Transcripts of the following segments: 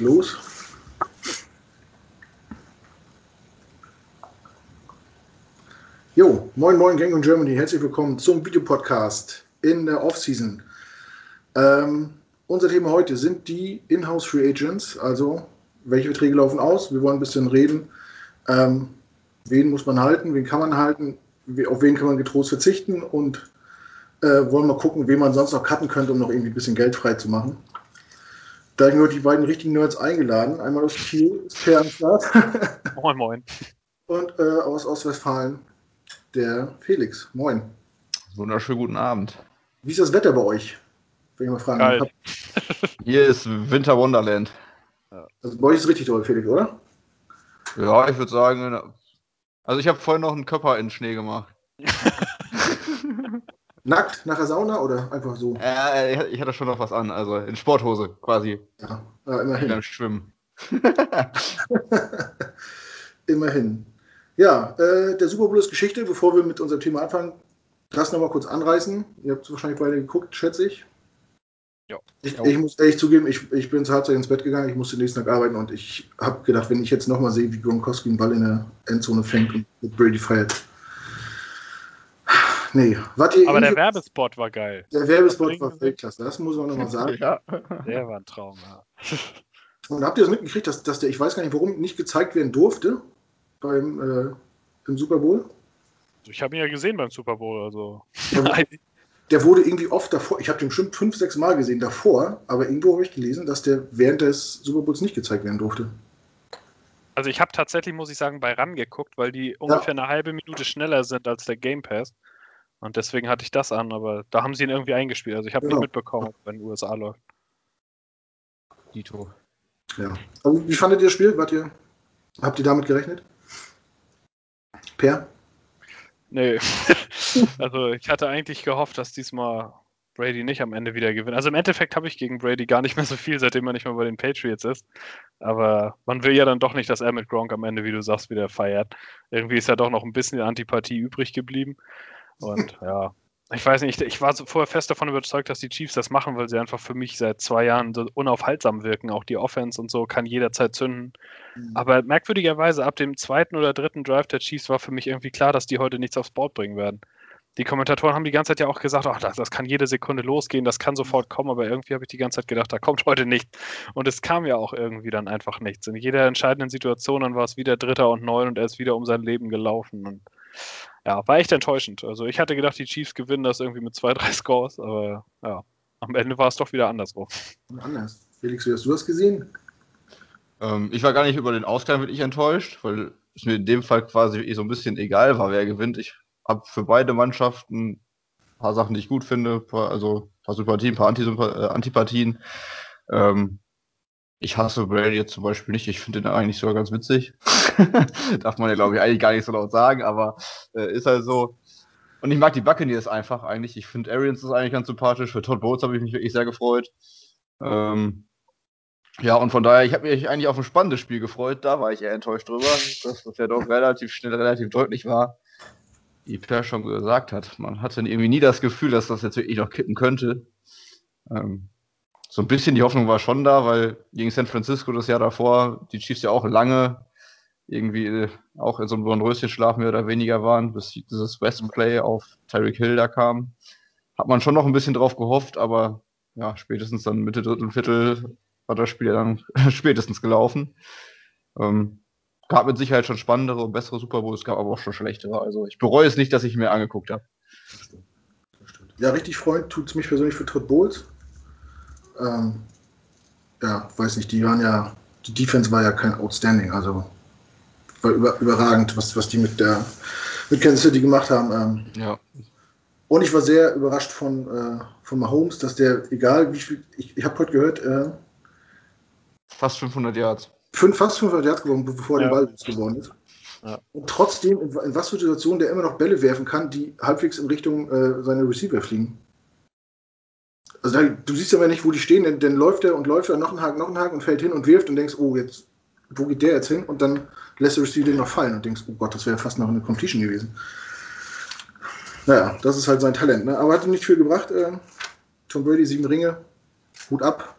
los. Jo, moin moin Gang und Germany, herzlich willkommen zum Videopodcast in der Offseason. Ähm, unser Thema heute sind die Inhouse Free Agents, also welche Verträge laufen aus. Wir wollen ein bisschen reden, ähm, wen muss man halten, wen kann man halten, auf wen kann man getrost verzichten und äh, wollen mal gucken, wen man sonst noch cutten könnte, um noch irgendwie ein bisschen Geld frei zu machen. Da habe ich nur die beiden richtigen Nerds eingeladen. Einmal aus Kiel ist Per am Start. Moin, moin. Und äh, aus Ostwestfalen der Felix. Moin. Wunderschönen guten Abend. Wie ist das Wetter bei euch? Wenn ich mal fragen Geil. Hier ist Winter Wonderland. Also bei euch ist es richtig toll, Felix, oder? Ja, ich würde sagen, also ich habe vorhin noch einen Körper in den Schnee gemacht. Nackt nach der Sauna oder einfach so? Äh, ich hatte schon noch was an, also in Sporthose quasi. Ja, Beim immerhin. Schwimmen. immerhin. Ja, äh, der Super Bowl ist Geschichte. Bevor wir mit unserem Thema anfangen, das nochmal kurz anreißen. Ihr habt wahrscheinlich beide geguckt, schätze ich. Ja. Ich, ich muss ehrlich zugeben, ich, ich bin zur Halbzeit ins Bett gegangen, ich musste den nächsten Tag arbeiten und ich habe gedacht, wenn ich jetzt nochmal sehe, wie Gronkowski einen Ball in der Endzone fängt und mit Brady feiert. Nee, Aber der Werbespot war geil. der Werbespot war Weltklasse, das muss man nochmal sagen. Ja. Der war ein Traum, ja. Und habt ihr das mitgekriegt, dass, dass der, ich weiß gar nicht warum, nicht gezeigt werden durfte beim äh, im Super Bowl? Ich habe ihn ja gesehen beim Super Bowl, also. Der, wurde- der wurde irgendwie oft davor, ich habe den bestimmt fünf, sechs Mal gesehen davor, aber irgendwo habe ich gelesen, dass der während des Super Bowls nicht gezeigt werden durfte. Also ich habe tatsächlich, muss ich sagen, bei RAN geguckt, weil die ungefähr eine halbe Minute schneller sind als der Game Pass. Und deswegen hatte ich das an, aber da haben sie ihn irgendwie eingespielt. Also ich habe Ja. nicht mitbekommen, den USA läuft. Dito. Ja. Aber wie fandet ihr das Spiel? Wart ihr, habt ihr damit gerechnet? Per? Nee. also ich hatte eigentlich gehofft, dass diesmal Brady nicht am Ende wieder gewinnt. Also im Endeffekt habe ich gegen Brady gar nicht mehr so viel, seitdem er nicht mehr bei den Patriots ist. Aber man will ja dann doch nicht, dass er mit Gronk am Ende, wie du sagst, wieder feiert. Irgendwie ist ja doch noch ein bisschen Antipathie übrig geblieben. Und ja, ich weiß nicht, ich war so vorher fest davon überzeugt, dass die Chiefs das machen, weil sie einfach für mich seit zwei Jahren so unaufhaltsam wirken. Auch die Offense und so kann jederzeit zünden. Aber merkwürdigerweise, ab dem zweiten oder dritten Drive der Chiefs war für mich irgendwie klar, dass die heute nichts aufs Board bringen werden. Die Kommentatoren haben die ganze Zeit ja auch gesagt, ach, das, das kann jede Sekunde losgehen, das kann sofort kommen, aber irgendwie habe ich die ganze Zeit gedacht, da kommt heute nichts. Und es kam ja auch irgendwie dann einfach nichts. In jeder entscheidenden Situation, dann war es wieder Dritter und Neun und er ist wieder um sein Leben gelaufen. Und ja, war echt enttäuschend. Also ich hatte gedacht, die Chiefs gewinnen das irgendwie mit zwei, drei Scores, aber ja, am Ende war es doch wieder andersrum. Anders. Felix, wie hast du das gesehen? Ähm, ich war gar nicht über den Ausgang wirklich enttäuscht, weil es mir in dem Fall quasi eh so ein bisschen egal war, wer gewinnt. Ich habe für beide Mannschaften ein paar Sachen, die ich gut finde, ein paar, also ein paar Sympathien, ein paar Antisympa äh, Antipathien. Ähm, ich hasse Brady jetzt zum Beispiel nicht. Ich finde den eigentlich sogar ganz witzig. Darf man ja, glaube ich, eigentlich gar nicht so laut sagen, aber äh, ist halt so. Und ich mag die Buccaneers einfach eigentlich. Ich finde Arians ist eigentlich ganz sympathisch. Für Todd Bowles habe ich mich wirklich sehr gefreut. Ähm, ja, und von daher, ich habe mich eigentlich auf ein spannendes Spiel gefreut. Da war ich eher enttäuscht drüber, dass das ja doch relativ schnell, relativ deutlich war. Wie Per schon gesagt hat, man hatte irgendwie nie das Gefühl, dass das jetzt wirklich noch kippen könnte. Ähm, so ein bisschen die Hoffnung war schon da, weil gegen San Francisco das Jahr davor die Chiefs ja auch lange irgendwie äh, auch in so einem Dornröschenschlaf mehr oder weniger waren, bis dieses West-Play auf Tyreek Hill da kam. Hat man schon noch ein bisschen drauf gehofft, aber ja, spätestens dann Mitte dritten Viertel war das Spiel dann spätestens gelaufen. Ähm, gab mit Sicherheit schon spannendere und bessere Super Bowls, gab aber auch schon schlechtere. Also ich bereue es nicht, dass ich mir angeguckt habe. Ja, richtig freuen tut es mich persönlich für Todd Bowles. Ähm, ja, weiß nicht, die waren ja, die Defense war ja kein Outstanding, also war über, überragend, was, was die mit der mit Kansas City gemacht haben. Ähm, Ja. und ich war sehr überrascht von, äh, von Mahomes, dass der, egal wie viel, ich, ich habe heute gehört, äh, Fast 500 Yards. fünf, fast 500 Yards gewonnen, bevor Ja. der Ball losgeworden ist. Ja. Und trotzdem, in, in was für Situationen der immer noch Bälle werfen kann, die halbwegs in Richtung äh, seiner Receiver fliegen. Also da, du siehst aber nicht, wo die stehen, denn, dann läuft er und läuft er noch einen Haken, noch einen Haken und fällt hin und wirft und denkst, oh, jetzt, wo geht der jetzt hin? Und dann lässt der Receiver den noch fallen und denkst, oh Gott, das wäre fast noch eine Completion gewesen. Naja, das ist halt sein Talent, ne? Aber hat ihm nicht viel gebracht. Äh, Tom Brady, sieben Ringe, Hut ab.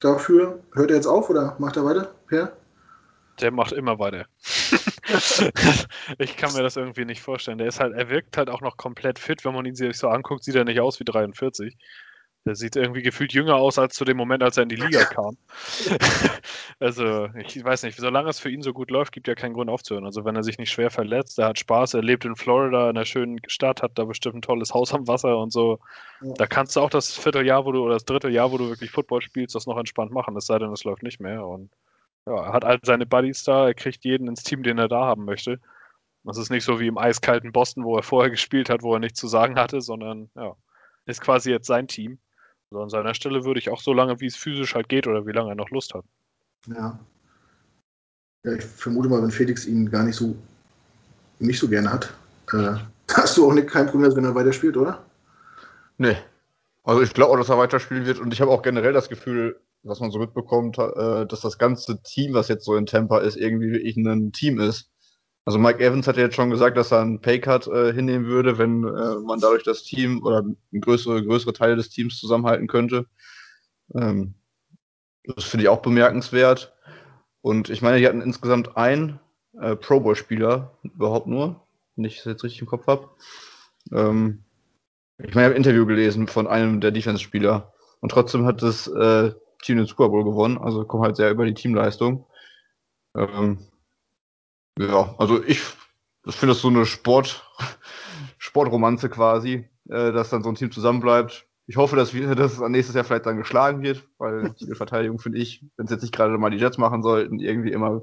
dafür. Hört er jetzt auf oder macht er weiter, Per? Der macht immer weiter. ich kann mir das irgendwie nicht vorstellen. Der ist halt, er wirkt halt auch noch komplett fit, wenn man ihn sich so anguckt, sieht er nicht aus wie 43. Der sieht irgendwie gefühlt jünger aus als zu dem Moment, als er in die Liga kam. also, ich weiß nicht, solange es für ihn so gut läuft, gibt ja keinen Grund aufzuhören. Also, wenn er sich nicht schwer verletzt, er hat Spaß, er lebt in Florida, in einer schönen Stadt, hat da bestimmt ein tolles Haus am Wasser und so. Ja. Da kannst du auch das Vierteljahr, wo du, oder das dritte Jahr, wo du wirklich Football spielst, das noch entspannt machen, es sei denn, es läuft nicht mehr. Und ja, er hat all seine Buddies da, er kriegt jeden ins Team, den er da haben möchte. Das ist nicht so wie im eiskalten Boston, wo er vorher gespielt hat, wo er nichts zu sagen hatte, sondern ja, ist quasi jetzt sein Team. Also an seiner Stelle würde ich auch so lange, wie es physisch halt geht oder wie lange er noch Lust hat. Ja. Ja, ich vermute mal, wenn Felix ihn gar nicht so nicht so gerne hat, äh, hast du auch nicht, kein Problem, wenn er weiterspielt, oder? Nee. Also ich glaube auch, dass er weiterspielen wird und ich habe auch generell das Gefühl, was man so mitbekommt, äh, dass das ganze Team, was jetzt so in Tampa ist, irgendwie wirklich ein Team ist. Also Mike Evans hat ja jetzt schon gesagt, dass er einen Paycut äh, hinnehmen würde, wenn äh, man dadurch das Team oder größere, größere Teile des Teams zusammenhalten könnte. Ähm, das finde ich auch bemerkenswert. Und ich meine, die hatten insgesamt einen äh, Pro Bowl-Spieler überhaupt nur, wenn ich das jetzt richtig im Kopf habe. Ähm, ich meine, ich habe ein Interview gelesen von einem der Defense-Spieler. Und trotzdem hat das äh, Team den Super Bowl gewonnen. Also kommt halt sehr über die Teamleistung. Ähm, ja, also ich, ich finde das so eine Sport, Sportromanze quasi, äh, dass dann so ein Team zusammenbleibt. Ich hoffe, dass, wir, dass es nächstes Jahr vielleicht dann geschlagen wird, weil die Verteidigung finde ich, wenn es jetzt nicht gerade mal die Jets machen sollten, irgendwie immer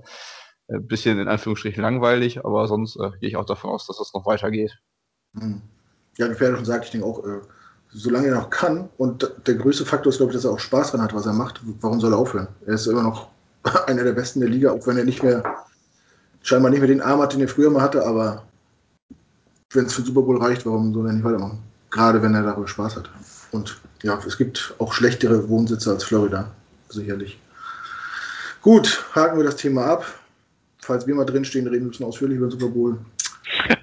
ein bisschen in Anführungsstrichen langweilig, aber sonst äh, gehe ich auch davon aus, dass das noch weitergeht. Hm. Ja, wie Pferde schon sagt, ich denke auch, äh, solange er noch kann, und der größte Faktor ist, glaube ich, dass er auch Spaß dran hat, was er macht, warum soll er aufhören? Er ist immer noch einer der Besten der Liga, auch wenn er nicht mehr scheinbar nicht mehr den Arm hat, den er früher mal hatte, aber wenn es für den Super Bowl reicht, warum soll er nicht weitermachen? Gerade wenn er darüber Spaß hat. Und ja, es gibt auch schlechtere Wohnsitze als Florida, sicherlich. Gut, haken wir das Thema ab. Falls wir mal drinstehen, reden wir ein bisschen ausführlich über den Super Bowl.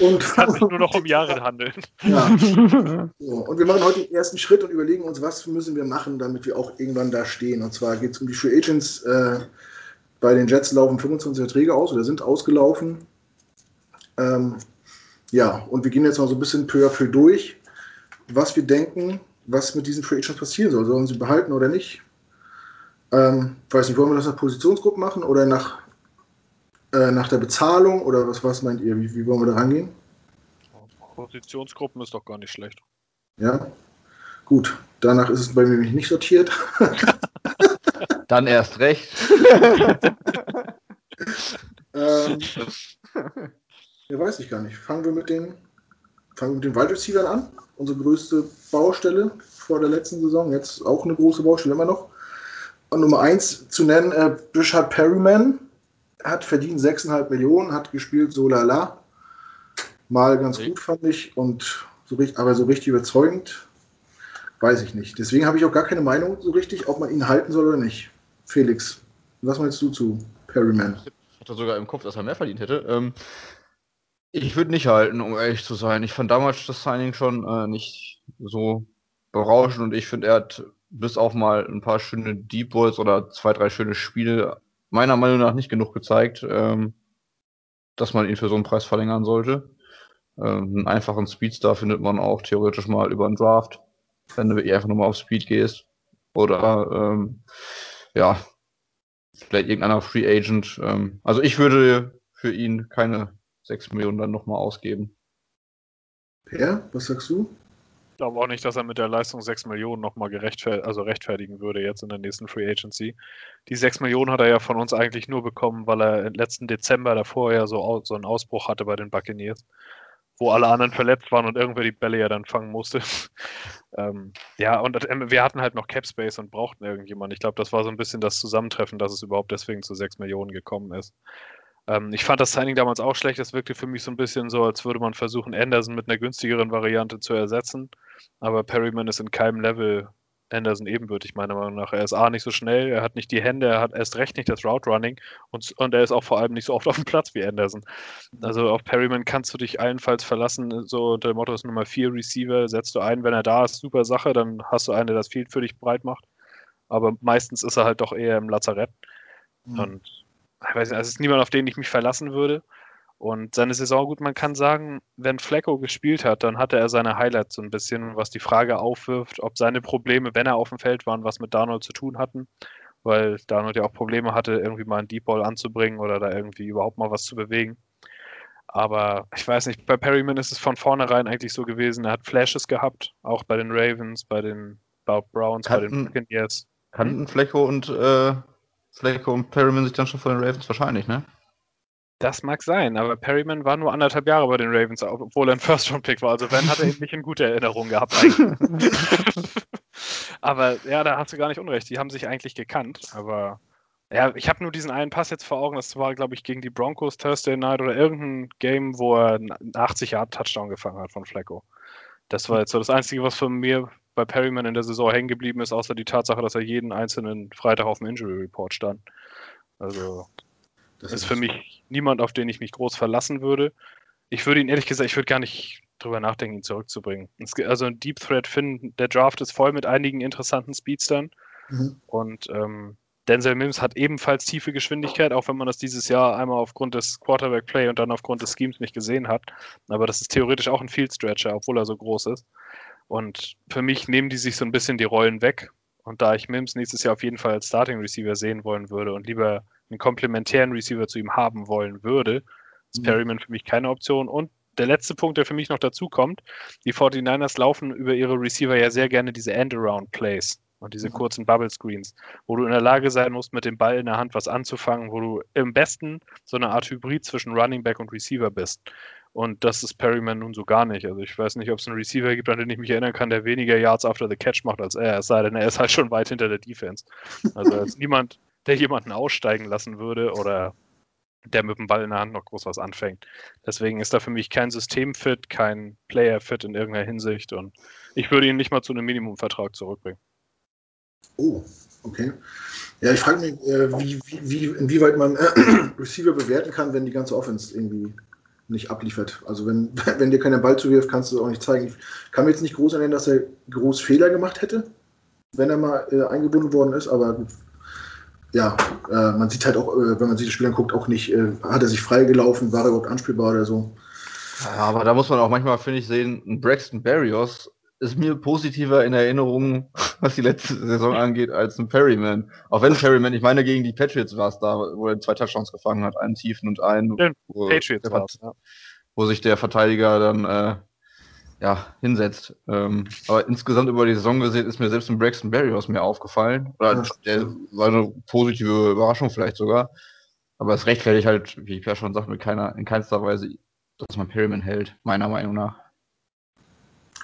Und es kann sich nur noch um Jahre handeln. Ja. So, und wir machen heute den ersten Schritt und überlegen uns, was müssen wir machen, damit wir auch irgendwann da stehen. Und zwar geht es um die Free Agents. Äh, bei den Jets laufen 25 Verträge aus oder sind ausgelaufen. Ähm, ja, und wir gehen jetzt mal so ein bisschen peu à peu durch, was wir denken, was mit diesen Free Agents passieren soll. Sollen sie behalten oder nicht? Ähm, weiß nicht, wollen wir das nach Positionsgruppen machen oder nach, äh, nach der Bezahlung oder was, was meint ihr? Wie, wie wollen wir da rangehen? Positionsgruppen ist doch gar nicht schlecht. Ja, gut. Danach ist es bei mir nicht sortiert. Dann erst recht. ähm, ja, weiß ich gar nicht. Fangen wir mit den, fangen wir mit den Wide Receivers an. Unsere größte Baustelle vor der letzten Saison. Jetzt auch eine große Baustelle immer noch. Und Nummer eins zu nennen, äh, Bishard Perryman hat verdient 6,5 Millionen, hat gespielt so lala. Mal ganz gut, fand ich. Und so, aber so richtig überzeugend, weiß ich nicht. Deswegen habe ich auch gar keine Meinung so richtig, ob man ihn halten soll oder nicht. Felix, was meinst du zu Perryman? Ich hatte sogar im Kopf, dass er mehr verdient hätte. Ähm, ich würde nicht halten, um ehrlich zu sein. Ich fand damals das Signing schon äh, nicht so berauschend und ich finde, er hat bis auf mal ein paar schöne Deep Balls oder zwei, drei schöne Spiele meiner Meinung nach nicht genug gezeigt, ähm, dass man ihn für so einen Preis verlängern sollte. Ähm, einen einfachen Speedstar findet man auch theoretisch mal über einen Draft, wenn du einfach nur mal auf Speed gehst. Oder ähm, ja, vielleicht irgendeiner Free Agent. Ähm, also ich würde für ihn keine 6 Millionen dann nochmal ausgeben. Per, was sagst du? Ich glaube auch nicht, dass er mit der Leistung 6 Millionen nochmal gerechtfer also rechtfertigen würde jetzt in der nächsten Free Agency. Die 6 Millionen hat er ja von uns eigentlich nur bekommen, weil er im letzten Dezember davor ja so, so einen Ausbruch hatte bei den Buccaneers wo alle anderen verletzt waren und irgendwer die Bälle ja dann fangen musste. ähm, ja, und ähm, wir hatten halt noch Cap Space und brauchten irgendjemanden. Ich glaube, das war so ein bisschen das Zusammentreffen, dass es überhaupt deswegen zu 6 Millionen gekommen ist. Ähm, ich fand das Signing damals auch schlecht. Das wirkte für mich so ein bisschen so, als würde man versuchen, Anderson mit einer günstigeren Variante zu ersetzen. Aber Perryman ist in keinem Level Anderson ebenbürtig, meiner Meinung nach. Er ist A, nicht so schnell, er hat nicht die Hände, er hat erst recht nicht das Route Running und, und er ist auch vor allem nicht so oft auf dem Platz wie Anderson. Also auf Perryman kannst du dich allenfalls verlassen, so unter dem Motto ist Nummer 4 Receiver, setzt du ein, wenn er da ist, super Sache, dann hast du einen, der das Field für dich breit macht. aber meistens ist er halt doch eher im Lazarett. Mhm. Und ich weiß nicht, also es ist niemand, auf den ich mich verlassen würde. Und seine Saison, gut, man kann sagen, wenn Flecko gespielt hat, dann hatte er seine Highlights so ein bisschen, was die Frage aufwirft, ob seine Probleme, wenn er auf dem Feld waren, was mit Darnold zu tun hatten. Weil Darnold ja auch Probleme hatte, irgendwie mal einen Deep Ball anzubringen oder da irgendwie überhaupt mal was zu bewegen. Aber ich weiß nicht, bei Perryman ist es von vornherein eigentlich so gewesen, er hat Flashes gehabt, auch bei den Ravens, bei den Browns, kannten, bei den Buccaneers. Kannten hm? Flecko und äh, Flecko und Perryman sich dann schon von den Ravens wahrscheinlich, ne? Das mag sein, aber Perryman war nur anderthalb Jahre bei den Ravens, obwohl er ein First-Round-Pick war. Also wenn, hat er nicht in gute Erinnerung gehabt eigentlich. aber ja, da hast du gar nicht unrecht. Die haben sich eigentlich gekannt, aber ja, ich habe nur diesen einen Pass jetzt vor Augen. Das war, glaube ich, gegen die Broncos Thursday Night oder irgendein Game, wo er einen 80 Yard Touchdown gefangen hat von Flecko. Das war jetzt so das Einzige, was von mir bei Perryman in der Saison hängen geblieben ist, außer die Tatsache, dass er jeden einzelnen Freitag auf dem Injury Report stand. Also das ist für mich niemand, auf den ich mich groß verlassen würde. Ich würde ihn ehrlich gesagt, ich würde gar nicht drüber nachdenken, ihn zurückzubringen. also ein Deep Threat Finn, der Draft ist voll mit einigen interessanten Speedstern. Mhm. Und ähm, Denzel Mims hat ebenfalls tiefe Geschwindigkeit, auch wenn man das dieses Jahr einmal aufgrund des Quarterback Play und dann aufgrund des Schemes nicht gesehen hat. Aber das ist theoretisch auch ein Field Stretcher, obwohl er so groß ist. Und für mich nehmen die sich so ein bisschen die Rollen weg. Und da ich Mims nächstes Jahr auf jeden Fall als Starting Receiver sehen wollen würde und lieber einen komplementären Receiver zu ihm haben wollen würde, ist mhm. Perryman für mich keine Option. Und der letzte Punkt, der für mich noch dazu kommt, die 49ers laufen über ihre Receiver ja sehr gerne diese End-Around-Plays und diese mhm. kurzen Bubble Screens, wo du in der Lage sein musst, mit dem Ball in der Hand was anzufangen, wo du im besten so eine Art Hybrid zwischen Running Back und Receiver bist. Und das ist Perryman nun so gar nicht. Also ich weiß nicht, ob es einen Receiver gibt, an den ich mich erinnern kann, der weniger Yards after the catch macht als er, es sei denn, er ist halt schon weit hinter der Defense. Also ist niemand, der jemanden aussteigen lassen würde oder der mit dem Ball in der Hand noch groß was anfängt. Deswegen ist da für mich kein Systemfit, kein Player-Fit in irgendeiner Hinsicht und ich würde ihn nicht mal zu einem Minimumvertrag zurückbringen. Oh, okay. Ja, ich frage mich, äh, wie, wie, inwieweit man äh, Receiver bewerten kann, wenn die ganze Offense irgendwie nicht abliefert. Also wenn, wenn dir keiner Ball zuwirft, kannst du es auch nicht zeigen. Ich kann mir jetzt nicht groß erinnern, dass er groß Fehler gemacht hätte, wenn er mal äh, eingebunden worden ist, aber gut, ja, äh, man sieht halt auch, äh, wenn man sich das Spiel anguckt, auch nicht, äh, hat er sich freigelaufen, war er überhaupt anspielbar oder so. Ja, aber da muss man auch manchmal, finde ich, sehen, ein Braxton Barrios ist mir positiver in Erinnerung, was die letzte Saison angeht, als ein Perryman. Auch wenn Perryman, ich meine, gegen die Patriots war es da, wo er zwei Touchdowns gefangen hat, einen tiefen und einen, wo, Patriots ja. wo sich der Verteidiger dann äh, ja, hinsetzt. Ähm, aber insgesamt über die Saison gesehen ist mir selbst ein Braxton Berrios mehr aufgefallen. Oder der war eine positive Überraschung vielleicht sogar. Aber es rechtfertigt halt, wie ich ja schon sagte, mit keiner, in keinster Weise, dass man Perryman hält, meiner Meinung nach.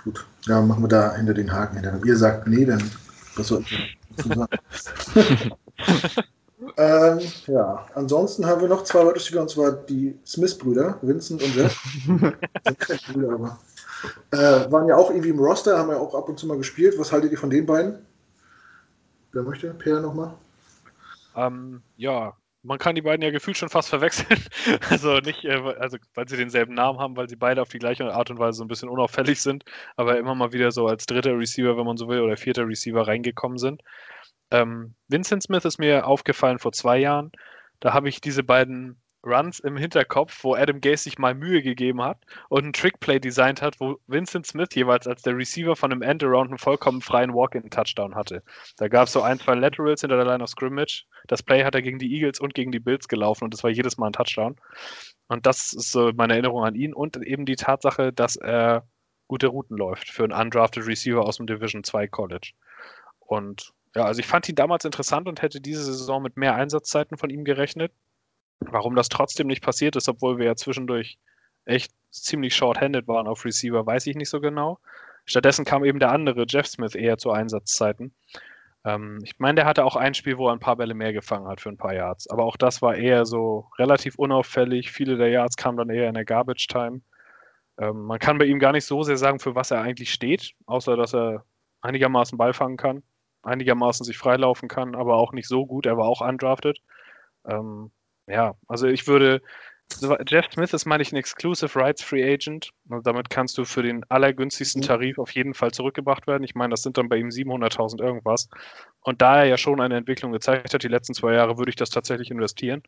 Gut, ja, machen wir da hinter den Haken hinter. Wenn ihr sagt, nee, dann was soll ich dazu sagen? ähm, ja, ansonsten haben wir noch zwei Leute, und zwar die Smith-Brüder, Vincent und Jeff. sind keine Brüder, aber äh, waren ja auch irgendwie im Roster, haben ja auch ab und zu mal gespielt. Was haltet ihr von den beiden? Wer möchte? Per nochmal? Ähm, ja, man kann die beiden ja gefühlt schon fast verwechseln. also nicht, äh, also weil sie denselben Namen haben, weil sie beide auf die gleiche Art und Weise so ein bisschen unauffällig sind, aber immer mal wieder so als dritter Receiver, wenn man so will, oder vierter Receiver reingekommen sind. Ähm, Vincent Smith ist mir aufgefallen vor zwei Jahren. Da habe ich diese beiden Runs im Hinterkopf, wo Adam Gase sich mal Mühe gegeben hat und ein Trickplay designt hat, wo Vincent Smith jeweils als der Receiver von einem Endaround einen vollkommen freien Walk-in-Touchdown hatte. Da gab es so ein, zwei Laterals hinter der Line of Scrimmage. Das Play hat er gegen die Eagles und gegen die Bills gelaufen und das war jedes Mal ein Touchdown. Und das ist so meine Erinnerung an ihn und eben die Tatsache, dass er gute Routen läuft für einen undrafted Receiver aus dem Division 2 College. Und ja, also ich fand ihn damals interessant und hätte diese Saison mit mehr Einsatzzeiten von ihm gerechnet. Warum das trotzdem nicht passiert ist, obwohl wir ja zwischendurch echt ziemlich short-handed waren auf Receiver, weiß ich nicht so genau. Stattdessen kam eben der andere, Jeff Smith, eher zu Einsatzzeiten. Ähm, ich meine, der hatte auch ein Spiel, wo er ein paar Bälle mehr gefangen hat für ein paar Yards. Aber auch das war eher so relativ unauffällig. Viele der Yards kamen dann eher in der Garbage Time. Ähm, man kann bei ihm gar nicht so sehr sagen, für was er eigentlich steht, außer dass er einigermaßen Ball fangen kann, einigermaßen sich freilaufen kann, aber auch nicht so gut. Er war auch undrafted. Ähm, ja, also ich würde Jeff Smith ist, meine ich, ein Exclusive Rights Free Agent. Und damit kannst du für den allergünstigsten Tarif auf jeden Fall zurückgebracht werden. Ich meine, das sind dann bei ihm 700.000 irgendwas. Und da er ja schon eine Entwicklung gezeigt hat, die letzten zwei Jahre, würde ich das tatsächlich investieren.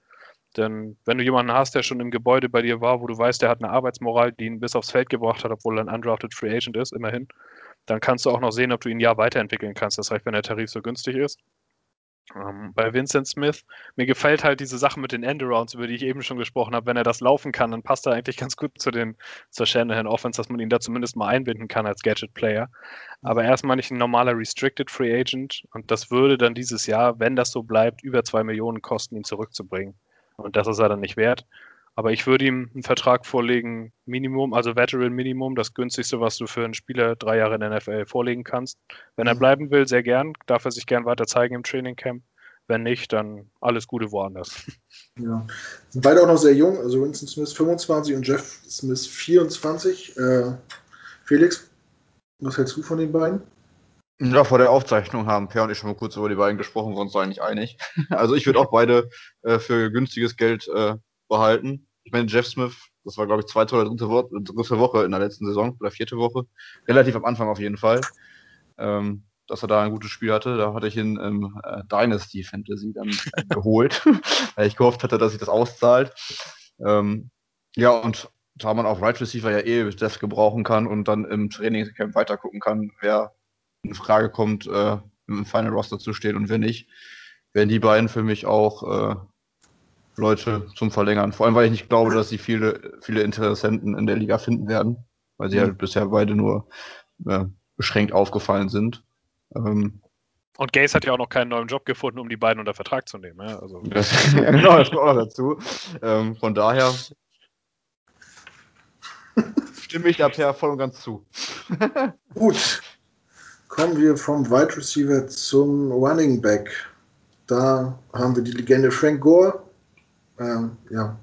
Denn wenn du jemanden hast, der schon im Gebäude bei dir war, wo du weißt, der hat eine Arbeitsmoral, die ihn bis aufs Feld gebracht hat, obwohl er ein undrafted Free Agent ist, immerhin, dann kannst du auch noch sehen, ob du ihn ja weiterentwickeln kannst. Das heißt, wenn der Tarif so günstig ist. Ähm, bei Vincent Smith, mir gefällt halt diese Sache mit den Endarounds, über die ich eben schon gesprochen habe. Wenn er das laufen kann, dann passt er eigentlich ganz gut zu den, zur Shanahan Offense, dass man ihn da zumindest mal einbinden kann als Gadget-Player. Aber erstmal nicht ein normaler Restricted Free Agent und das würde dann dieses Jahr, wenn das so bleibt, über zwei Millionen kosten, ihn zurückzubringen. Und das ist er dann nicht wert. Aber ich würde ihm einen Vertrag vorlegen, Minimum, also Veteran Minimum, das günstigste, was du für einen Spieler drei Jahre in der NFL vorlegen kannst. Wenn er mhm. bleiben will, sehr gern, darf er sich gern weiter zeigen im Training Camp. Wenn nicht, dann alles Gute woanders. Ja. Sind beide auch noch sehr jung, also Winston Smith 25 und Jeff Smith 24. Äh, Felix, was hältst du von den beiden? Ja, vor der Aufzeichnung haben Per und ich schon mal kurz über die beiden gesprochen, sonst eigentlich einig. Also ich würde auch beide äh, für günstiges Geld äh, behalten. Ich meine, Jeff Smith, das war, glaube ich, zweite oder dritte, Wo dritte Woche in der letzten Saison oder vierte Woche. Relativ am Anfang auf jeden Fall. Ähm, dass er da ein gutes Spiel hatte. Da hatte ich ihn im äh, Dynasty Fantasy dann äh, geholt, weil ich gehofft hatte, dass sich das auszahlt. Ähm, ja, und da man auf Right Receiver ja eh das gebrauchen kann und dann im Trainingscamp weitergucken kann, wer in Frage kommt, äh, im Final Roster zu stehen und wer nicht, wären die beiden für mich auch äh, Leute zum Verlängern. Vor allem, weil ich nicht glaube, dass sie viele, viele Interessenten in der Liga finden werden, weil sie mhm. halt bisher beide nur äh, beschränkt aufgefallen sind. Ähm, und Gaze hat ja auch noch keinen neuen Job gefunden, um die beiden unter Vertrag zu nehmen. Ja, also. das, ja, genau, das kommt auch noch dazu. Ähm, von daher stimme ich da per voll und ganz zu. Gut. Kommen wir vom Wide Receiver zum Running Back. Da haben wir die Legende Frank Gore. Ähm, ja.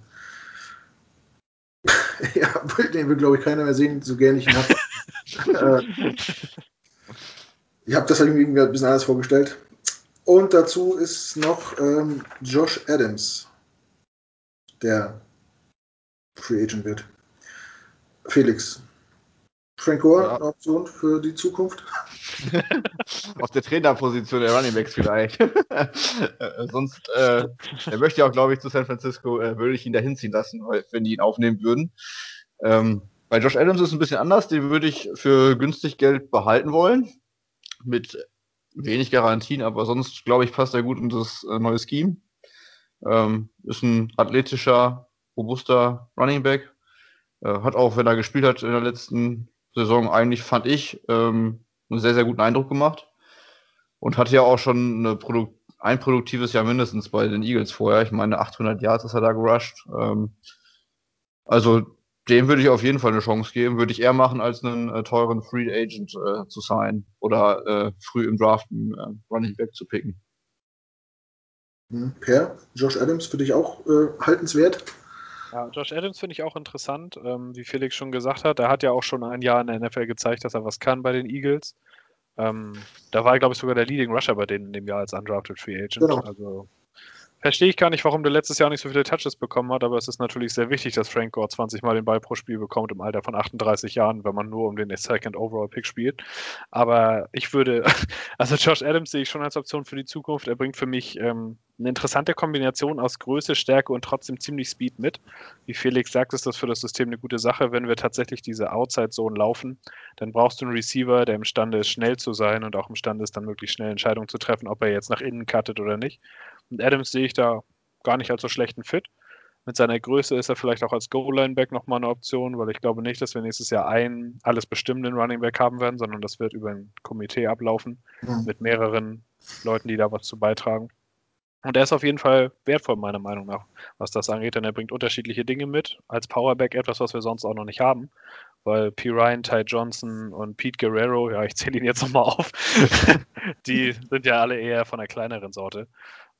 ja, den will, glaube ich, keiner mehr sehen, so gerne ich ihn habe. äh, ich habe das irgendwie ein bisschen anders vorgestellt. Und dazu ist noch ähm, Josh Adams, der Free Agent wird. Felix, Frank Gore, ja. eine Option für die Zukunft? Auf der Trainerposition der Running Backs vielleicht. Sonst, äh, er möchte ja auch, glaube ich, zu San Francisco, äh, würde ich ihn da hinziehen lassen, wenn die ihn aufnehmen würden. Ähm, bei Josh Adams ist es ein bisschen anders, den würde ich für günstig Geld behalten wollen mit wenig Garantien, aber sonst glaube ich, passt er gut in das äh, neue Scheme. Ähm, ist ein athletischer, robuster Running Back. Äh, hat auch, wenn er gespielt hat in der letzten Saison, eigentlich fand ich ähm, einen sehr, sehr guten Eindruck gemacht. Und hatte ja auch schon eine Produ ein produktives Jahr mindestens bei den Eagles vorher. Ich meine, 800 Yards ist er da gerusht. Ähm, also dem würde ich auf jeden Fall eine Chance geben. Würde ich eher machen, als einen äh, teuren Free Agent äh, zu sein oder äh, früh im Draft einen äh, Running Back zu picken. Hm, per, Josh Adams für dich auch äh, haltenswert? Ja, Josh Adams finde ich auch interessant, ähm, wie Felix schon gesagt hat. Er hat ja auch schon ein Jahr in der NFL gezeigt, dass er was kann bei den Eagles. Ähm, da war er, glaube ich, sogar der Leading Rusher bei denen in dem Jahr als Undrafted Free Agent. Genau. Also Verstehe ich gar nicht, warum der letztes Jahr nicht so viele Touches bekommen hat, aber es ist natürlich sehr wichtig, dass Frank Gore 20 Mal den Ball pro Spiel bekommt im Alter von 38 Jahren, wenn man nur um den Second Overall Pick spielt. Aber ich würde, also Josh Adams sehe ich schon als Option für die Zukunft. Er bringt für mich ähm, eine interessante Kombination aus Größe, Stärke und trotzdem ziemlich Speed mit. Wie Felix sagt, ist das für das System eine gute Sache. Wenn wir tatsächlich diese Outside-Zone laufen, dann brauchst du einen Receiver, der imstande ist, schnell zu sein und auch imstande ist, dann möglichst schnell Entscheidungen zu treffen, ob er jetzt nach innen cuttet oder nicht. Und Adams sehe ich da gar nicht als so schlechten Fit. Mit seiner Größe ist er vielleicht auch als Goal-Line-Back nochmal eine Option, weil ich glaube nicht, dass wir nächstes Jahr einen alles bestimmenden Running Back haben werden, sondern das wird über ein Komitee ablaufen mhm. mit mehreren Leuten, die da was zu beitragen. Und er ist auf jeden Fall wertvoll, meiner Meinung nach, was das angeht, denn er bringt unterschiedliche Dinge mit. Als Powerback etwas, was wir sonst auch noch nicht haben, weil P. Ryan, Ty Johnson und Pete Guerrero, ja, ich zähle ihn jetzt nochmal auf, die sind ja alle eher von der kleineren Sorte.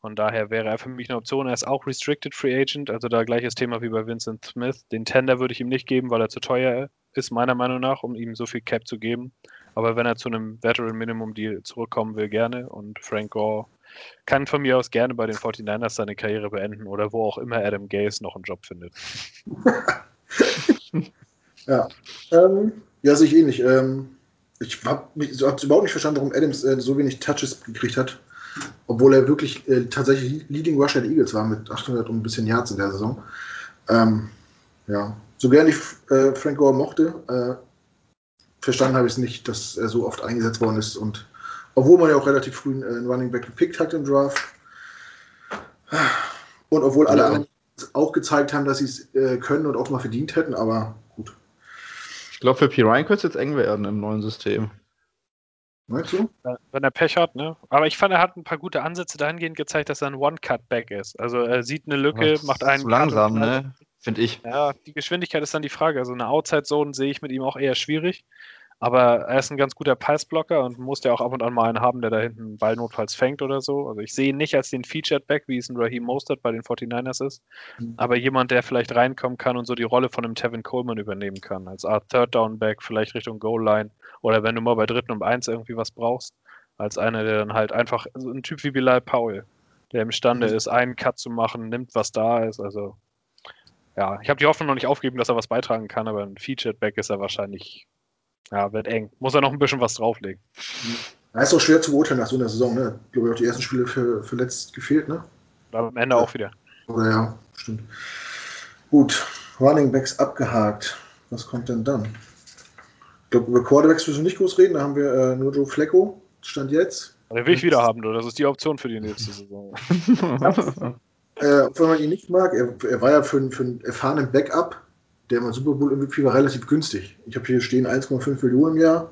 Von daher wäre er für mich eine Option. Er ist auch Restricted Free Agent, also da gleiches Thema wie bei Vincent Smith. Den Tender würde ich ihm nicht geben, weil er zu teuer ist, meiner Meinung nach, um ihm so viel Cap zu geben. Aber wenn er zu einem Veteran Minimum Deal zurückkommen will, gerne. Und Frank Gore kann von mir aus gerne bei den 49ers seine Karriere beenden oder wo auch immer Adam Gaze noch einen Job findet. ja. Ähm, ja, sehe ich ähnlich. Ähm, ich habe hab überhaupt nicht verstanden, warum Adams äh, so wenig Touches gekriegt hat. Obwohl er wirklich äh, tatsächlich Leading Rusher der Eagles war mit 800 und ein bisschen Yards in der Saison. Ähm, ja, so gern ich äh, Frank Gore mochte, äh, verstanden habe ich es nicht, dass er so oft eingesetzt worden ist. Und obwohl man ja auch relativ früh einen Running Back gepickt hat im Draft. Und obwohl alle ja. anderen auch gezeigt haben, dass sie es äh, können und auch mal verdient hätten, aber gut. Ich glaube, für P. Ryan könnte es jetzt eng werden im neuen System. Meinst du? Wenn er Pech hat, ne? Aber ich fand, er hat ein paar gute Ansätze dahingehend gezeigt, dass er ein One-Cut-Back ist. Also er sieht eine Lücke, Ach, macht einen zu langsam, ne? Finde ich. Ja, die Geschwindigkeit ist dann die Frage. Also eine Outside-Zone sehe ich mit ihm auch eher schwierig. Aber er ist ein ganz guter Passblocker und muss ja auch ab und an mal einen haben, der da hinten einen Ball notfalls fängt oder so. Also ich sehe ihn nicht als den Featured Back, wie es ein Raheem Mostert bei den 49ers ist. Mhm. Aber jemand, der vielleicht reinkommen kann und so die Rolle von einem Tevin Coleman übernehmen kann. Als Art Third Down Back, vielleicht Richtung Goal Line. Oder wenn du mal bei dritten und eins irgendwie was brauchst. Als einer, der dann halt einfach, so ein Typ wie Bilal Powell, der imstande mhm. ist, einen Cut zu machen, nimmt, was da ist. Also ja, ich habe die Hoffnung noch nicht aufgegeben, dass er was beitragen kann, aber ein Featured Back ist er wahrscheinlich ja, wird eng. Muss er noch ein bisschen was drauflegen. Ja, ist auch schwer zu beurteilen nach so einer Saison, ne? Ich glaube, auch die ersten Spiele für, verletzt gefehlt, ne? Aber am Ende ja. auch wieder. Oder ja, stimmt. Gut, Running Backs abgehakt. Was kommt denn dann? Ich glaube, über Quarterbacks müssen wir nicht groß reden. Da haben wir äh, nur Joe Flecko. Stand jetzt. Den will ich wieder haben, du. Das ist die Option für die nächste Saison. äh, wenn man ihn nicht mag, er, er war ja für, für einen erfahrenen Backup der im Super Bowl MVP war relativ günstig. Ich habe hier stehen 1,5 Millionen im Jahr.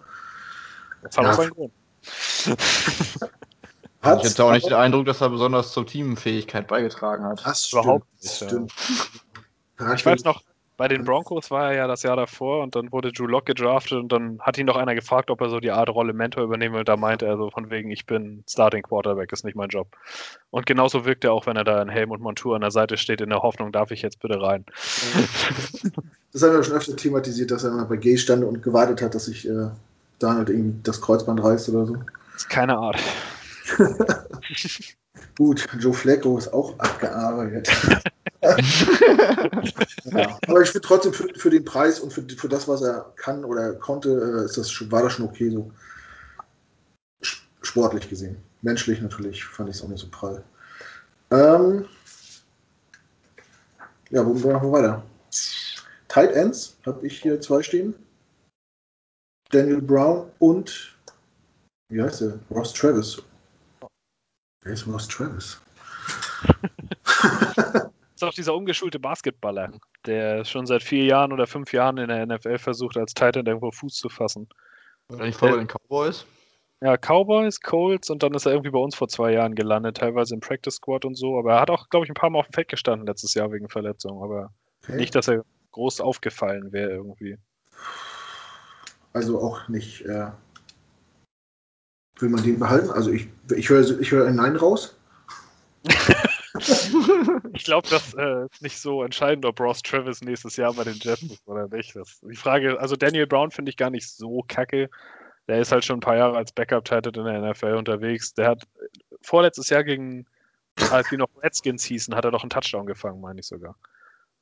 Das hat ja. seinen Grund. ich hatte auch nicht den Eindruck, dass er besonders zur Teamfähigkeit beigetragen hat. Das überhaupt nicht. Stimmt. Ja. Ich weiß noch, bei den Broncos war er ja das Jahr davor und dann wurde Drew Lock gedraftet und dann hat ihn noch einer gefragt, ob er so die Art Rolle Mentor übernehmen will. Da meinte er so von wegen, ich bin Starting Quarterback, ist nicht mein Job. Und genauso wirkt er auch, wenn er da in Helm und Montur an der Seite steht, in der Hoffnung, darf ich jetzt bitte rein. Das haben wir schon öfter thematisiert, dass er mal bei G stand und gewartet hat, dass sich äh, Daniel irgendwie das Kreuzband reißt oder so. Das ist keine Art. Gut, Joe Flacco ist auch abgearbeitet. ja, aber ich finde trotzdem für, für, den Preis und für, für das, was er kann oder konnte, äh, ist das, war das schon okay so. Sportlich gesehen. Menschlich natürlich fand ich es auch nicht so prall. Ähm, ja, wo, wo machen wir weiter? Tight Ends habe ich hier zwei stehen. Daniel Brown und wie heißt der? Ross Travis. Wer ist Ross Travis? ist auch dieser ungeschulte Basketballer, der schon seit vier Jahren oder fünf Jahren in der NFL versucht, als Titan irgendwo Fuß zu fassen. War nicht vor bei den Cowboys? Ja, Cowboys, Colts und dann ist er irgendwie bei uns vor zwei Jahren gelandet, teilweise im Practice Squad und so. Aber er hat auch, glaube ich, ein paar Mal auf dem Feld gestanden letztes Jahr wegen Verletzung. Aber okay. nicht, dass er groß aufgefallen wäre irgendwie. Also auch nicht. Äh, will man den behalten? Also ich, ich höre ich hör ein Nein raus. ich glaube, das äh, ist nicht so entscheidend, ob Ross Travis nächstes Jahr bei den Jets ist oder nicht. Das, die Frage, also Daniel Brown finde ich gar nicht so kacke. Der ist halt schon ein paar Jahre als Backup-Titan in der NFL unterwegs. Der hat vorletztes Jahr gegen, als die noch Redskins hießen, hat er doch einen Touchdown gefangen, meine ich sogar.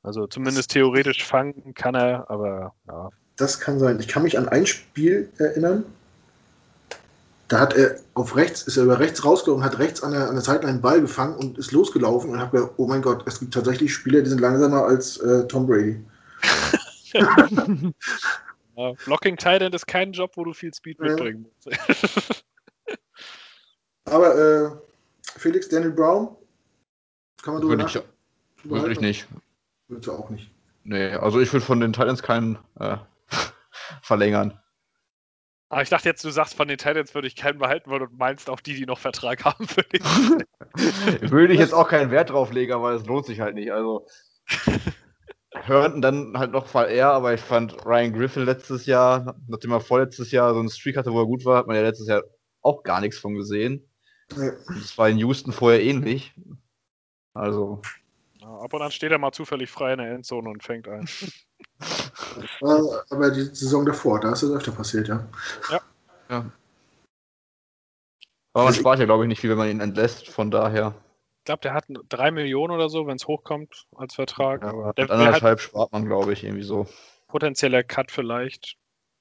Also zumindest theoretisch fangen kann er, aber ja. Das kann sein. Ich kann mich an ein Spiel erinnern, da hat er auf rechts, ist er über rechts rausgelaufen, hat rechts an der, an der Seite einen Ball gefangen und ist losgelaufen und habe gedacht, oh mein Gott, es gibt tatsächlich Spieler, die sind langsamer als äh, Tom Brady. ja, Blocking Tight End ist kein Job, wo du viel Speed mitbringen musst. Aber äh, Felix Daniel Brown, kann man drüber Würde ich, würde ich nicht. Würde ich auch nicht. Nee, also ich würde von den Titans keinen äh, verlängern. Aber ich dachte jetzt, du sagst, von den Titans würde ich keinen behalten wollen und meinst auch die, die noch Vertrag haben für den. würde ich jetzt auch keinen Wert drauf legen, aber es lohnt sich halt nicht. Also hörten dann halt noch Fall eher, aber ich fand Ryan Griffin letztes Jahr, nachdem er vorletztes Jahr so einen Streak hatte, wo er gut war, hat man ja letztes Jahr auch gar nichts von gesehen. Ja. Das war in Houston vorher ähnlich. Also. Ja, ab und an steht er mal zufällig frei in der Endzone und fängt ein. Aber die Saison davor, da ist es öfter passiert, ja. Ja. ja. Aber man Also spart ja, glaube ich, nicht viel, wenn man ihn entlässt. Von daher. Ich glaube, der hat drei Millionen oder so, wenn es hochkommt als Vertrag. Ja, aber mit der anderthalb spart man, glaube ich, irgendwie so. potenzieller Cut vielleicht,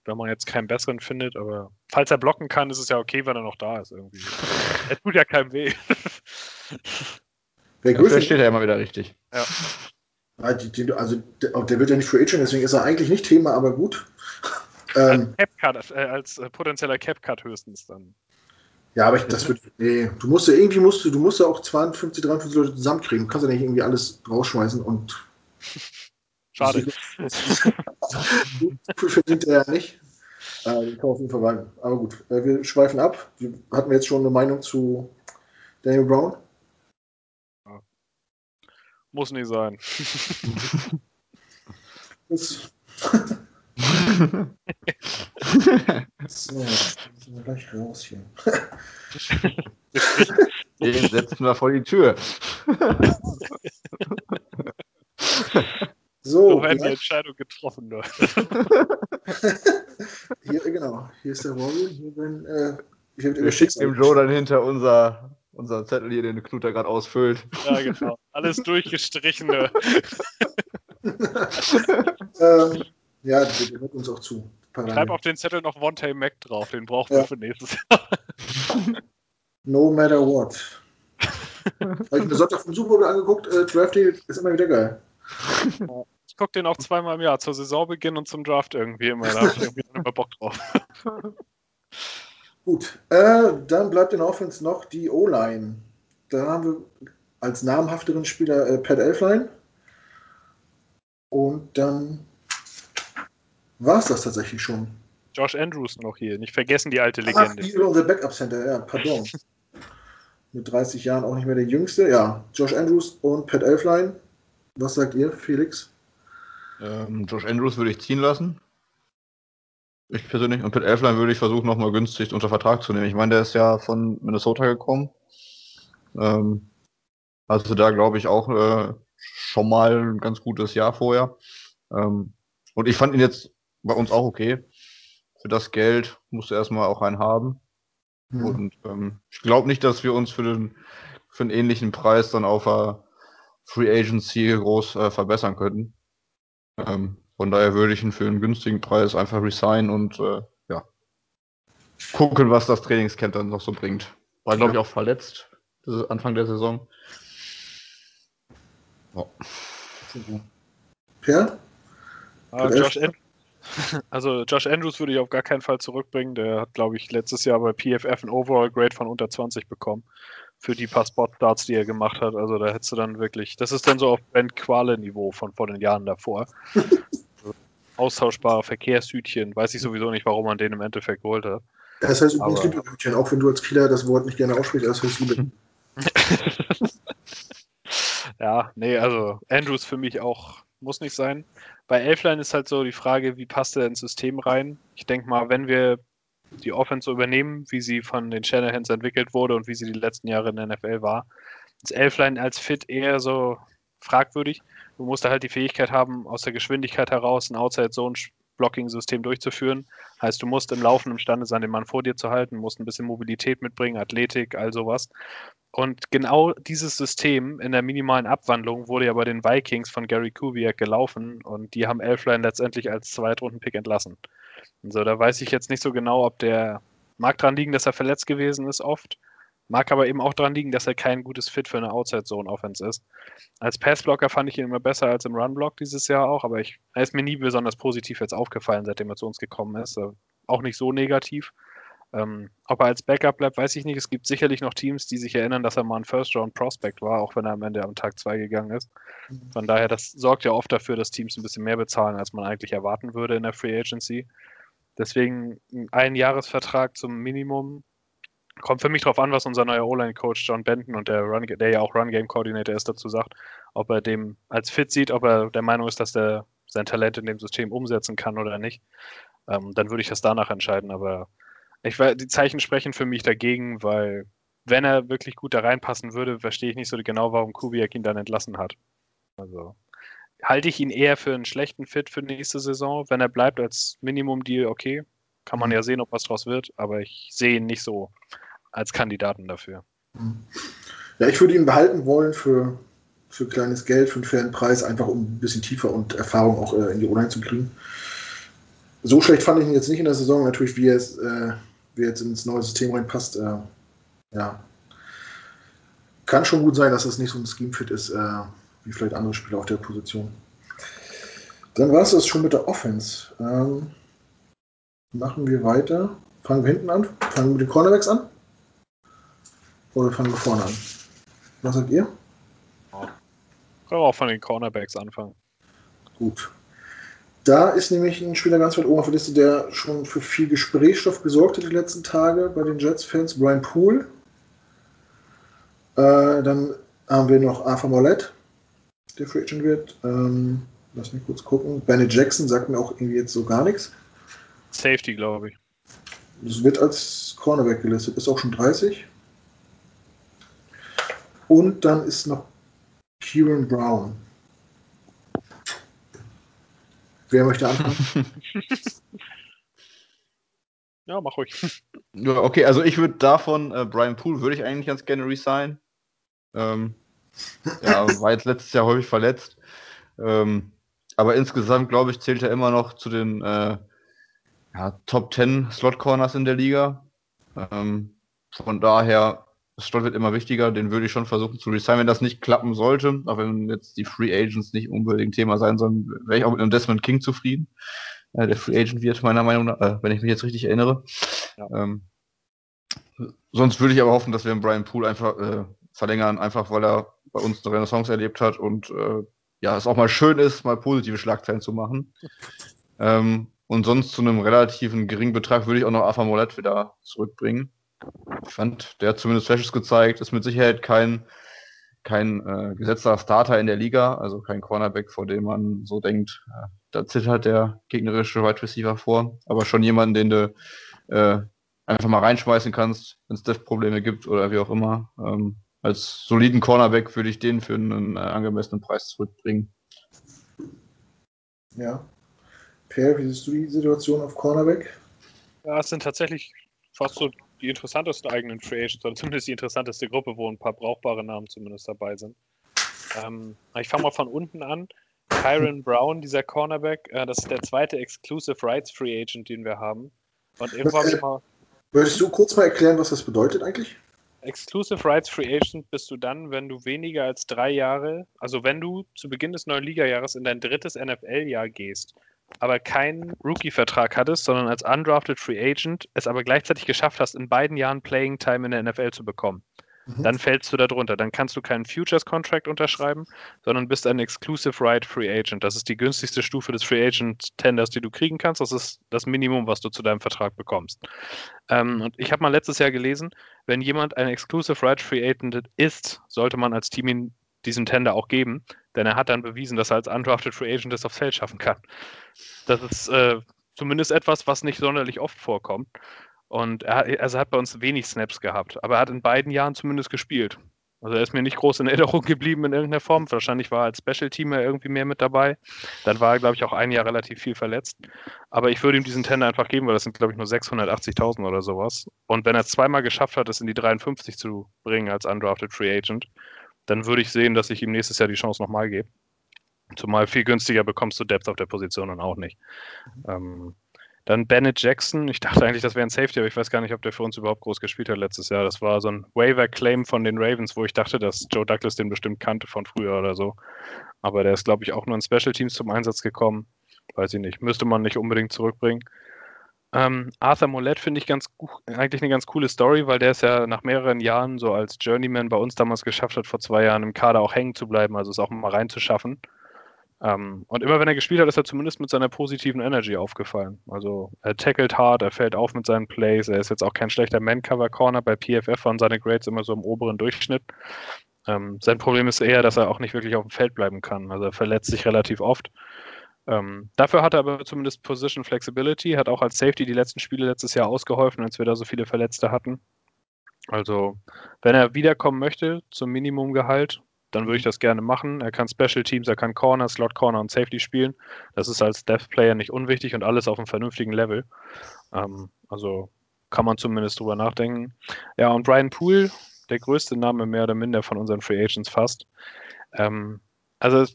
wenn man jetzt keinen besseren findet. Aber falls er blocken kann, ist es ja okay, wenn er noch da ist irgendwie. er tut ja keinem weh. Wer Dafür steht er immer wieder richtig. Die, also der, wird ja nicht Free Agent, deswegen ist er eigentlich nicht Thema, aber gut. Ähm, Als Cap-Cut, äh, als äh, potenzieller Cap-Cut höchstens dann. ja, aber ich, das wird. Nee, du musst ja irgendwie musst du, du musst ja auch 52, 53 Leute zusammenkriegen. Du kannst ja nicht irgendwie alles rausschmeißen und Schade. Viel verdient er ja nicht. Äh, den kaufen wir verwalten. Aber gut, äh, wir schweifen ab. Wir hatten jetzt schon eine Meinung zu Daniel Brown. Muss nicht sein. So, müssen wir gleich raus hier. Den setzen wir vor die Tür. So, So werden die Entscheidung getroffen. Ne? hier, genau. Hier ist der Robin. Hier bin, äh, hier wird Wir dem Joe dann hinter unser, unser Zettel hier, den Knut da gerade ausfüllt. Ja, genau. Alles durchgestrichen. Ne? ähm, Ja, der der hört uns auch zu. Parallel. Schreib auf den Zettel noch Vontae Mac drauf, den brauchen Ja. wir für nächstes Jahr. No matter what. Habe ich mir Sonntag vom Super Bowl angeguckt. Äh, Drafting ist immer wieder geil. Ich gucke den auch zweimal im Jahr, zur Saisonbeginn und zum Draft irgendwie immer. Da habe ich irgendwie immer Bock drauf. Gut, äh, dann bleibt in Offense noch die O-Line. Da haben wir als namhafteren Spieler äh, Pat Elfline. Und dann war es das tatsächlich schon. Josh Andrews noch hier, nicht vergessen die alte Ach, Legende. die unser Backup Center, ja, pardon. Mit 30 Jahren auch nicht mehr der Jüngste. Ja, Josh Andrews und Pat Elfline. Was sagt ihr, Felix? Ähm, Josh Andrews würde ich ziehen lassen. Ich persönlich. Und Pat Elfline würde ich versuchen, nochmal günstig unter Vertrag zu nehmen. Ich meine, der ist ja von Minnesota gekommen. Ähm, also da glaube ich auch äh, schon mal ein ganz gutes Jahr vorher. Ähm, und ich fand ihn jetzt bei uns auch okay. Für das Geld musst du erstmal auch einen haben. Hm. Und ähm, ich glaube nicht, dass wir uns für, den, für einen ähnlichen Preis dann auf der Free Agency groß äh, verbessern könnten. Ähm, von daher würde ich ihn für einen günstigen Preis einfach resignen und äh, ja, gucken, was das Trainingscamp dann noch so bringt. War, glaube ich, auch verletzt das ist Anfang der Saison. Ja. Per? Pat Josh, also Josh Andrews würde ich auf gar keinen Fall zurückbringen. Der hat, glaube ich, letztes Jahr bei PFF ein Overall Grade von unter 20 bekommen. Für die paar Spot-Starts, die er gemacht hat. Also da hättest du dann wirklich, das ist dann so auf Ben Quale-Niveau von vor den Jahren davor. Austauschbare Verkehrshütchen. Weiß ich sowieso nicht, warum man den im Endeffekt geholt hat. Das heißt übrigens Lieblingshütchen, auch wenn du als Kieler das Wort nicht gerne aussprichst, das heißt Liebe. Ja, nee, also Andrews für mich auch muss nicht sein. Bei Elfline ist halt so die Frage, wie passt er ins System rein? Ich denke mal, wenn wir die Offense so übernehmen, wie sie von den Shanahans entwickelt wurde und wie sie die letzten Jahre in der NFL war, ist Elfline als Fit eher so fragwürdig. Du musst da halt die Fähigkeit haben, aus der Geschwindigkeit heraus ein Outside-Zone-Blocking-System durchzuführen. Heißt, du musst im Laufen imstande sein, den Mann vor dir zu halten, musst ein bisschen Mobilität mitbringen, Athletik, all sowas. Und genau dieses System in der minimalen Abwandlung wurde ja bei den Vikings von Gary Kubiak gelaufen und die haben Elfline letztendlich als Zweitrunden-Pick entlassen. Und so, da weiß ich jetzt nicht so genau, ob der mag dran liegen, dass er verletzt gewesen ist oft, mag aber eben auch dran liegen, dass er kein gutes Fit für eine Outside-Zone-Offense ist. Als Passblocker fand ich ihn immer besser als im Run-Block dieses Jahr auch, aber ich, er ist mir nie besonders positiv jetzt aufgefallen, seitdem er zu uns gekommen ist. Äh, Auch nicht so negativ. Ähm, ob er als Backup bleibt, weiß ich nicht. Es gibt sicherlich noch Teams, die sich erinnern, dass er mal ein First-Round-Prospect war, auch wenn er am Ende am Tag 2 gegangen ist. Von daher, das sorgt ja oft dafür, dass Teams ein bisschen mehr bezahlen, als man eigentlich erwarten würde in der Free Agency. Deswegen ein Jahresvertrag zum Minimum. Kommt für mich darauf an, was unser neuer O-Line-Coach John Benton und der, Run, der ja auch Run-Game-Coordinator ist, dazu sagt. Ob er dem als fit sieht, ob er der Meinung ist, dass er sein Talent in dem System umsetzen kann oder nicht. Ähm, dann würde ich das danach entscheiden. Aber ich die Zeichen sprechen für mich dagegen, weil wenn er wirklich gut da reinpassen würde, verstehe ich nicht so genau, warum Kubiak ihn dann entlassen hat. Also halte ich ihn eher für einen schlechten Fit für nächste Saison. Wenn er bleibt als Minimum-Deal, okay. Kann man Mhm. ja sehen, ob was draus wird, aber ich sehe ihn nicht so als Kandidaten dafür. Ja, ich würde ihn behalten wollen für, für kleines Geld, für einen fairen Preis, einfach um ein bisschen tiefer und Erfahrung auch äh, in die O-Line zu kriegen. So schlecht fand ich ihn jetzt nicht in der Saison, natürlich, wie er jetzt, äh, wie er jetzt ins neue System reinpasst. Äh, ja, kann schon gut sein, dass das nicht so ein Scheme-Fit ist, äh, wie vielleicht andere Spieler auf der Position. Dann war es das schon mit der Offense. Ähm, machen wir weiter. Fangen wir hinten an? Fangen wir mit den Cornerbacks an? Oder fangen wir vorne an? Was sagt ihr? Können wir auch von den Cornerbacks anfangen. Gut. Da ist nämlich ein Spieler ganz weit oben auf der Liste, der schon für viel Gesprächsstoff gesorgt hat die letzten Tage bei den Jets-Fans, Brian Poole. Äh, dann haben wir noch Arthur Mollett, der Free Agent wird. Ähm, lass mich kurz gucken. Bennett Jackson sagt mir auch irgendwie jetzt so gar nichts. Safety, glaube ich. Das wird als Cornerback gelistet, ist auch schon 30. Und dann ist noch Kieran Brown. Wer möchte anfangen? ja, mach ruhig. Ja, okay, also ich würde davon, äh, Brian Poole würde ich eigentlich ganz gerne resignen. Ähm, ja, war jetzt letztes Jahr häufig verletzt. Ähm, aber insgesamt, glaube ich, zählt er immer noch zu den äh, ja, Top 10 Slot Corners in der Liga. Ähm, von daher, das Slot wird immer wichtiger. Den würde ich schon versuchen zu resignen, wenn das nicht klappen sollte. Auch wenn jetzt die Free Agents nicht unbedingt Thema sein sollen, wäre ich auch mit einem Desmond King zufrieden. Äh, der Free Agent wird, meiner Meinung nach, äh, wenn ich mich jetzt richtig erinnere. Ja. Ähm, sonst würde ich aber hoffen, dass wir einen Brian Poole einfach äh, verlängern, einfach weil er bei uns eine Renaissance erlebt hat und äh, ja, es auch mal schön ist, mal positive Schlagzeilen zu machen. Ähm, und sonst zu einem relativen geringen Betrag würde ich auch noch Alpha Molet wieder zurückbringen. Ich fand, der hat zumindest Flashes gezeigt, ist mit Sicherheit kein, kein äh, gesetzter Starter in der Liga, also kein Cornerback, vor dem man so denkt, äh, da zittert der gegnerische Wide Receiver vor, aber schon jemanden, den du äh, einfach mal reinschmeißen kannst, wenn es Dev-Probleme gibt oder wie auch immer. Ähm, als soliden Cornerback würde ich den für einen äh, angemessenen Preis zurückbringen. Ja. Per, wie siehst du die Situation auf Cornerback? Ja, es sind tatsächlich fast so die interessantesten eigenen Free Agents, oder zumindest die interessanteste Gruppe, wo ein paar brauchbare Namen zumindest dabei sind. Ähm, ich fange mal von unten an. Kyron Brown, dieser Cornerback, äh, das ist der zweite Exclusive Rights Free Agent, den wir haben. Und irgendwann äh, mal. Würdest du kurz mal erklären, was das bedeutet eigentlich? Exclusive Rights Free Agent bist du dann, wenn du weniger als drei Jahre, also wenn du zu Beginn des neuen Ligajahres in dein drittes NFL-Jahr gehst, aber keinen Rookie-Vertrag hattest, sondern als undrafted Free Agent es aber gleichzeitig geschafft hast, in beiden Jahren Playing Time in der NFL zu bekommen. Mhm. Dann fällst du da drunter. Dann kannst du keinen Futures-Contract unterschreiben, sondern bist ein Exclusive Right Free Agent. Das ist die günstigste Stufe des Free Agent-Tenders, die du kriegen kannst. Das ist das Minimum, was du zu deinem Vertrag bekommst. Ähm, und ich habe mal letztes Jahr gelesen, wenn jemand ein Exclusive Right Free Agent ist, sollte man als Team ihn diesen Tender auch geben, denn er hat dann bewiesen, dass er als Undrafted Free Agent es aufs Feld schaffen kann. Das ist äh, zumindest etwas, was nicht sonderlich oft vorkommt. Und er, also hat bei uns wenig Snaps gehabt, aber er hat in beiden Jahren zumindest gespielt. Also er ist mir nicht groß in Erinnerung geblieben in irgendeiner Form. Wahrscheinlich war er als Special-Teamer irgendwie mehr mit dabei. Dann war er, glaube ich, auch ein Jahr relativ viel verletzt. Aber ich würde ihm diesen Tender einfach geben, weil das sind, glaube ich, nur 680.000 oder sowas. Und wenn er es zweimal geschafft hat, es in die 53 zu bringen als Undrafted Free Agent, dann würde ich sehen, dass ich ihm nächstes Jahr die Chance nochmal gebe. Zumal viel günstiger bekommst du Depth auf der Position dann auch nicht. Ähm, dann Bennett Jackson. Ich dachte eigentlich, das wäre ein Safety, aber ich weiß gar nicht, ob der für uns überhaupt groß gespielt hat letztes Jahr. Das war so ein Waiver-Claim von den Ravens, wo ich dachte, dass Joe Douglas den bestimmt kannte von früher oder so. Aber der ist, glaube ich, auch nur in Special Teams zum Einsatz gekommen. Weiß ich nicht. Müsste man nicht unbedingt zurückbringen. Ähm, Arthur Mollett finde ich ganz eigentlich eine ganz coole Story, weil der es ja nach mehreren Jahren so als Journeyman bei uns damals geschafft hat, vor zwei Jahren im Kader auch hängen zu bleiben, also es auch mal reinzuschaffen. Ähm, und immer wenn er gespielt hat, ist er zumindest mit seiner positiven Energy aufgefallen. Also er tackelt hart, er fällt auf mit seinen Plays, er ist jetzt auch kein schlechter Man-Cover-Corner. Bei PFF waren seine Grades immer so im oberen Durchschnitt. Ähm, sein Problem ist eher, dass er auch nicht wirklich auf dem Feld bleiben kann. Also er verletzt sich relativ oft. Ähm, dafür hat er aber zumindest Position Flexibility, hat auch als Safety die letzten Spiele letztes Jahr ausgeholfen, als wir da so viele Verletzte hatten. Also, wenn er wiederkommen möchte zum Minimumgehalt, dann würde ich das gerne machen. Er kann Special Teams, er kann Corner, Slot Corner und Safety spielen. Das ist als Death Player nicht unwichtig und alles auf einem vernünftigen Level. Ähm, also kann man zumindest drüber nachdenken. Ja, und Brian Poole, der größte Name mehr oder minder von unseren Free Agents fast. Ähm, also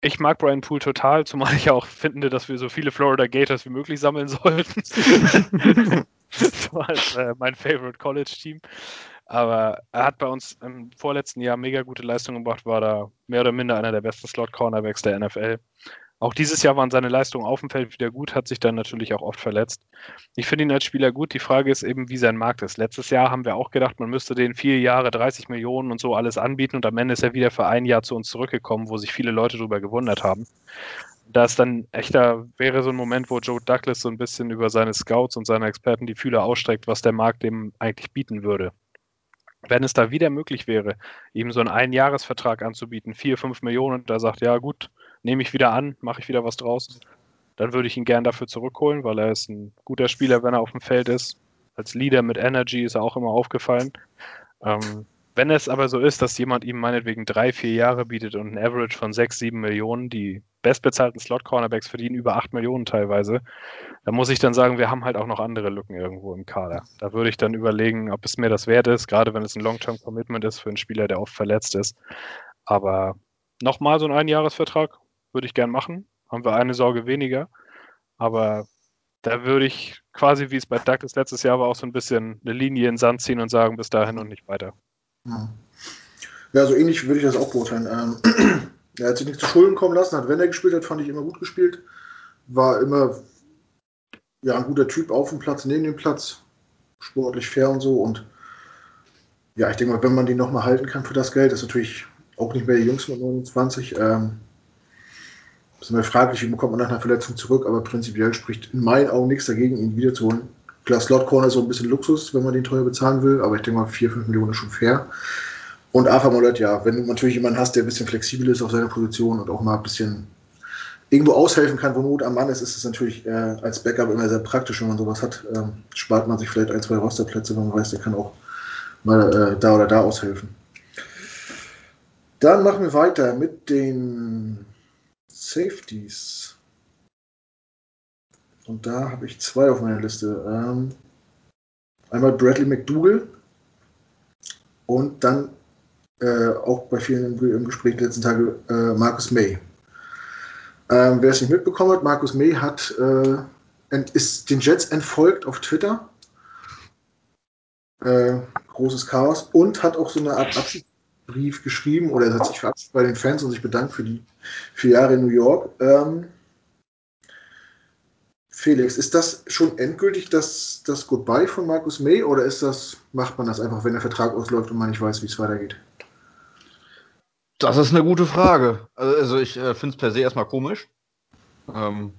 ich mag Brian Poole total, zumal ich auch finde, dass wir so viele Florida Gators wie möglich sammeln sollten. so als äh, mein Favorite College Team. Aber er hat bei uns im vorletzten Jahr mega gute Leistungen gebracht, war da mehr oder minder einer der besten Slot-Cornerbacks der NFL. Auch dieses Jahr waren seine Leistungen auf dem Feld wieder gut, hat sich dann natürlich auch oft verletzt. Ich finde ihn als Spieler gut. Die Frage ist eben, wie sein Markt ist. Letztes Jahr haben wir auch gedacht, man müsste den vier Jahre 30 Millionen und so alles anbieten und am Ende ist er wieder für ein Jahr zu uns zurückgekommen, wo sich viele Leute darüber gewundert haben. Da ist dann echter, wäre so ein Moment, wo Joe Douglas so ein bisschen über seine Scouts und seine Experten die Fühler ausstreckt, was der Markt dem eigentlich bieten würde. Wenn es da wieder möglich wäre, ihm so einen Einjahresvertrag anzubieten, vier, fünf Millionen, und er sagt, ja gut, nehme ich wieder an, mache ich wieder was draus, dann würde ich ihn gern dafür zurückholen, weil er ist ein guter Spieler, wenn er auf dem Feld ist. Als Leader mit Energy ist er auch immer aufgefallen. Ähm, wenn es aber so ist, dass jemand ihm meinetwegen drei, vier Jahre bietet und ein Average von sechs, sieben Millionen, die bestbezahlten Slot-Cornerbacks verdienen über acht Millionen teilweise, dann muss ich dann sagen, wir haben halt auch noch andere Lücken irgendwo im Kader. Da würde ich dann überlegen, ob es mir das wert ist, gerade wenn es ein Long-Term-Commitment ist für einen Spieler, der oft verletzt ist. Aber nochmal so ein Einjahresvertrag würde ich gern machen. Haben wir eine Sorge weniger. Aber da würde ich quasi, wie es bei Douglas letztes Jahr war, auch so ein bisschen eine Linie in den Sand ziehen und sagen, bis dahin und nicht weiter. Ja, so ähnlich würde ich das auch beurteilen. Ähm, er hat sich nicht zu Schulden kommen lassen, hat, wenn er gespielt hat, fand ich immer gut gespielt. War immer ja, ein guter Typ auf dem Platz, neben dem Platz. Sportlich fair und so. Und ja, ich denke mal, wenn man den nochmal halten kann für das Geld, ist natürlich auch nicht mehr die Jungs mit 29. Ähm, ist immer fraglich, wie bekommt man nach einer Verletzung zurück, aber prinzipiell spricht in meinen Augen nichts dagegen, ihn wiederzuholen. Klar, Slot Corner ist so ein bisschen Luxus, wenn man den teuer bezahlen will, aber ich denke mal, 4, 5 Millionen ist schon fair. Und Ava Mollett, ja, wenn du natürlich jemanden hast, der ein bisschen flexibel ist auf seiner Position und auch mal ein bisschen irgendwo aushelfen kann, wo Not am Mann ist, ist es natürlich äh, als Backup immer sehr praktisch, wenn man sowas hat. Ähm, spart man sich vielleicht ein, zwei Rosterplätze, wenn man weiß, der kann auch mal äh, da oder da aushelfen. Dann machen wir weiter mit den Safeties. Und da habe ich zwei auf meiner Liste. Ähm, einmal Bradley McDougall und dann äh, auch bei vielen im, im Gespräch der letzten Tage äh, Markus May. Ähm, wer es nicht mitbekommen hat, Markus May hat, äh, ist den Jets entfolgt auf Twitter. Äh, großes Chaos und hat auch so eine Art Abschiedsbrief geschrieben oder er hat sich verabschiedet bei den Fans und sich bedankt für die vier Jahre in New York. Ähm, Felix, ist das schon endgültig das, das Goodbye von Markus May oder ist das, macht man das einfach, wenn der Vertrag ausläuft und man nicht weiß, wie es weitergeht? Das ist eine gute Frage. Also ich äh, finde es per se erstmal komisch. Ähm,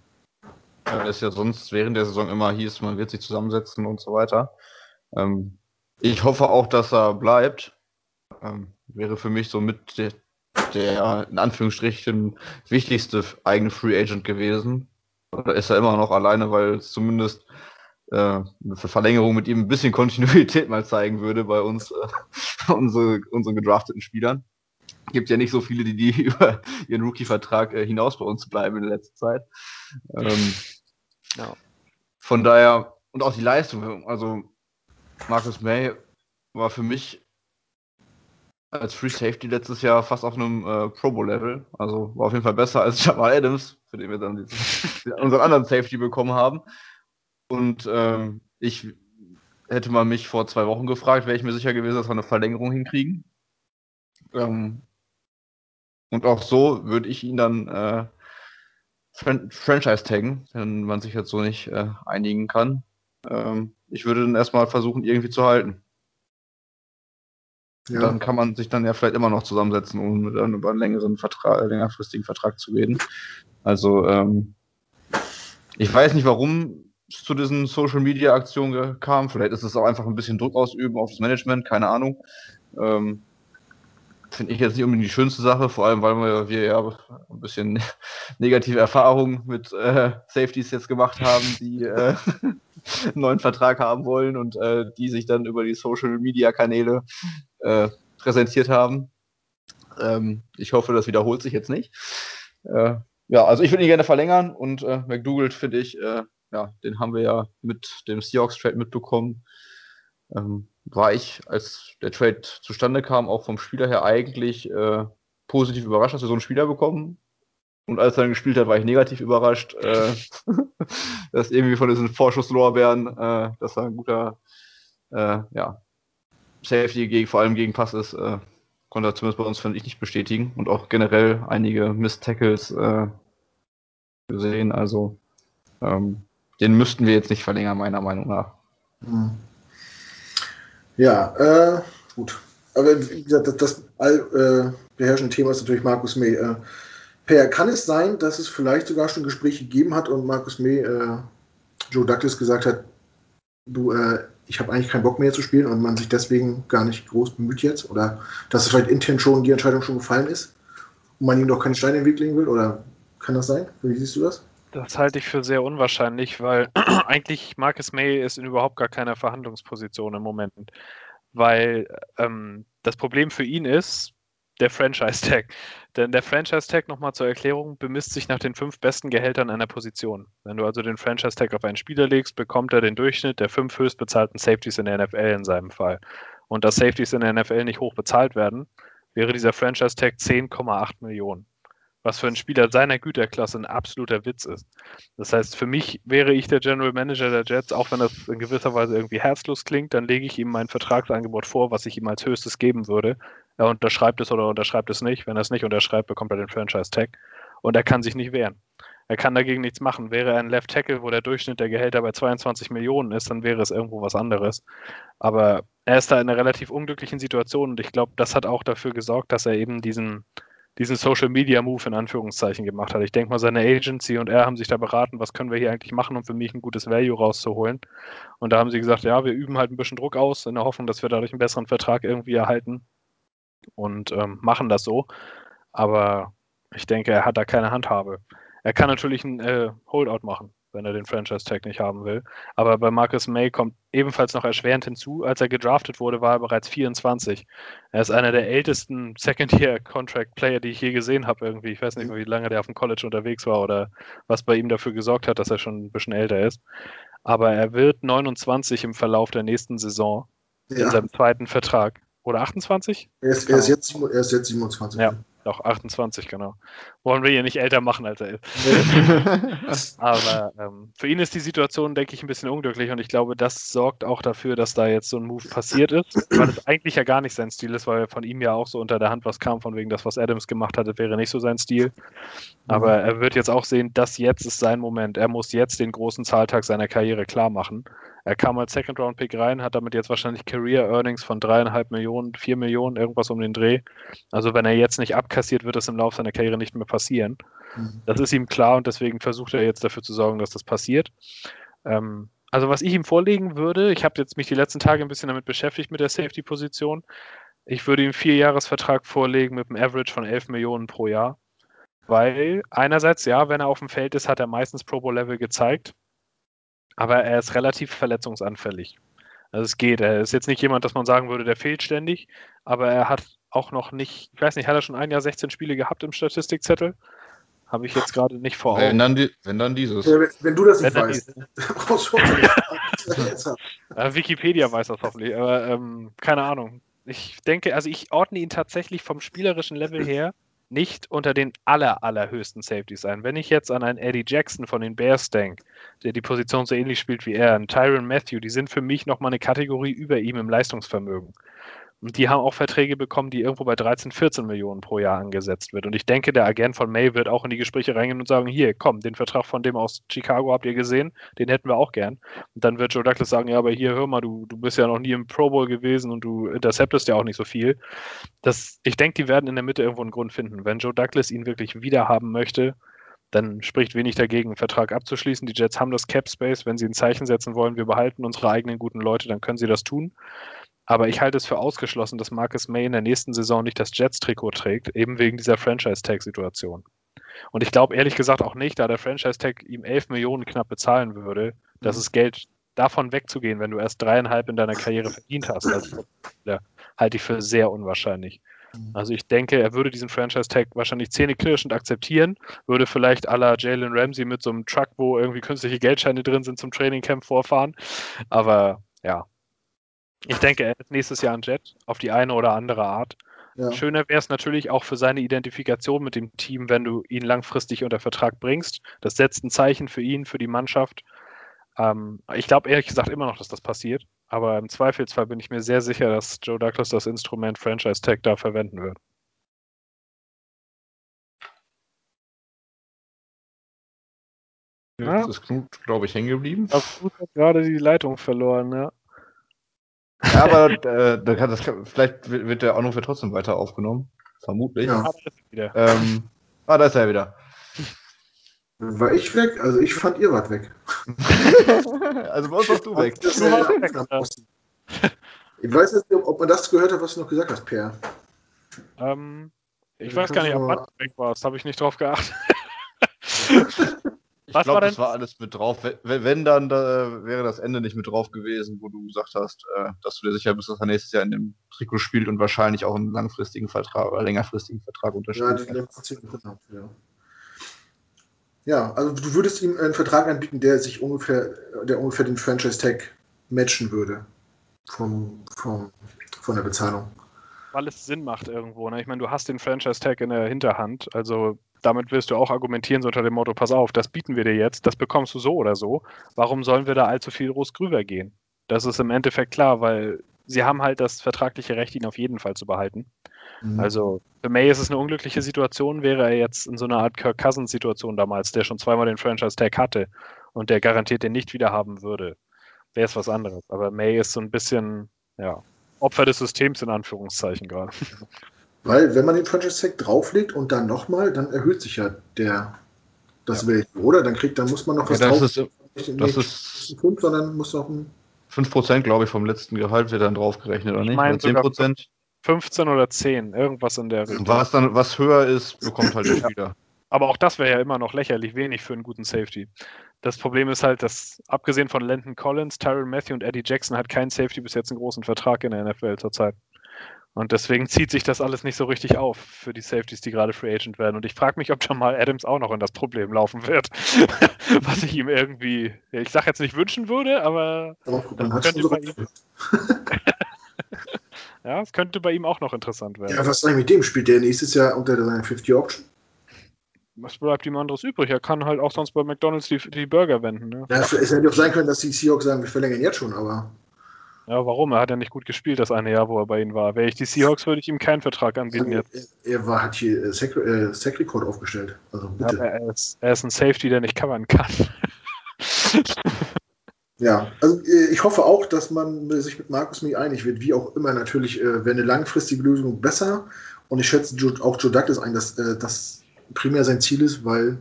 weil es ja sonst während der Saison immer hieß, man wird sich zusammensetzen und so weiter. Ähm, ich hoffe auch, dass er bleibt. Ähm, wäre für mich so mit der, der in Anführungsstrichen wichtigste eigene Free Agent gewesen. Oder ist er immer noch alleine, weil es zumindest äh, eine Verlängerung mit ihm ein bisschen Kontinuität mal zeigen würde bei uns, äh, unsere, unseren gedrafteten Spielern. Gibt ja nicht so viele, die, die über ihren Rookie-Vertrag äh, hinaus bei uns bleiben in der letzten Zeit. Ähm, ja. Von daher, und auch die Leistung, also Marcus May war für mich als Free Safety letztes Jahr fast auf einem äh, Pro Bowl Level. Also war auf jeden Fall besser als Jamal Adams, für den wir dann diesen, unseren anderen Safety bekommen haben. Und ähm, ich hätte man mich vor zwei Wochen gefragt, wäre ich mir sicher gewesen, dass wir eine Verlängerung hinkriegen. Ähm, und auch so würde ich ihn dann äh, Fran Franchise taggen, wenn man sich jetzt so nicht äh, einigen kann. Ähm, ich würde dann erstmal versuchen, irgendwie zu halten. Ja. Dann kann man sich dann ja vielleicht immer noch zusammensetzen, um dann über einen längeren Vertrag, längerfristigen Vertrag zu reden. Also ähm, ich weiß nicht, warum es zu diesen Social Media Aktionen kam. Vielleicht ist es auch einfach ein bisschen Druck ausüben auf das Management, keine Ahnung. Ähm, Finde ich jetzt nicht unbedingt die schönste Sache, vor allem weil wir, wir ja ein bisschen negative Erfahrungen mit äh, Safeties jetzt gemacht haben, die äh, einen neuen Vertrag haben wollen und äh, die sich dann über die Social Media Kanäle äh, präsentiert haben. Ähm, ich hoffe, das wiederholt sich jetzt nicht. Äh, ja, also ich würde ihn gerne verlängern und äh, McDougall finde ich äh, ja, den haben wir ja mit dem Seahawks-Trade mitbekommen. Ähm, war ich, als der Trade zustande kam, auch vom Spieler her eigentlich äh, positiv überrascht, dass wir so einen Spieler bekommen. Und als er dann gespielt hat, war ich negativ überrascht, äh, dass irgendwie von diesen Vorschusslorbeeren, äh, dass er ein guter äh, ja, Safety gegen, vor allem gegen Pass ist, äh, konnte er zumindest bei uns, finde ich, nicht bestätigen. Und auch generell einige Miss-Tackles äh, gesehen. Also ähm, den müssten wir jetzt nicht verlängern, meiner Meinung nach. Hm. Ja, äh, gut. Aber wie gesagt, das, das all äh, beherrschende Thema ist natürlich Markus May. Per, kann es sein, dass es vielleicht sogar schon Gespräche gegeben hat und Markus May äh, Joe Douglas gesagt hat, du, äh, ich habe eigentlich keinen Bock mehr zu spielen und man sich deswegen gar nicht groß bemüht jetzt? Oder dass es vielleicht intern schon die Entscheidung schon gefallen ist und man ihm doch keine Steine in den Weg legen will? Oder kann das sein? Wie siehst du das? Das halte ich für sehr unwahrscheinlich, weil eigentlich Marcus May ist in überhaupt gar keiner Verhandlungsposition im Moment. Weil ähm, das Problem für ihn ist der Franchise-Tag. Denn der Franchise-Tag, nochmal zur Erklärung, bemisst sich nach den fünf besten Gehältern einer Position. Wenn du also den Franchise-Tag auf einen Spieler legst, bekommt er den Durchschnitt der fünf höchstbezahlten Safeties in der NFL in seinem Fall. Und da Safeties in der NFL nicht hoch bezahlt werden, wäre dieser Franchise-Tag 10,8 Millionen was für einen Spieler seiner Güterklasse ein absoluter Witz ist. Das heißt, für mich wäre ich der General Manager der Jets, auch wenn das in gewisser Weise irgendwie herzlos klingt, dann lege ich ihm mein Vertragsangebot vor, was ich ihm als höchstes geben würde. Er unterschreibt es oder unterschreibt es nicht. Wenn er es nicht unterschreibt, bekommt er den Franchise-Tag und er kann sich nicht wehren. Er kann dagegen nichts machen. Wäre er ein Left Tackle, wo der Durchschnitt der Gehälter bei 22 Millionen ist, dann wäre es irgendwo was anderes. Aber er ist da in einer relativ unglücklichen Situation und ich glaube, das hat auch dafür gesorgt, dass er eben diesen, diesen Social Media Move in Anführungszeichen gemacht hat. Ich denke mal, seine Agency und er haben sich da beraten, was können wir hier eigentlich machen, um für mich ein gutes Value rauszuholen. Und da haben sie gesagt, ja, wir üben halt ein bisschen Druck aus, in der Hoffnung, dass wir dadurch einen besseren Vertrag irgendwie erhalten und ähm, machen das so. Aber ich denke, er hat da keine Handhabe. Er kann natürlich ein äh, Holdout machen wenn er den Franchise-Tag nicht haben will. Aber bei Marcus May kommt ebenfalls noch erschwerend hinzu, als er gedraftet wurde, war er bereits 24. Er ist einer der ältesten Second-Year-Contract-Player, die ich je gesehen habe irgendwie. Ich weiß nicht, wie lange der auf dem College unterwegs war oder was bei ihm dafür gesorgt hat, dass er schon ein bisschen älter ist. Aber er wird 29 im Verlauf der nächsten Saison ja. in seinem zweiten Vertrag. Oder 28? Er ist, er ist, jetzt, er ist jetzt 27. Ja, doch, 28, genau. Wollen wir ihn nicht älter machen, als er ist. Aber ähm, für ihn ist die Situation, denke ich, ein bisschen unglücklich und ich glaube, das sorgt auch dafür, dass da jetzt so ein Move passiert ist, weil es eigentlich ja gar nicht sein Stil ist, weil von ihm ja auch so unter der Hand was kam, von wegen das, was Adams gemacht hatte, wäre nicht so sein Stil. Aber mhm. er wird jetzt auch sehen, dass jetzt ist sein Moment. Er muss jetzt den großen Zahltag seiner Karriere klar machen. Er kam als Second-Round-Pick rein, hat damit jetzt wahrscheinlich Career-Earnings von dreieinhalb Millionen, vier Millionen, irgendwas um den Dreh. Also wenn er jetzt nicht abkassiert, wird das im Laufe seiner Karriere nicht mehr passieren. Mhm. Das ist ihm klar und deswegen versucht er jetzt dafür zu sorgen, dass das passiert. Ähm, also was ich ihm vorlegen würde, ich habe jetzt mich die letzten Tage ein bisschen damit beschäftigt mit der Safety-Position. Ich würde ihm einen Vierjahresvertrag vorlegen mit einem Average von 11 Millionen pro Jahr. Weil einerseits, ja, wenn er auf dem Feld ist, hat er meistens Pro Bowl-Level gezeigt aber er ist relativ verletzungsanfällig. Also es geht. Er ist jetzt nicht jemand, dass man sagen würde, der fehlt ständig, aber er hat auch noch nicht, ich weiß nicht, hat er schon ein Jahr 16 Spiele gehabt im Statistikzettel? Habe ich jetzt gerade nicht vor Augen. Wenn dann, die, wenn dann dieses. Ja, wenn, wenn, du das nicht wenn weißt. ja, Wikipedia weiß das hoffentlich, aber ähm, keine Ahnung. Ich denke, also ich ordne ihn tatsächlich vom spielerischen Level her nicht unter den aller, allerhöchsten Safeties ein. Wenn ich jetzt an einen Eddie Jackson von den Bears denke, der die Position so ähnlich spielt wie er, einen Tyron Matthew, die sind für mich nochmal eine Kategorie über ihm im Leistungsvermögen. Und die haben auch Verträge bekommen, die irgendwo bei 13, 14 Millionen pro Jahr angesetzt wird. Und ich denke, der Agent von May wird auch in die Gespräche reingehen und sagen, hier, komm, den Vertrag von dem aus Chicago habt ihr gesehen, den hätten wir auch gern. Und dann wird Joe Douglas sagen, ja, aber hier, hör mal, du, du bist ja noch nie im Pro Bowl gewesen und du interceptest ja auch nicht so viel. Das, ich denke, die werden in der Mitte irgendwo einen Grund finden. Wenn Joe Douglas ihn wirklich wiederhaben möchte, dann spricht wenig dagegen, einen Vertrag abzuschließen. Die Jets haben das Cap Space. Wenn sie ein Zeichen setzen wollen, wir behalten unsere eigenen guten Leute, dann können sie das tun. Aber ich halte es für ausgeschlossen, dass Marcus May in der nächsten Saison nicht das Jets-Trikot trägt, eben wegen dieser Franchise-Tag-Situation. Und ich glaube ehrlich gesagt auch nicht, da der Franchise-Tag ihm 11 Millionen knapp bezahlen würde, dass mhm. es Geld davon wegzugehen, wenn du erst dreieinhalb in deiner Karriere verdient hast. Also, ja, halte ich für sehr unwahrscheinlich. Mhm. Also ich denke, er würde diesen Franchise-Tag wahrscheinlich zähneknirschend akzeptieren, würde vielleicht à la Jalen Ramsey mit so einem Truck, wo irgendwie künstliche Geldscheine drin sind, zum Trainingcamp vorfahren. Aber ja, ich denke, er ist nächstes Jahr ein Jet auf die eine oder andere Art. Ja. Schöner wäre es natürlich auch für seine Identifikation mit dem Team, wenn du ihn langfristig unter Vertrag bringst. Das setzt ein Zeichen für ihn, für die Mannschaft. Ähm, ich glaube ehrlich gesagt immer noch, dass das passiert. Aber im Zweifelsfall bin ich mir sehr sicher, dass Joe Douglas das Instrument Franchise Tag da verwenden wird. Ja. Das ist Knut, glaube ich, hängen geblieben. Knut hat gerade die Leitung verloren, ja. Ja, aber äh, das kann, vielleicht wird der Anruf ja trotzdem weiter aufgenommen. Vermutlich. Ja. Ah, da ähm, ah, da ist er wieder. War ich weg? Also ich fand, ihr wart weg. also bei uns warst du weg. Das, du warst weg. Ich weiß nicht, ob man das gehört hat, was du noch gesagt hast, Per. Ähm, ich weiß gar nicht, ob du weg warst. Habe ich nicht drauf geachtet. Ich glaube, das war alles mit drauf. Wenn, wenn dann da wäre das Ende nicht mit drauf gewesen, wo du gesagt hast, äh, dass du dir sicher bist, dass er nächstes Jahr in dem Trikot spielt und wahrscheinlich auch einen langfristigen Vertrag oder längerfristigen Vertrag unterschreibt. Ja, letzten ja. Ja, also du würdest ihm einen Vertrag anbieten, der sich ungefähr, der ungefähr den Franchise-Tag matchen würde. Vom, vom, von der Bezahlung. Weil es Sinn macht irgendwo. Ne? Ich meine, du hast den Franchise-Tag in der Hinterhand. Also damit wirst du auch argumentieren, so unter dem Motto, pass auf, das bieten wir dir jetzt, das bekommst du so oder so. Warum sollen wir da allzu viel groß drüber gehen? Das ist im Endeffekt klar, weil sie haben halt das vertragliche Recht, ihn auf jeden Fall zu behalten. Mhm. Also für May ist es eine unglückliche Situation, wäre er jetzt in so einer Art Kirk Cousins-Situation damals, der schon zweimal den Franchise-Tag hatte und der garantiert den nicht wieder haben würde, wäre es was anderes. Aber May ist so ein bisschen, ja, Opfer des Systems in Anführungszeichen gerade. Weil wenn man den Franchise-Tag drauflegt und dann nochmal, dann erhöht sich ja der das ja. Value, oder? Dann kriegt, dann muss man noch was ja, das drauf. Ist, nicht, das ist 5, sondern muss noch ein 5% glaube ich vom letzten Gehalt wird dann draufgerechnet, oder nicht? Ich meine 10%? 15 oder 10, irgendwas in der Richtung. Was dann was höher ist, bekommt halt der Spieler. Aber auch das wäre ja immer noch lächerlich wenig für einen guten Safety. Das Problem ist halt, dass abgesehen von Landon Collins, Tyron Matthew und Eddie Jackson hat kein Safety bis jetzt einen großen Vertrag in der NFL zurzeit. Und deswegen zieht sich das alles nicht so richtig auf für die Safeties, die gerade Free Agent werden. Und ich frage mich, ob Jamal Adams auch noch in das Problem laufen wird. Was ich ihm irgendwie, ich sage jetzt nicht wünschen würde, aber Doch, das könnte bei ihm. Ja, es könnte bei ihm auch noch interessant werden. Ja, was soll ich mit dem? Spielt der nächstes Jahr unter seiner 50-Option? Was bleibt ihm anderes übrig? Er kann halt auch sonst bei McDonalds die, die Burger wenden. Ne? Ja, es hätte auch sein können, dass die Seahawks sagen, wir verlängern jetzt schon, aber. Ja, warum? Er hat ja nicht gut gespielt das eine Jahr, wo er bei ihnen war. Wäre ich die Seahawks, würde ich ihm keinen Vertrag anbieten also, jetzt. Er, war, hat hier äh, Sack, äh, Sack Record aufgestellt. Also bitte. Ja, er, ist, er ist ein Safety, der nicht covern kann. Ja, also äh, ich hoffe auch, dass man sich mit Markus Mee einig wird. Wie auch immer, natürlich äh, wäre eine langfristige Lösung besser. Und ich schätze auch Joe Douglas ein, dass äh, das primär sein Ziel ist, weil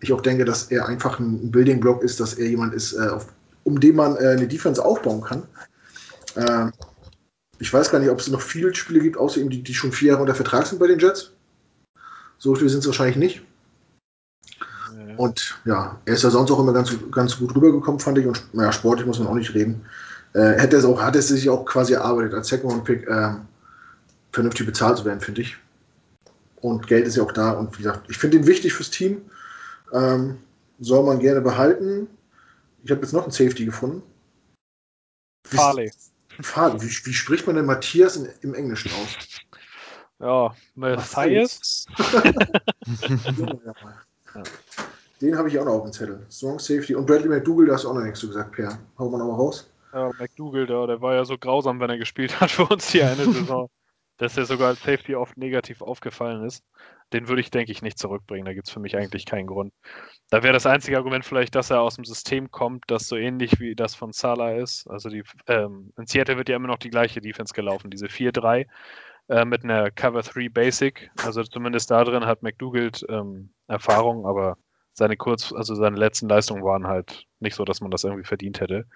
ich auch denke, dass er einfach ein Building Block ist, dass er jemand ist, äh, auf, um den man äh, eine Defense aufbauen kann. Ähm, ich weiß gar nicht, ob es noch viele Spiele gibt, außer ihm, die, die schon vier Jahre unter Vertrag sind bei den Jets. So viele sind es wahrscheinlich nicht. Und ja, er ist ja sonst auch immer ganz, ganz gut rübergekommen, fand ich. Und ja, sportlich muss man auch nicht reden. Äh, hätte es auch, hat es sich auch quasi erarbeitet, als Second-Round-Pick äh, vernünftig bezahlt zu werden, finde ich. Und Geld ist ja auch da. Und wie gesagt, ich finde ihn wichtig fürs Team. Ähm, soll man gerne behalten. Ich habe jetzt noch einen Safety gefunden. Farley. Wie, wie, spricht man denn Matthias in, im Englischen aus? Ja, Matthias. ja. Den habe ich auch noch auf dem Zettel. Strong Safety. Und Bradley McDougall, da hast du auch noch nichts zu gesagt, Per. Hau mal nochmal raus. Ja, McDougall, der, der war ja so grausam, wenn er gespielt hat für uns hier eine Saison, dass er sogar als Safety oft negativ aufgefallen ist. Den würde ich, denke ich, nicht zurückbringen. Da gibt es für mich eigentlich keinen Grund. Da wäre das einzige Argument vielleicht, dass er aus dem System kommt, das so ähnlich wie das von Salah ist. Also die, ähm, in Seattle wird ja immer noch die gleiche Defense gelaufen, diese 4-3 äh, mit einer Cover 3 Basic. Also zumindest da drin hat McDougall ähm, Erfahrung, aber seine kurz, also seine letzten Leistungen waren halt nicht so, dass man das irgendwie verdient hätte.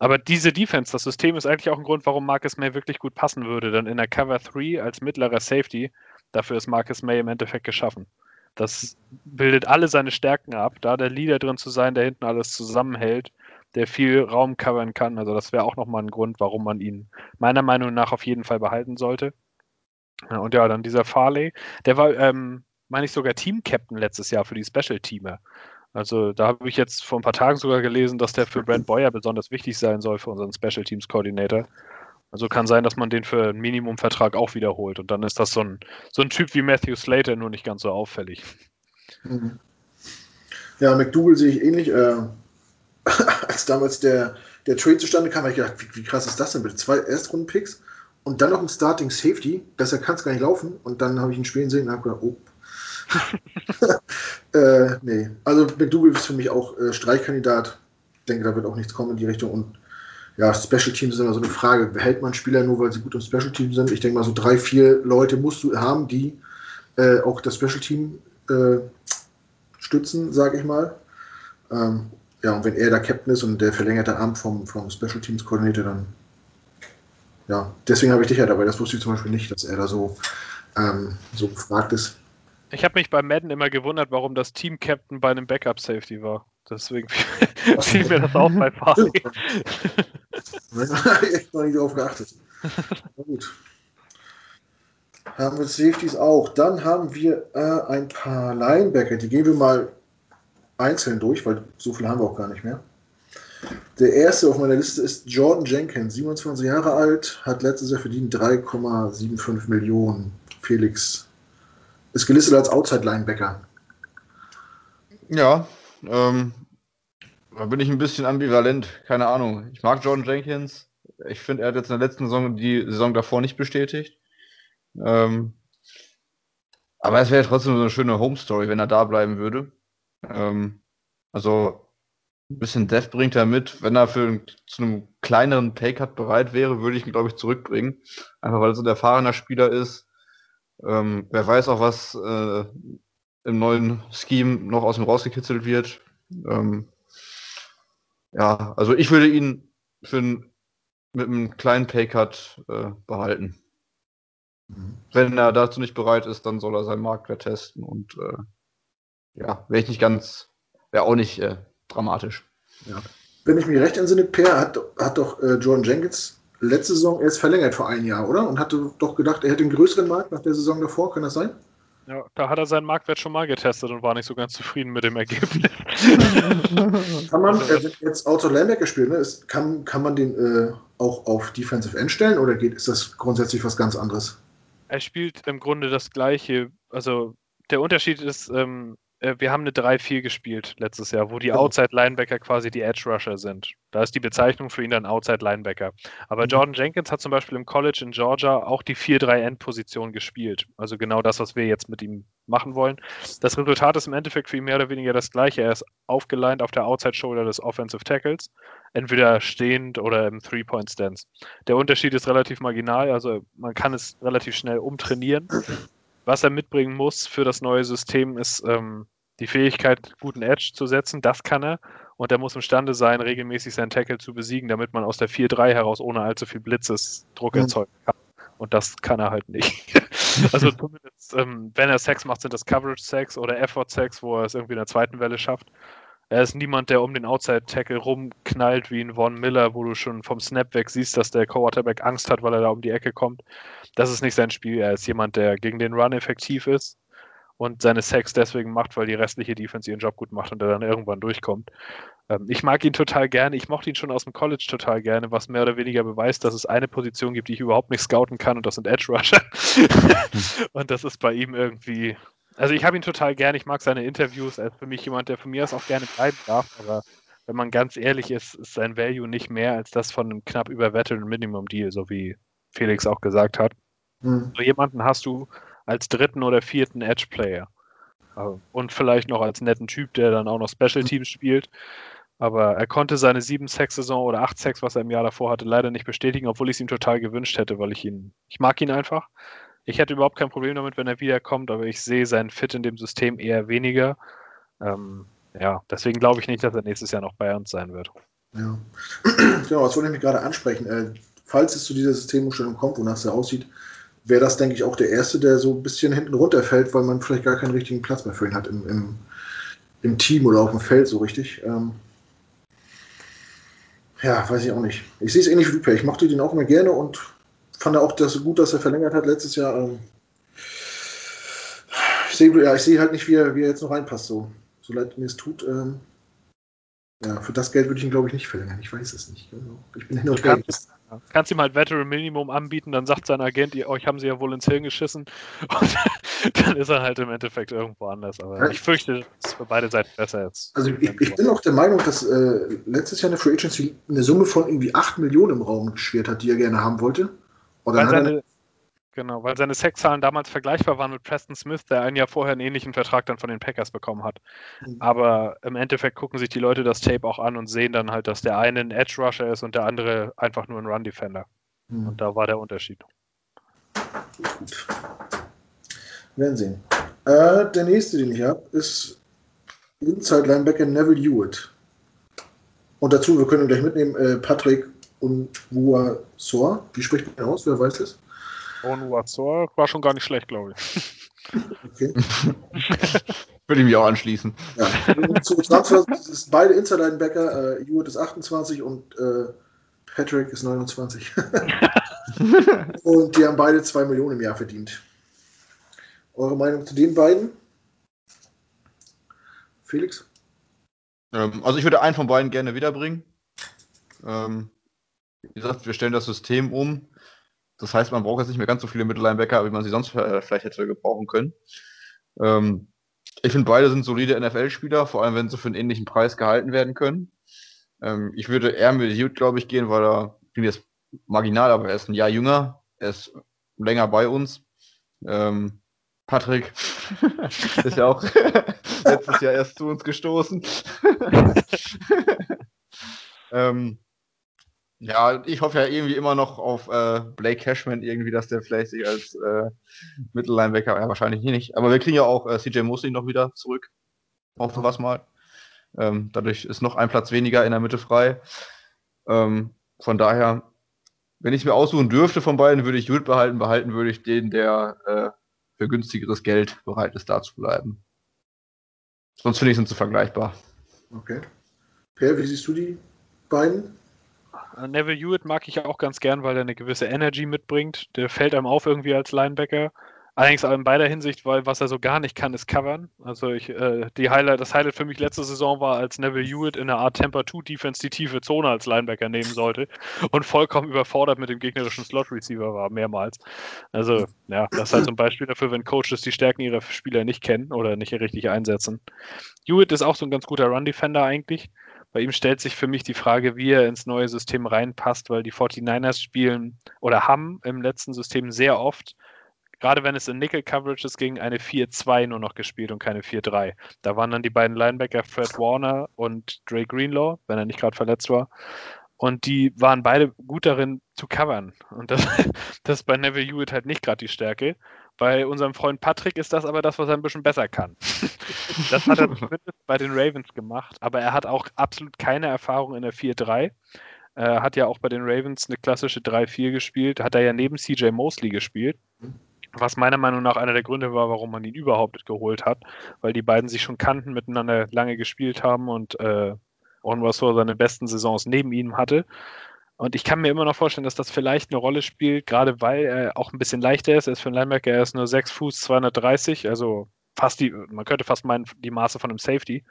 Aber diese Defense, das System ist eigentlich auch ein Grund, warum Marcus May wirklich gut passen würde. Denn in der Cover 3 als mittlerer Safety, dafür ist Marcus May im Endeffekt geschaffen. Das bildet alle seine Stärken ab, da der Leader drin zu sein, der hinten alles zusammenhält, der viel Raum covern kann. Also das wäre auch nochmal ein Grund, warum man ihn meiner Meinung nach auf jeden Fall behalten sollte. Und ja, dann dieser Farley, der war, ähm, meine ich, sogar Team-Captain letztes Jahr für die Special-Teamer. Also da habe ich jetzt vor ein paar Tagen sogar gelesen, dass der für Brent Boyer besonders wichtig sein soll für unseren Special Teams Coordinator. Also kann sein, dass man den für einen Minimumvertrag auch wiederholt. Und dann ist das so ein, so ein Typ wie Matthew Slater, nur nicht ganz so auffällig. Mhm. Ja, McDougal sehe ich ähnlich. Äh, als damals der, der Trade zustande kam, habe ich gedacht, wie, wie, krass ist das denn bitte? Zwei Erstrunden-Picks und dann noch ein Starting Safety. Besser kann es gar nicht laufen. Und dann habe ich ihn spielen sehen und habe gedacht, oh, äh, nee, also McDougal ist für mich auch äh, Streichkandidat. Ich denke, da wird auch nichts kommen in die Richtung. Und ja, Special Teams sind immer so eine Frage. Behält man Spieler nur, weil sie gut im Special Team sind? Ich denke mal, so drei, vier Leute musst du haben, die äh, auch das Special Team äh, stützen, sage ich mal. Ähm, ja, und wenn er der Captain ist und der verlängerte Arm vom, vom Special Teams Koordinator, dann ja, deswegen habe ich dich ja dabei. Das wusste ich zum Beispiel nicht, dass er da so, ähm, so gefragt ist. Ich habe mich bei Madden immer gewundert, warum das Team-Captain bei einem Backup-Safety war. Deswegen fiel mir das auch bei habe ich echt noch nicht drauf geachtet. Na gut. Haben wir Safeties auch. Dann haben wir äh, ein paar Linebacker. Die gehen wir mal einzeln durch, weil so viel haben wir auch gar nicht mehr. Der erste auf meiner Liste ist Jordan Jenkins, 27 Jahre alt, hat letztes Jahr verdient 3,75 Millionen. Felix, ist gelistet als Outside Linebacker. Ja, ähm, da bin ich ein bisschen ambivalent. Keine Ahnung. Ich mag Jordan Jenkins. Ich finde, er hat jetzt in der letzten Saison die Saison davor nicht bestätigt. Ähm, aber es wäre trotzdem so eine schöne Home Story, wenn er da bleiben würde. Ähm, also ein bisschen Death bringt er mit. Wenn er für zu einem kleineren Paycut bereit wäre, würde ich ihn, glaube ich, zurückbringen. Einfach weil er so ein erfahrener Spieler ist. Ähm, wer weiß auch, was äh, im neuen Scheme noch aus ihm rausgekitzelt wird. Ähm, ja, also ich würde ihn für ein, mit einem kleinen Paycut äh, behalten. Mhm. Wenn er dazu nicht bereit ist, dann soll er seinen Marktwert testen und äh, ja, wäre ich nicht ganz, wäre auch nicht äh, dramatisch. Ja. Wenn ich mich recht entsinne, Per hat, hat doch äh, Jordan Jenkins letzte Saison erst verlängert vor einem Jahr, oder? Und hatte doch gedacht, er hätte einen größeren Markt nach der Saison davor, kann das sein? Ja, da hat er seinen Marktwert schon mal getestet und war nicht so ganz zufrieden mit dem Ergebnis. kann man, also, äh, jetzt Auto Linebacker spielt, ne, ist, kann, kann man den äh, auch auf Defensive End stellen oder geht, ist das grundsätzlich was ganz anderes? Er spielt im Grunde das gleiche. Also der Unterschied ist, ähm, äh, wir haben eine 3-4 gespielt letztes Jahr, wo die Outside-Linebacker quasi die Edge-Rusher sind. Da ist die Bezeichnung für ihn dann Outside-Linebacker. Aber mhm. Jordan Jenkins hat zum Beispiel im College in Georgia auch die 4-3-End-Position gespielt. Also genau das, was wir jetzt mit ihm machen wollen. Das Resultat ist im Endeffekt für ihn mehr oder weniger das gleiche. Er ist aufgeleint auf der Outside-Shoulder des Offensive Tackles, entweder stehend oder im Three-Point-Stance. Der Unterschied ist relativ marginal, also man kann es relativ schnell umtrainieren. Was er mitbringen muss für das neue System ist ähm, die Fähigkeit, guten Edge zu setzen. Das kann er. Und er muss imstande sein, regelmäßig seinen Tackle zu besiegen, damit man aus der 4-3 heraus ohne allzu viel Blitzes Druck mhm. erzeugen kann. Und das kann er halt nicht. also zumindest, ähm, wenn er Sex macht, sind das Coverage-Sex oder Effort-Sex, wo er es irgendwie in der zweiten Welle schafft. Er ist niemand, der um den Outside-Tackle rumknallt wie ein Von Miller, wo du schon vom Snap weg siehst, dass der Quarterback Angst hat, weil er da um die Ecke kommt. Das ist nicht sein Spiel. Er ist jemand, der gegen den Run effektiv ist und seine Sex deswegen macht, weil die restliche Defense ihren Job gut macht und er dann irgendwann durchkommt. Ähm, ich mag ihn total gerne. Ich mochte ihn schon aus dem College total gerne, was mehr oder weniger beweist, dass es eine Position gibt, die ich überhaupt nicht scouten kann und das sind Edge Rusher. und das ist bei ihm irgendwie also ich habe ihn total gern, ich mag seine Interviews. Er ist für mich jemand, der von mir aus auch gerne bleiben darf, aber wenn man ganz ehrlich ist, ist sein Value nicht mehr als das von einem knapp überwetteten Minimum Deal, so wie Felix auch gesagt hat. Mhm. So jemanden hast du als dritten oder vierten Edge Player. Also, und vielleicht noch als netten Typ, der dann auch noch Special Teams spielt. Aber er konnte seine sieben Sex-Saison oder acht Sex, was er im Jahr davor hatte, leider nicht bestätigen, obwohl ich es ihm total gewünscht hätte, weil ich ihn, ich mag ihn einfach. Ich hätte überhaupt kein Problem damit, wenn er wiederkommt, aber ich sehe seinen Fit in dem System eher weniger. Ähm, ja, deswegen glaube ich nicht, dass er nächstes Jahr noch bei uns sein wird. Ja, genau, das wollte ich mich gerade ansprechen. Äh, falls es zu dieser Systemumstellung kommt, wonach es ja aussieht, wäre das, denke ich, auch der Erste, der so ein bisschen hinten runterfällt, weil man vielleicht gar keinen richtigen Platz mehr für ihn hat im, im, im Team oder auf dem Feld so richtig. Ähm, ja, weiß ich auch nicht. Ich sehe es ähnlich wie du. Ich mochte den auch immer gerne und fand auch das gut, dass er verlängert hat letztes Jahr. Ähm, ich sehe ja, seh halt nicht, wie er, wie er jetzt noch reinpasst. So, so leid mir es tut. Ähm, ja, für das Geld würde ich ihn, glaube ich, nicht verlängern. Ich weiß es nicht. Genau. Ich bin hin und her. Ja. Kannst ihm halt Veteran Minimum anbieten, dann sagt sein Agent, euch haben sie ja wohl ins Hirn geschissen. Und dann ist er halt im Endeffekt irgendwo anders. Aber ja. ich fürchte, es ist für beide Seiten besser jetzt. Also ich, ich bin auch der Meinung, dass äh, letztes Jahr eine Free Agency eine Summe von irgendwie 8 Millionen im Raum geschwert hat, die er gerne haben wollte. Oder seine, Genau, weil seine Sexzahlen damals vergleichbar waren mit Preston Smith, der ein Jahr vorher einen ähnlichen Vertrag dann von den Packers bekommen hat. Mhm. Aber im Endeffekt gucken sich die Leute das Tape auch an und sehen dann halt, dass der eine ein Edge Rusher ist und der andere einfach nur ein Run Defender. Mhm. Und da war der Unterschied. Gut. Werden sehen. Äh, der nächste, den ich habe, ist Inside Linebacker Neville Hewitt. Und dazu, wir können ihn gleich mitnehmen, äh, Patrick und Wua Sor. Wie spricht man aus? Wer weiß es? Onuazor war schon gar nicht schlecht, glaube ich. Okay. Würde ich mich auch anschließen. Ja. Zu Transfer sind beide Inside-Linebacker. Äh, Hewitt ist 28 und äh, Patrick ist 29. und die haben beide 2 Millionen im Jahr verdient. Eure Meinung zu den beiden? Felix? Ähm, also ich würde einen von beiden gerne wiederbringen. Ähm, wie gesagt, wir stellen das System um. Das heißt, man braucht jetzt nicht mehr ganz so viele Mittellinebacker, wie man sie sonst äh, vielleicht hätte gebrauchen können. Ähm, ich finde, beide sind solide NFL-Spieler, vor allem wenn sie für einen ähnlichen Preis gehalten werden können. Ähm, ich würde eher mit Hugh, glaube ich, gehen, weil er, klingt jetzt marginal, aber er ist ein Jahr jünger, er ist länger bei uns. Ähm, Patrick ist ja auch letztes Jahr erst zu uns gestoßen. ähm, ja, ich hoffe ja irgendwie immer noch auf äh, Blake Cashman irgendwie, dass der vielleicht sich als äh, Mittellinebacker, ja wahrscheinlich nicht, aber wir kriegen ja auch äh, CJ Mosley noch wieder zurück. Hoffen wir es mal. Ähm, dadurch ist noch ein Platz weniger in der Mitte frei. Ähm, von daher, wenn ich mir aussuchen dürfte von beiden, würde ich Jud behalten. Behalten würde ich den, der äh, für günstigeres Geld bereit ist, da zu bleiben. Sonst finde ich, sind sie vergleichbar. Okay. Per, wie siehst du die beiden? Neville Hewitt mag ich auch ganz gern, weil er eine gewisse Energy mitbringt. Der fällt einem auf irgendwie als Linebacker. Allerdings in beider Hinsicht, weil was er so gar nicht kann, ist covern. Also ich, äh, die Highlight, das Highlight für mich letzte Saison war, als Neville Hewitt in einer Art Temper 2 Defense die tiefe Zone als Linebacker nehmen sollte und vollkommen überfordert mit dem gegnerischen Slot Receiver war, mehrmals. Also ja, das ist halt so ein Beispiel dafür, wenn Coaches die Stärken ihrer Spieler nicht kennen oder nicht richtig einsetzen. Hewitt ist auch so ein ganz guter Run Defender eigentlich. Bei ihm stellt sich für mich die Frage, wie er ins neue System reinpasst, weil die 49ers spielen oder haben im letzten System sehr oft, gerade wenn es in Nickel-Coverages ging, eine 4-2 nur noch gespielt und keine 4-3. Da waren dann die beiden Linebacker Fred Warner und Drake Greenlaw, wenn er nicht gerade verletzt war. Und die waren beide gut darin zu covern. Und das, das ist bei Neville Hewitt halt nicht gerade die Stärke. Bei unserem Freund Patrick ist das aber das, was er ein bisschen besser kann. Das hat er zumindest bei den Ravens gemacht, aber er hat auch absolut keine Erfahrung in der 4-3. Er hat ja auch bei den Ravens eine klassische 3-4 gespielt, hat er ja neben CJ Mosley gespielt, was meiner Meinung nach einer der Gründe war, warum man ihn überhaupt geholt hat, weil die beiden sich schon kannten, miteinander lange gespielt haben und äh, Onwasor seine besten Saisons neben ihm hatte. Und ich kann mir immer noch vorstellen, dass das vielleicht eine Rolle spielt, gerade weil er auch ein bisschen leichter ist. Er ist für einen Linebacker, er ist nur 6 Fuß 230, also fast die, man könnte fast meinen, die Maße von einem Safety.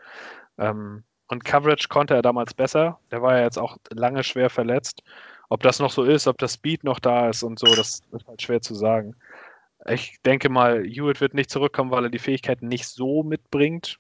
Ähm, und Coverage konnte er damals besser. Der war ja jetzt auch lange schwer verletzt. Ob das noch so ist, ob das Speed noch da ist und so, das ist halt schwer zu sagen. Ich denke mal, Hewitt wird nicht zurückkommen, weil er die Fähigkeiten nicht so mitbringt.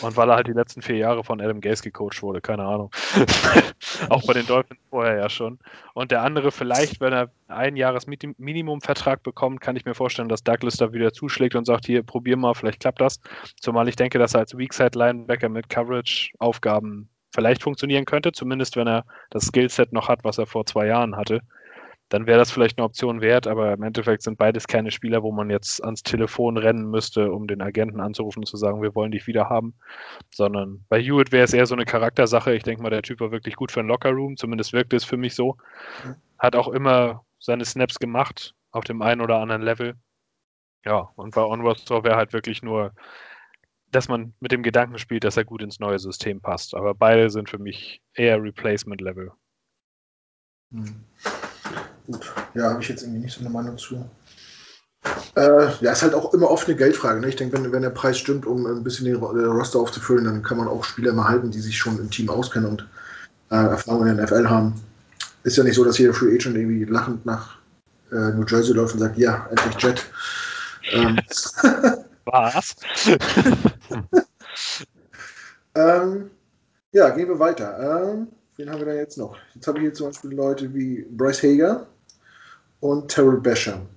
Und weil er halt die letzten vier Jahre von Adam Gase gecoacht wurde, keine Ahnung. auch bei den Dolphins vorher ja schon. Und der andere vielleicht, wenn er ein Jahres Minimumvertrag bekommt, kann ich mir vorstellen, dass Douglas da wieder zuschlägt und sagt, hier, probier mal, vielleicht klappt das. Zumal ich denke, dass er als Weakside-Linebacker mit Coverage-Aufgaben vielleicht funktionieren könnte, zumindest wenn er das Skillset noch hat, was er vor zwei Jahren hatte dann wäre das vielleicht eine Option wert, aber im Endeffekt sind beides keine Spieler, wo man jetzt ans Telefon rennen müsste, um den Agenten anzurufen und zu sagen, wir wollen dich wieder haben. Sondern bei Hewitt wäre es eher so eine Charaktersache. Ich denke mal, der Typ war wirklich gut für einen Lockerroom, zumindest wirkt es für mich so. Hat auch immer seine Snaps gemacht auf dem einen oder anderen Level. Ja, und bei Onward Store wäre halt wirklich nur, dass man mit dem Gedanken spielt, dass er gut ins neue System passt. Aber beide sind für mich eher Replacement-Level. Hm. Gut, ja, habe ich jetzt irgendwie nicht so eine Meinung zu. Äh, ja, ist halt auch immer oft eine Geldfrage. Ne? Ich denke, wenn, wenn der Preis stimmt, um ein bisschen den Roster aufzufüllen, dann kann man auch Spieler mal halten, die sich schon im Team auskennen und äh, Erfahrung in der NFL haben. Ist ja nicht so, dass jeder Free Agent irgendwie lachend nach äh, New Jersey läuft und sagt, ja, endlich Jet. Ähm, Was? ähm, ja, gehen wir weiter. Ähm, wen haben wir da jetzt noch? Jetzt habe ich hier zum Beispiel Leute wie Bryce Hager und Terrell Basham.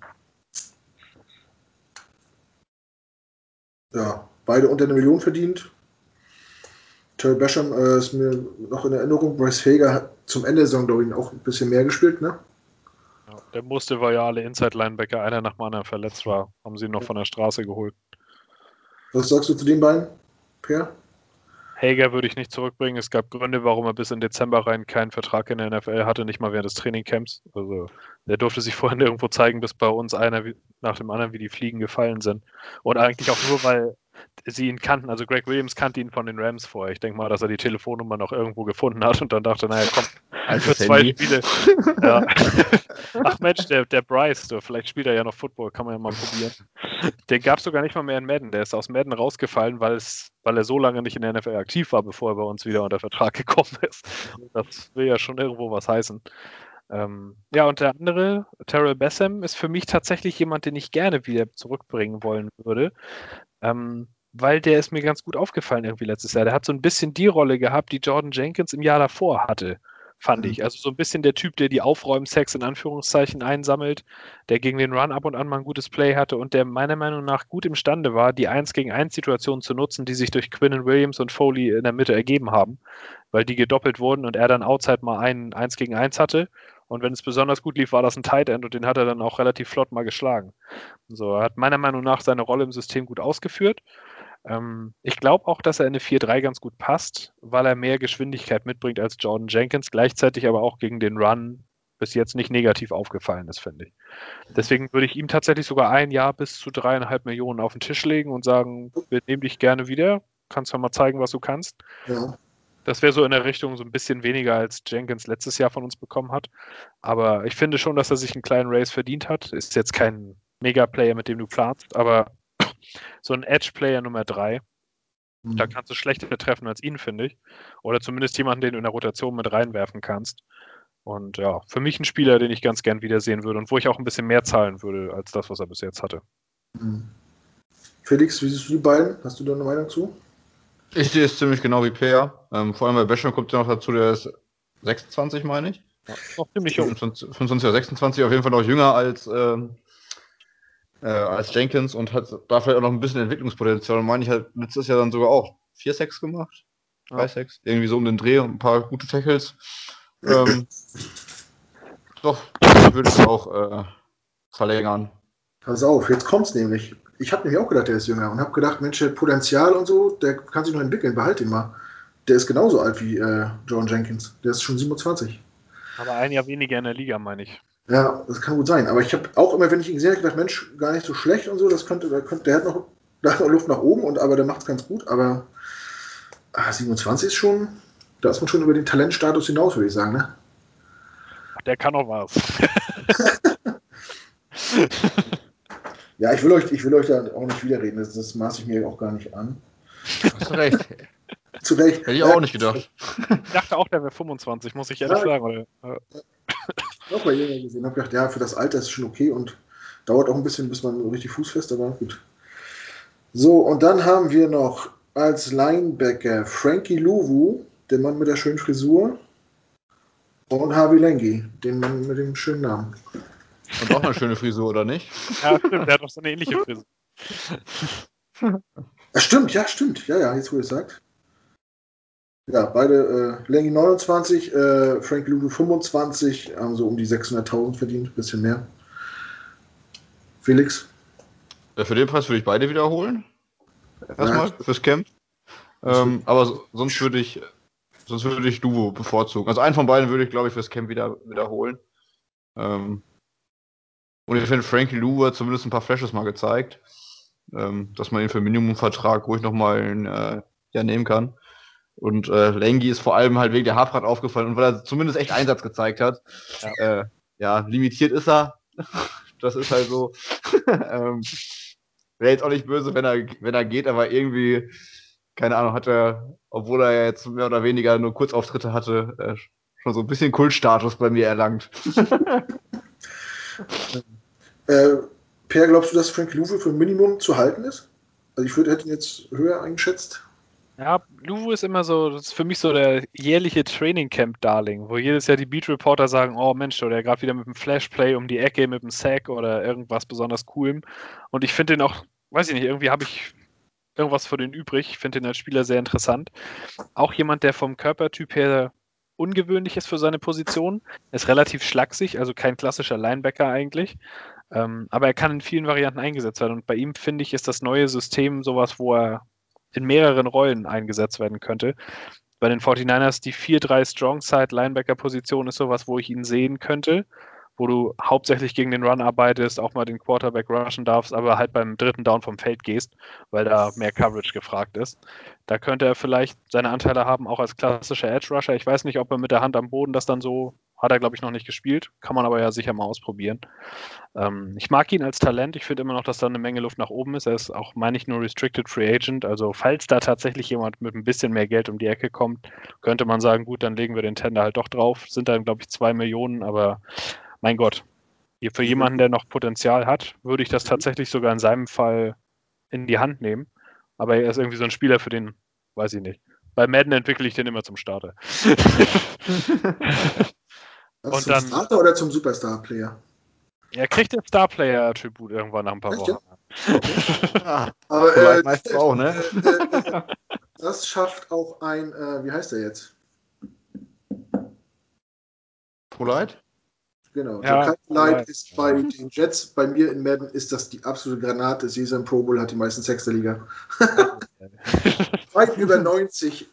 Ja, beide unter eine Million verdient. Terry Basham äh, ist mir noch in Erinnerung. Bryce Hager hat zum Ende der Saison, glaube ich, auch ein bisschen mehr gespielt, ne? Ja, der musste, weil ja alle Inside-Linebacker einer nach dem anderen verletzt war. Haben sie ihn noch von der Straße geholt. Was sagst du zu den beiden, Per? Hager würde ich nicht zurückbringen. Es gab Gründe, warum er bis in Dezember rein keinen Vertrag in der NFL hatte, nicht mal während des Trainingcamps. Also der durfte sich vorhin irgendwo zeigen, bis bei uns einer nach dem anderen wie die Fliegen gefallen sind. Und eigentlich auch nur, weil sie ihn kannten. Also Greg Williams kannte ihn von den Rams vorher. Ich denke mal, dass er die Telefonnummer noch irgendwo gefunden hat und dann dachte, naja, komm, für zwei Handy. Spiele. Ja. Ach Mensch, der, der Bryce, du, vielleicht spielt er ja noch Football, kann man ja mal probieren. Den gab es sogar nicht mal mehr in Madden. Der ist aus Madden rausgefallen, weil, es, weil er so lange nicht in der NFL aktiv war, bevor er bei uns wieder unter Vertrag gekommen ist. Das will ja schon irgendwo was heißen. Ähm, ja, und der andere, Terrell Bessem, ist für mich tatsächlich jemand, den ich gerne wieder zurückbringen wollen würde. Ähm, weil der ist mir ganz gut aufgefallen irgendwie letztes Jahr. Der hat so ein bisschen die Rolle gehabt, die Jordan Jenkins im Jahr davor hatte, fand mhm. ich. Also so ein bisschen der Typ, der die Aufräumsex in Anführungszeichen einsammelt, der gegen den Run ab und an mal ein gutes Play hatte und der meiner Meinung nach gut imstande war, die 1 gegen 1 Situationen zu nutzen, die sich durch Quinnen Williams und Foley in der Mitte ergeben haben, weil die gedoppelt wurden und er dann outside mal einen 1 gegen 1 hatte. Und wenn es besonders gut lief, war das ein Tight End und den hat er dann auch relativ flott mal geschlagen. So, er hat meiner Meinung nach seine Rolle im System gut ausgeführt. Ähm, ich glaube auch, dass er in eine 4-3 ganz gut passt, weil er mehr Geschwindigkeit mitbringt als Jordan Jenkins, gleichzeitig aber auch gegen den Run bis jetzt nicht negativ aufgefallen ist, finde ich. Deswegen würde ich ihm tatsächlich sogar ein Jahr bis zu dreieinhalb Millionen auf den Tisch legen und sagen, wir nehmen dich gerne wieder, kannst ja mal zeigen, was du kannst. Ja. Das wäre so in der Richtung so ein bisschen weniger als Jenkins letztes Jahr von uns bekommen hat. Aber ich finde schon, dass er sich einen kleinen Race verdient hat. Ist jetzt kein Mega-Player, mit dem du planst, aber so ein Edge-Player Nummer 3. Mhm. Da kannst du schlechter treffen als ihn, finde ich. Oder zumindest jemanden, den du in der Rotation mit reinwerfen kannst. Und ja, für mich ein Spieler, den ich ganz gern wiedersehen würde und wo ich auch ein bisschen mehr zahlen würde, als das, was er bis jetzt hatte. Mhm. Felix, wie siehst du die beiden? Hast du da eine Meinung zu? Ich sehe es ziemlich genau wie Per. Ähm, vor allem bei Basham kommt ja noch dazu, der ist 26, meine ich. Ja, noch ziemlich jung. 25 oder 26, auf jeden Fall noch jünger als ähm, äh, als Jenkins und hat da vielleicht auch noch ein bisschen Entwicklungspotenzial. Und meine ich halt letztes Jahr dann sogar auch 4 Sex gemacht. 3 ja. Sex. Irgendwie so um den Dreh und ein paar gute Tackles. Ähm, doch, würde ich auch äh, verlängern. Pass auf, jetzt kommt's nämlich. Ich habe nämlich auch gedacht, der ist jünger und habe gedacht, Mensch, Potenzial und so, der kann sich noch entwickeln, behalt ihn mal. Der ist genauso alt wie äh, John Jenkins. Der ist schon 27. Aber ein Jahr weniger in der Liga, meine ich. Ja, das kann gut sein. Aber ich habe auch immer, wenn ich ihn gesehen habe, gedacht, Mensch, gar nicht so schlecht und so. Das könnte, da könnte der hat noch, da hat noch Luft nach oben, und, aber der macht es ganz gut. Aber ah, 27 ist schon, da ist man schon über den Talentstatus hinaus, würde ich sagen, ne? Der kann auch was. ja, ich will, euch, ich will euch da auch nicht widerreden. Das, das maße ich mir auch gar nicht an. Hast recht. Zu Recht. Hätte ich auch nicht gedacht. Ich dachte auch, der wäre 25, muss ich ehrlich ja, sagen. Oder? Auch mal jünger gesehen. Habe gedacht, ja, für das Alter ist es schon okay und dauert auch ein bisschen, bis man richtig fußfest, aber gut. So, und dann haben wir noch als Linebacker Frankie Louvu, der Mann mit der schönen Frisur, und Harvey Lengi, den Mann mit dem schönen Namen. Und auch eine schöne Frisur, oder nicht? Ja, stimmt, der hat doch so eine ähnliche Frisur. Ja, stimmt, ja, stimmt. Ja, ja, jetzt wo ihr es sagt. Ja, beide äh, Lengi 29, äh, Frank Ludo 25, haben so um die 600.000 verdient, bisschen mehr. Felix? Ja, für den Preis würde ich beide wiederholen. Erstmal ja. fürs Camp. Ähm, aber sonst würde ich sonst würde ich Duo bevorzugen. Also einen von beiden würde ich, glaube ich, fürs Camp wieder wiederholen. Ähm, und ich finde, Frankie Lou hat zumindest ein paar Flashes mal gezeigt, ähm, dass man ihn für Minimumvertrag ruhig nochmal ein äh, Jahr nehmen kann. Und äh, Lengi ist vor allem halt wegen der Haarfahrt aufgefallen und weil er zumindest echt Einsatz gezeigt hat. Ja. Äh, ja, limitiert ist er. das ist halt so. ähm, Wäre jetzt auch nicht böse, wenn er, wenn er geht, aber irgendwie, keine Ahnung, hat er, obwohl er ja jetzt mehr oder weniger nur Kurzauftritte hatte, äh, schon so ein bisschen Kultstatus bei mir erlangt. äh, per, glaubst du, dass Frank Louve für ein Minimum zu halten ist? Also ich würde, hätte ihn jetzt höher eingeschätzt. Ja, Luvu ist immer so, das ist für mich so der jährliche Training Camp Darling, wo jedes Jahr die Beat Reporter sagen, oh Mensch, der gerade wieder mit dem Flashplay um die Ecke, mit dem Sack oder irgendwas besonders coolem. Und ich finde den auch, weiß ich nicht, irgendwie habe ich irgendwas für den übrig. Ich finde den als Spieler sehr interessant. Auch jemand, der vom Körpertyp her ungewöhnlich ist für seine Position. Ist relativ schlaksig, also kein klassischer Linebacker eigentlich. Ähm, aber er kann in vielen Varianten eingesetzt werden. Und bei ihm, finde ich, ist das neue System sowas, wo er in mehreren Rollen eingesetzt werden könnte. Bei den 49ers die 4-3 Strong Side Linebacker Position ist sowas, wo ich ihn sehen könnte, wo du hauptsächlich gegen den Run arbeitest, auch mal den Quarterback rushen darfst, aber halt beim dritten Down vom Feld gehst, weil da mehr Coverage gefragt ist. Da könnte er vielleicht seine Anteile haben, auch als klassischer Edge Rusher. Ich weiß nicht, ob er mit der Hand am Boden das dann so hat er, glaube ich, noch nicht gespielt. Kann man aber ja sicher mal ausprobieren. Ähm, ich mag ihn als Talent. Ich finde immer noch, dass da eine Menge Luft nach oben ist. Er ist auch, meine ich, nur Restricted Free Agent. Also, falls da tatsächlich jemand mit ein bisschen mehr Geld um die Ecke kommt, könnte man sagen, gut, dann legen wir den Tender halt doch drauf. Sind dann, glaube ich, zwei Millionen, aber mein Gott. Für jemanden, der noch Potenzial hat, würde ich das tatsächlich sogar in seinem Fall in die Hand nehmen. Aber er ist irgendwie so ein Spieler, für den, weiß ich nicht. Bei Madden entwickle ich den immer zum Starter. Und zum dann, Starter oder zum Superstar-Player? Er kriegt den Star-Player-Attribut irgendwann nach ein paar Echt, Wochen. Okay. ah, aber äh, meistens auch, ne? Äh, äh, das schafft auch ein, äh, wie heißt der jetzt? Polite? Genau, ja, Light ist bei den Jets, bei mir in Madden ist das die absolute Granate. Sie ist ein Pro Bowl, hat die meisten Sex der Liga. Weit über 90.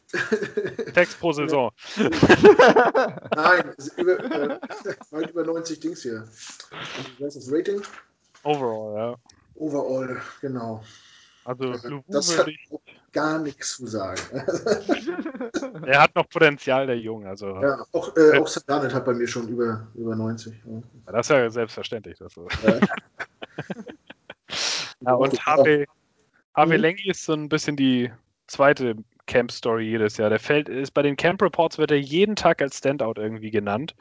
Sex pro Saison. Nein, über, äh, weit über 90 Dings hier. Und, was ist das Rating? Overall, ja. Overall, genau. Also, äh, das hat gar nichts zu sagen. er hat noch Potenzial, der Junge. Also. Ja, auch, äh, auch Garnet hat bei mir schon über, über 90. Ja, das ist ja selbstverständlich. Das so. ja. ja, und HW, HW mhm. Lengi ist so ein bisschen die zweite Camp-Story jedes Jahr. Der fällt, ist bei den Camp Reports wird er jeden Tag als Standout irgendwie genannt.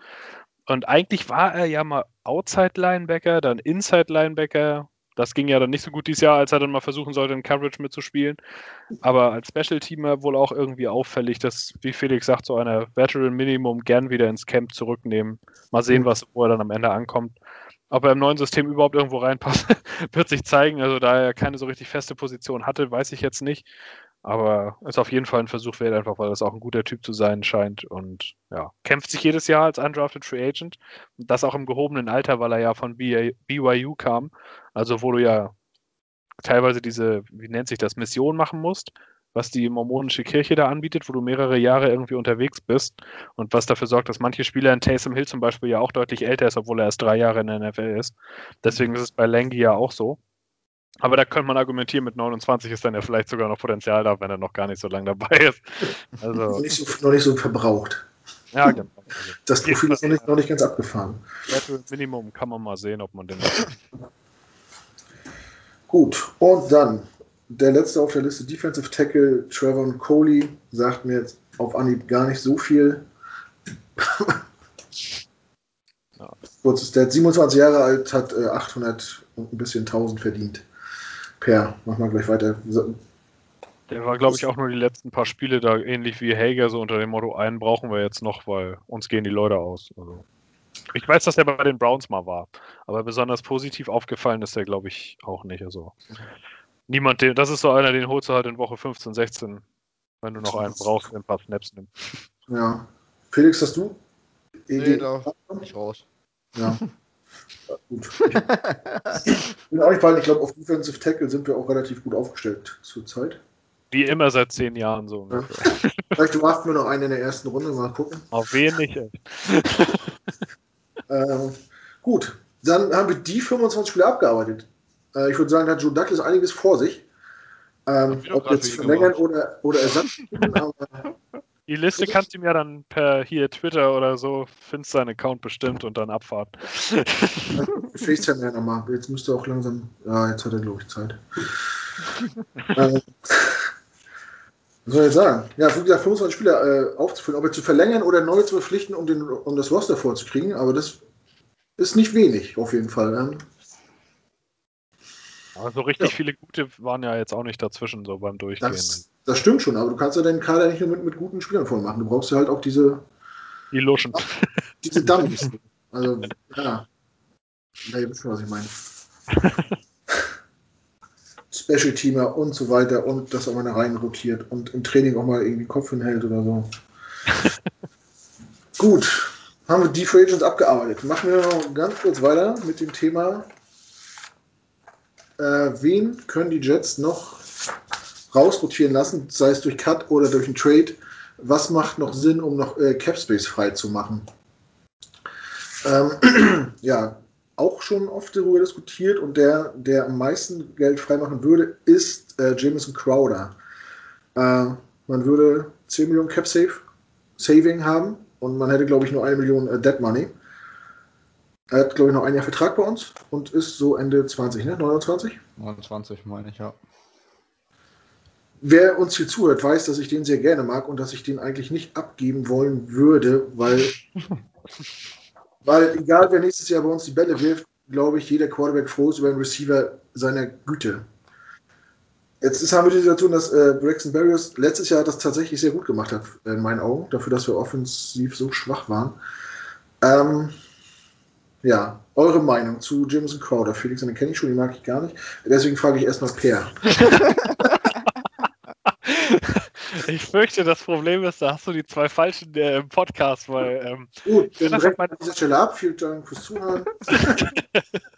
Und eigentlich war er ja mal Outside-Linebacker, dann Inside-Linebacker, das ging ja dann nicht so gut dieses Jahr, als er dann mal versuchen sollte, in Coverage mitzuspielen. Aber als Special-Teamer wohl auch irgendwie auffällig, dass, wie Felix sagt, so eine Veteran Minimum gern wieder ins Camp zurücknehmen. Mal sehen, was, wo er dann am Ende ankommt. Ob er im neuen System überhaupt irgendwo reinpasst, wird sich zeigen. Also da er keine so richtig feste Position hatte, weiß ich jetzt nicht. Aber ist auf jeden Fall ein Versuch wert, einfach weil das auch ein guter Typ zu sein scheint. Und ja, kämpft sich jedes Jahr als undrafted Free Agent. Und das auch im gehobenen Alter, weil er ja von BYU kam. Also wo du ja teilweise diese, wie nennt sich das, Mission machen musst, was die mormonische Kirche da anbietet, wo du mehrere Jahre irgendwie unterwegs bist und was dafür sorgt, dass manche Spieler in Taysom Hill zum Beispiel ja auch deutlich älter ist, obwohl er erst drei Jahre in der NFL ist. Deswegen ist es bei Langy ja auch so. Aber da könnte man argumentieren, mit 29 ist dann ja vielleicht sogar noch Potenzial da, wenn er noch gar nicht so lange dabei ist. Also, noch, nicht so, noch nicht so verbraucht. Ja, genau. Also, das Profil ist noch nicht, noch nicht ganz abgefahren. Minimum kann man mal sehen, ob man den. Gut, und dann der letzte auf der Liste, Defensive Tackle Trevor Coley, sagt mir jetzt auf Anhieb gar nicht so viel. ja. Kurzes, der 27 Jahre alt, hat äh, 800 und ein bisschen 1000 verdient. Per, mach mal gleich weiter. Der war, glaube ich, auch nur die letzten paar Spiele da ähnlich wie Hager, so unter dem Motto, einen brauchen wir jetzt noch, weil uns gehen die Leute aus. Also, ich weiß, dass er bei den Browns mal war, aber besonders positiv aufgefallen ist er, glaube ich, auch nicht. Also, niemand, den, das ist so einer, den holst du halt in Woche 15, 16, wenn du noch einen brauchst, ein paar Snaps nimmt. Ja. Felix, hast du? Nee, da ich raus. Ja. gut. Ich bin auch ich glaube, auf Defensive Tackle sind wir auch relativ gut aufgestellt zurzeit. Wie immer seit zehn Jahren so. Ja. Vielleicht draften wir noch einen in der ersten Runde, mal gucken. Auf wen nicht. ähm, gut, dann haben wir die 25 Spiele abgearbeitet. Äh, ich würde sagen, da hat Joe Douglas einiges vor sich. Ähm, ob jetzt verlängern oder, oder Ersatz aber Die Liste kannst du mir dann per hier Twitter oder so, findest deinen Account bestimmt und dann abfahren. FaceTime ja nochmal. Jetzt müsste auch langsam. Ja, jetzt hat er, glaube ich, Zeit. äh, was soll ich sagen? Ja, wie gesagt, 25 Spieler äh, aufzufüllen, ob er zu verlängern oder neu zu verpflichten, um, den, um das Roster vorzukriegen, aber das ist nicht wenig, auf jeden Fall. Ähm, Aber so richtig Ja. viele gute waren ja jetzt auch nicht dazwischen, so beim Durchgehen. das, das stimmt schon, aber du kannst ja deinen Kader nicht nur mit, mit guten Spielern voll machen. Du brauchst ja halt auch diese, Die Luschen. diese Dummies. Also, ja. Na, ihr wisst schon, was ich meine. Special-Teamer und so weiter und dass auch mal rein rotiert und im Training auch mal irgendwie Kopf hinhält oder so. Gut, haben wir die Free Agents abgearbeitet. Machen wir noch ganz kurz weiter mit dem Thema, äh, wen können die Jets noch rausrotieren lassen, sei es durch Cut oder durch einen Trade. Was macht noch Sinn, um noch äh, Cap Space frei zu machen? Ähm, ja, auch schon oft darüber diskutiert und der, der am meisten Geld freimachen würde, ist äh, Jameson Crowder. Äh, man würde 10 Millionen Cap Save, Saving haben und man hätte, glaube ich, nur eine Million äh, Dead Money. Er hat, glaube ich, noch ein Jahr Vertrag bei uns und ist so Ende 20, ne? 29? 29 meine ich, ja. Wer uns hier zuhört, weiß, dass ich den sehr gerne mag und dass ich den eigentlich nicht abgeben wollen würde, weil, weil egal wer nächstes Jahr bei uns die Bälle wirft, glaube ich, jeder Quarterback froh ist über einen Receiver seiner Güte. Jetzt ist, haben wir die Situation, dass äh, Braxton Berrios letztes Jahr das tatsächlich sehr gut gemacht hat, in meinen Augen, dafür, dass wir offensiv so schwach waren. Ähm, ja, eure Meinung zu Jameson Crowder. Felix, den kenne ich schon, den mag ich gar nicht. Deswegen frage ich erstmal Per. Ich fürchte, das Problem ist, da hast du die zwei Falschen äh, im Podcast, weil ähm, Gut, dann brechen wir an dieser Stelle ab. Vielen Dank fürs Zuhören.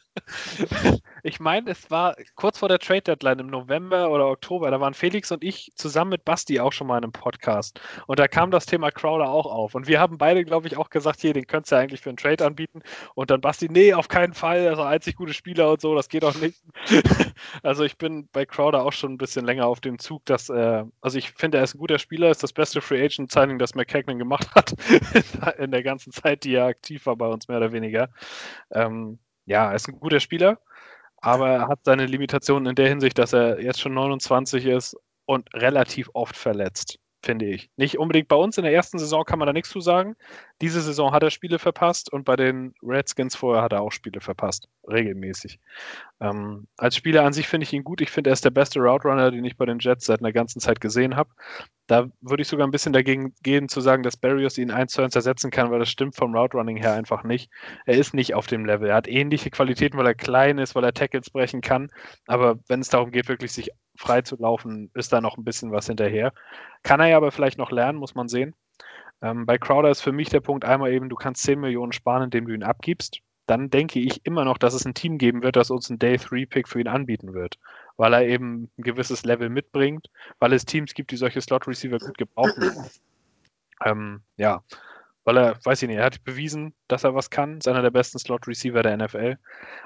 ich meine, es war kurz vor der Trade Deadline im November oder Oktober, da waren Felix und ich zusammen mit Basti auch schon mal in einem Podcast. Und da kam das Thema Crowder auch auf. Und wir haben beide, glaube ich, auch gesagt, hier, den könntest du ja eigentlich für einen Trade anbieten. Und dann Basti, nee, auf keinen Fall, also einzig gute Spieler und so, das geht auch nicht. also ich bin bei Crowder auch schon ein bisschen länger auf dem Zug, dass, äh, also ich finde, er ist ein guter Spieler, ist das beste Free Agent Signing, das McKagan gemacht hat in der ganzen Zeit, die er aktiv war bei uns, mehr oder weniger. Ähm, ja, er ist ein guter Spieler, aber er hat seine Limitationen in der Hinsicht, dass er jetzt schon 29 ist und relativ oft verletzt, finde ich. Nicht unbedingt bei uns in der ersten Saison kann man da nichts zu sagen. Diese Saison hat er Spiele verpasst und bei den Redskins vorher hat er auch Spiele verpasst, regelmäßig. Ähm, als Spieler an sich finde ich ihn gut. Ich finde, er ist der beste Route Runner, den ich bei den Jets seit einer ganzen Zeit gesehen habe. Da würde ich sogar ein bisschen dagegen gehen, zu sagen, dass Barrios ihn eins zu eins ersetzen kann, weil das stimmt vom Route Running her einfach nicht. Er ist nicht auf dem Level. Er hat ähnliche Qualitäten, weil er klein ist, weil er Tackles brechen kann. Aber wenn es darum geht, wirklich sich frei zu laufen, ist da noch ein bisschen was hinterher. Kann er ja aber vielleicht noch lernen, muss man sehen. Ähm, bei Crowder ist für mich der Punkt einmal eben, du kannst 10 Millionen sparen, indem du ihn abgibst. Dann denke ich immer noch, dass es ein Team geben wird, das uns einen Day-3-Pick für ihn anbieten wird, weil er eben ein gewisses Level mitbringt, weil es Teams gibt, die solche Slot-Receiver gut gebrauchen. ähm, ja, weil er, weiß ich nicht, er hat bewiesen, dass er was kann, ist einer der besten Slot-Receiver der NFL.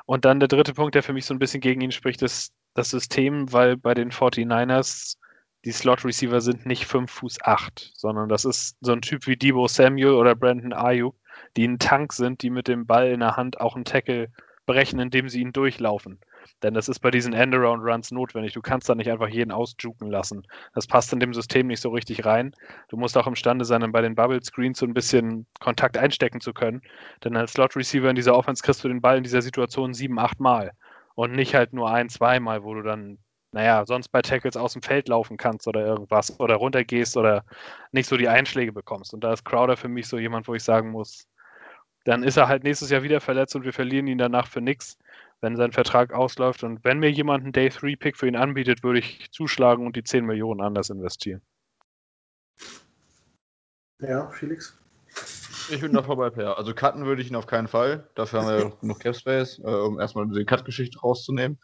Und dann der dritte Punkt, der für mich so ein bisschen gegen ihn spricht, ist das System, weil bei den 49ers die Slot-Receiver sind nicht 5 Fuß 8, sondern das ist so ein Typ wie Debo Samuel oder Brandon Ayuk, die ein Tank sind, die mit dem Ball in der Hand auch einen Tackle brechen, indem sie ihn durchlaufen. Denn das ist bei diesen Endaround-Runs notwendig. Du kannst da nicht einfach jeden ausjuken lassen. Das passt in dem System nicht so richtig rein. Du musst auch imstande sein, bei den Bubble Screens so ein bisschen Kontakt einstecken zu können. Denn als Slot Receiver in dieser Offense kriegst du den Ball in dieser Situation sieben, acht Mal. Und nicht halt nur ein, zweimal, wo du dann, naja, sonst bei Tackles aus dem Feld laufen kannst oder irgendwas oder runtergehst oder nicht so die Einschläge bekommst. Und da ist Crowder für mich so jemand, wo ich sagen muss, dann ist er halt nächstes Jahr wieder verletzt und wir verlieren ihn danach für nichts, wenn sein Vertrag ausläuft. Und wenn mir jemand einen Day-3-Pick für ihn anbietet, würde ich zuschlagen und die 10 Millionen anders investieren. Ja, Felix. Ich bin da vorbei, Per. Also cutten würde ich ihn auf keinen Fall. Dafür haben wir genug Cap Space, äh, um erstmal die Cut-Geschichte rauszunehmen.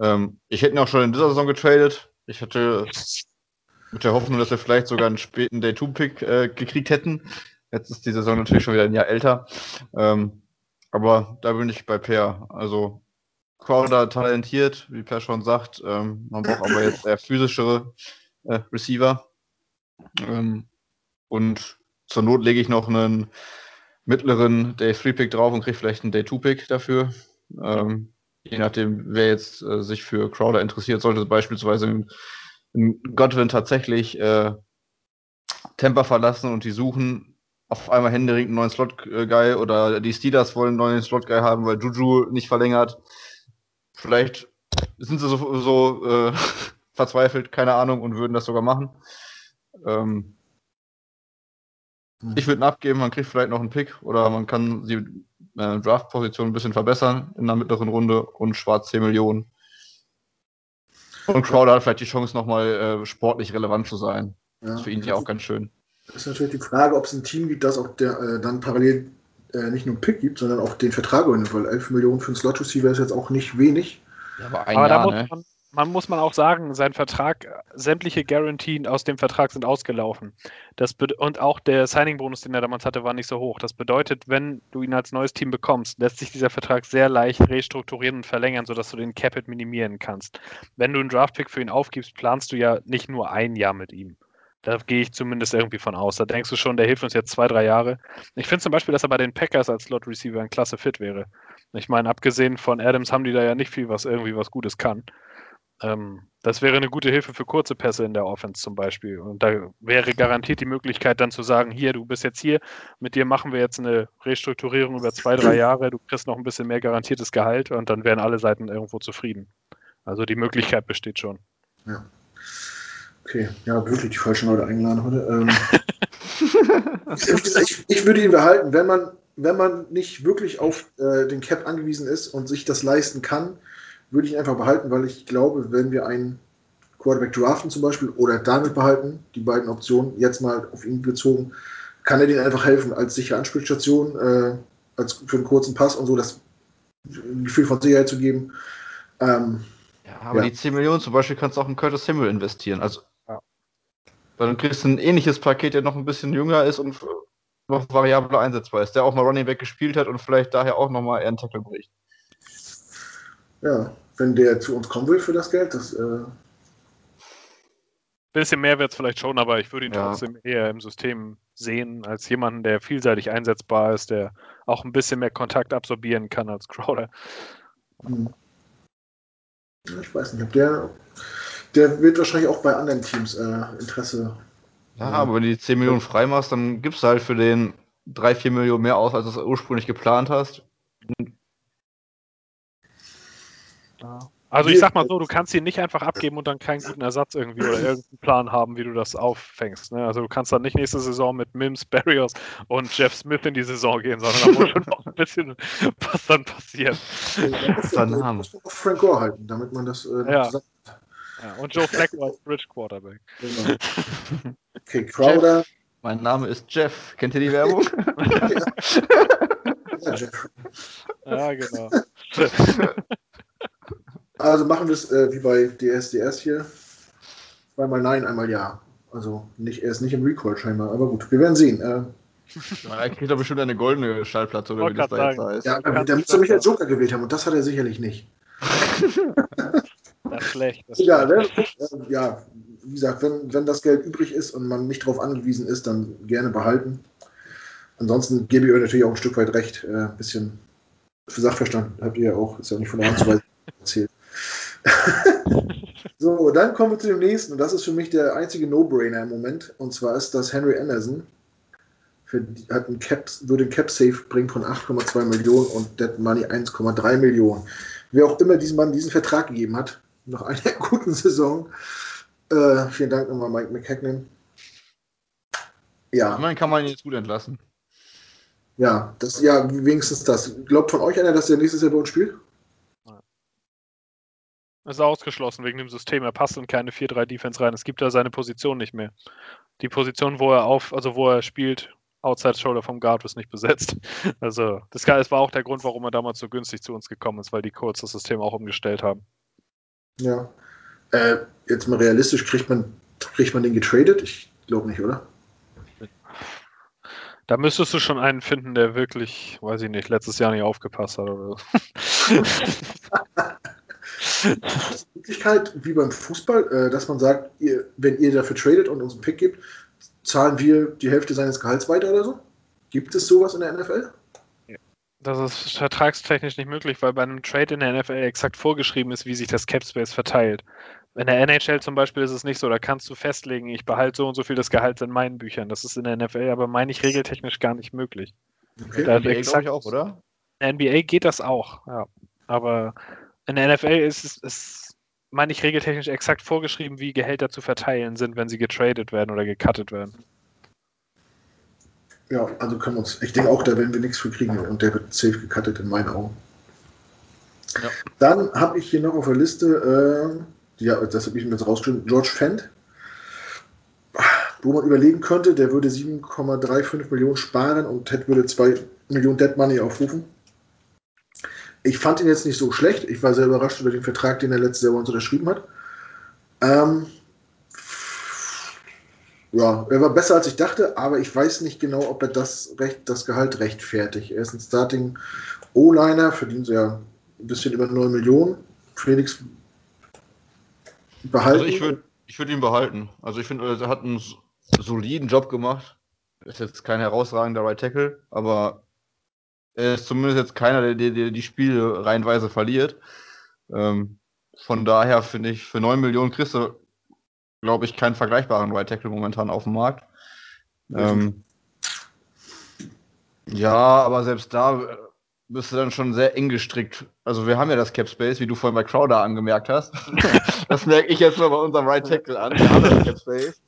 Ähm, ich hätte ihn auch schon in dieser Saison getradet. Ich hatte mit der Hoffnung, dass wir vielleicht sogar einen späten Day-2-Pick äh, gekriegt hätten. Jetzt ist die Saison natürlich schon wieder ein Jahr älter. Ähm, aber da bin ich bei Per. Also Crowder talentiert, wie Per schon sagt. Ähm, man braucht aber jetzt eher physischere äh, Receiver. Ähm, Und zur Not lege ich noch einen mittleren Day 3-Pick drauf und kriege vielleicht einen Day 2-Pick dafür. Ähm, je nachdem, wer jetzt äh, sich für Crowder interessiert, sollte beispielsweise ein, Godwin tatsächlich äh, Temper verlassen und die suchen auf einmal händeringend einen neuen Slot-Guy oder die Steelers wollen einen neuen Slot-Guy haben, weil Juju nicht verlängert. Vielleicht sind sie so, so äh, verzweifelt, keine Ahnung, und würden das sogar machen. Ähm, hm. Ich würde ihn abgeben, man kriegt vielleicht noch einen Pick oder man kann die äh, Draft-Position ein bisschen verbessern in der mittleren Runde und schwarz 10 Millionen. Und Crowder hat vielleicht die Chance, nochmal äh, sportlich relevant zu sein. Ja. Das ist für ihn ja auch ganz schön. Ist natürlich die Frage, ob es ein Team gibt, das auch der, äh, dann parallel äh, nicht nur einen Pick gibt, sondern auch den Vertrag übernimmt, weil 11 Millionen für einen Slot-Receiver ist jetzt auch nicht wenig. Ja, aber ein aber Jahr, da muss ne? man, man muss man auch sagen, sein Vertrag, sämtliche Garantien aus dem Vertrag sind ausgelaufen. Das und auch der Signing-Bonus, den er damals hatte, war nicht so hoch. Das bedeutet, wenn du ihn als neues Team bekommst, lässt sich dieser Vertrag sehr leicht restrukturieren und verlängern, sodass du den Capit minimieren kannst. Wenn du einen Draftpick für ihn aufgibst, planst du ja nicht nur ein Jahr mit ihm. Da gehe ich zumindest irgendwie von aus. Da denkst du schon, der hilft uns jetzt zwei, drei Jahre. Ich finde zum Beispiel, dass er bei den Packers als Slot Receiver ein klasse Fit wäre. Ich meine, abgesehen von Adams haben die da ja nicht viel, was irgendwie was Gutes kann. Ähm, das wäre eine gute Hilfe für kurze Pässe in der Offense zum Beispiel. Und da wäre garantiert die Möglichkeit dann zu sagen, hier, du bist jetzt hier, mit dir machen wir jetzt eine Restrukturierung über zwei, drei Jahre, du kriegst noch ein bisschen mehr garantiertes Gehalt und dann wären alle Seiten irgendwo zufrieden. Also die Möglichkeit besteht schon. Ja. Okay, ja, wirklich die falschen Leute eingeladen heute. Ähm, ich, ich, würde ihn behalten, wenn man, wenn man nicht wirklich auf äh, den Cap angewiesen ist und sich das leisten kann, würde ich einfach behalten, weil ich glaube, wenn wir einen Quarterback draften zum Beispiel oder damit behalten, die beiden Optionen jetzt mal auf ihn bezogen, kann er denen einfach helfen als sichere Anspielstation, äh, als für einen kurzen Pass und so, das Gefühl von Sicherheit zu geben. Ähm, ja, aber ja. die 10 Millionen zum Beispiel kannst du auch in Curtis Himmel investieren. Also, ja. Weil du kriegst ein ähnliches Paket, der noch ein bisschen jünger ist und noch variabler einsetzbar ist, der auch mal Running Back gespielt hat und vielleicht daher auch nochmal eher einen Tackle bricht. Ja, wenn der zu uns kommen will für das Geld, das. Äh bisschen mehr wird es vielleicht schon, aber ich würde ihn ja. trotzdem eher im System sehen, als jemanden, der vielseitig einsetzbar ist, der auch ein bisschen mehr Kontakt absorbieren kann als Crowder. Hm. Ich weiß nicht, ob der, der wird wahrscheinlich auch bei anderen Teams äh, Interesse. Ja, äh, aber wenn du die 10 Millionen frei machst, dann gibst du halt für den 3, 4 Millionen mehr aus, als du es ursprünglich geplant hast. Also ich sag mal so, du kannst ihn nicht einfach abgeben und dann keinen guten Ersatz irgendwie oder irgendeinen Plan haben, wie du das auffängst. Ne? Also du kannst dann nicht nächste Saison mit Mims, Barrios und Jeff Smith in die Saison gehen, sondern da muss schon noch ein bisschen was dann passiert. Ja, muss dann haben. muss man auf Frank Gore halten, damit man das äh, ja. ja. Und Joe Flacco als Bridge Quarterback. Genau. Okay, Crowder. Jeff. Mein Name ist Jeff. Kennt ihr die Werbung? ja. ja, Jeff. Ja, genau. Also machen wir es äh, wie bei DSDS hier. Zweimal Nein, einmal Ja. Also nicht, er ist nicht im Recall scheinbar, aber gut, wir werden sehen. Äh, er kriegt doch bestimmt eine goldene Schallplatte oder wie das da jetzt heißt. Ja, der müsste mich als Joker gewählt haben und das hat er sicherlich nicht. das ist schlecht. Das Egal, ne? Äh, ja, wie gesagt, wenn, wenn das Geld übrig ist und man nicht darauf angewiesen ist, dann gerne behalten. Ansonsten gebe ich euch natürlich auch ein Stück weit recht. Ein äh, bisschen für Sachverstand habt ihr ja auch, ist ja nicht von der Hand zu weisen erzählt. so, dann kommen wir zu dem nächsten. Und das ist für mich der einzige No-Brainer im Moment. Und zwar ist das Henry Anderson. Für, hat einen Cap, würde einen Cap-Safe bringen von 8,2 Millionen und Dead Money 1,3 Millionen. Wer auch immer diesem Mann diesen Vertrag gegeben hat, nach einer guten Saison. Äh, vielen Dank nochmal, Mike McHagnon. Ja. Ich meine, kann man ihn jetzt gut entlassen. Ja, das, ja, wenigstens das. Glaubt von euch einer, dass er nächstes Jahr bei uns spielt? Ist ausgeschlossen wegen dem System. Er passt in keine 4-3-Defense rein. Es gibt da seine Position nicht mehr. Die Position, wo er auf, also wo er spielt, Outside Shoulder vom Guard ist nicht besetzt. Also, das war auch der Grund, warum er damals so günstig zu uns gekommen ist, weil die Colts das System auch umgestellt haben. Ja. Äh, jetzt mal realistisch, kriegt man, kriegt man den getradet? Ich glaube nicht, oder? Da müsstest du schon einen finden, der wirklich, weiß ich nicht, letztes Jahr nicht aufgepasst hat oder so. Möglichkeit, wie beim Fußball, äh, dass man sagt, ihr, wenn ihr dafür tradet und uns einen Pick gibt, zahlen wir die Hälfte seines Gehalts weiter oder so? Gibt es sowas in der NFL? Das ist vertragstechnisch nicht möglich, weil bei einem Trade in der NFL exakt vorgeschrieben ist, wie sich das Cap Space verteilt. In der NHL zum Beispiel ist es nicht so, da kannst du festlegen, ich behalte so und so viel des Gehalts in meinen Büchern. Das ist in der NFL aber, meine ich, regeltechnisch gar nicht möglich. Okay. Da NBA glaube ich auch, oder? In der NBA geht das auch, ja. Aber in der NFL ist es, ist, meine ich, regeltechnisch exakt vorgeschrieben, wie Gehälter zu verteilen sind, wenn sie getradet werden oder gecuttet werden. Ja, also können wir uns, ich denke auch, da werden wir nichts für kriegen und der wird safe gecuttet in meinen Augen. Ja. Dann habe ich hier noch auf der Liste, äh, ja, das habe ich mir jetzt rausgeschrieben, George Fent, wo man überlegen könnte, der würde 7,35 Millionen sparen und hätte, würde 2 Millionen Dead Money aufrufen. Ich fand ihn jetzt nicht so schlecht. Ich war sehr überrascht über den Vertrag, den er letztes Jahr bei uns unterschrieben hat. Ähm, ja, er war besser als ich dachte, aber ich weiß nicht genau, ob er das, recht, das Gehalt rechtfertigt. Er ist ein Starting O-Liner, verdient ja ein bisschen über 9 Millionen. Felix behalten. Also ich würde ich würd ihn behalten. Also ich finde, er hat einen soliden Job gemacht. Ist jetzt kein herausragender Right Tackle, aber er ist zumindest jetzt keiner, der, der, der die Spiele reihenweise verliert. Ähm, von daher finde ich, für 9 Millionen kriegst du glaube ich, keinen vergleichbaren Right Tackle momentan auf dem Markt. Ähm, ja, aber selbst da äh, bist du dann schon sehr eng gestrickt. Also wir haben ja das Cap Space, wie du vorhin bei Crowder angemerkt hast. das merke ich jetzt mal bei unserem Right Tackle an. Wir haben das Cap Space.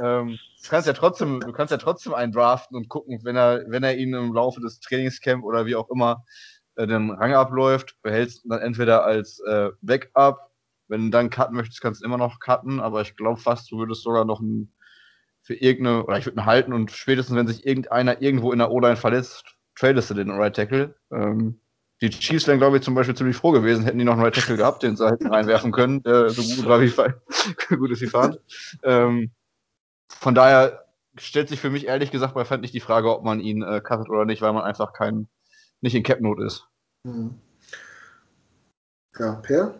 Ähm, du kannst ja trotzdem, du kannst ja trotzdem einen draften und gucken, wenn er, wenn er ihn im Laufe des Trainingscamp oder wie auch immer äh, den Rang abläuft, behältst du dann entweder als äh, Backup wenn du dann cutten möchtest, kannst du immer noch cutten, aber ich glaube fast, du würdest sogar noch ein, für irgendeine, oder ich würde ihn halten und spätestens, wenn sich irgendeiner irgendwo in der O-Line verletzt, tradest du den Right Tackle. Ähm, die Chiefs wären, glaube ich, zum Beispiel ziemlich froh gewesen, hätten die noch einen Right Tackle gehabt, den sie hätten reinwerfen können, der so gut war wie gut ist wie fahren. Ähm, von daher stellt sich für mich ehrlich gesagt bei Fand nicht die Frage, ob man ihn äh, cuttet oder nicht, weil man einfach kein, nicht in Cap-Note ist. Mhm. Ja, Per?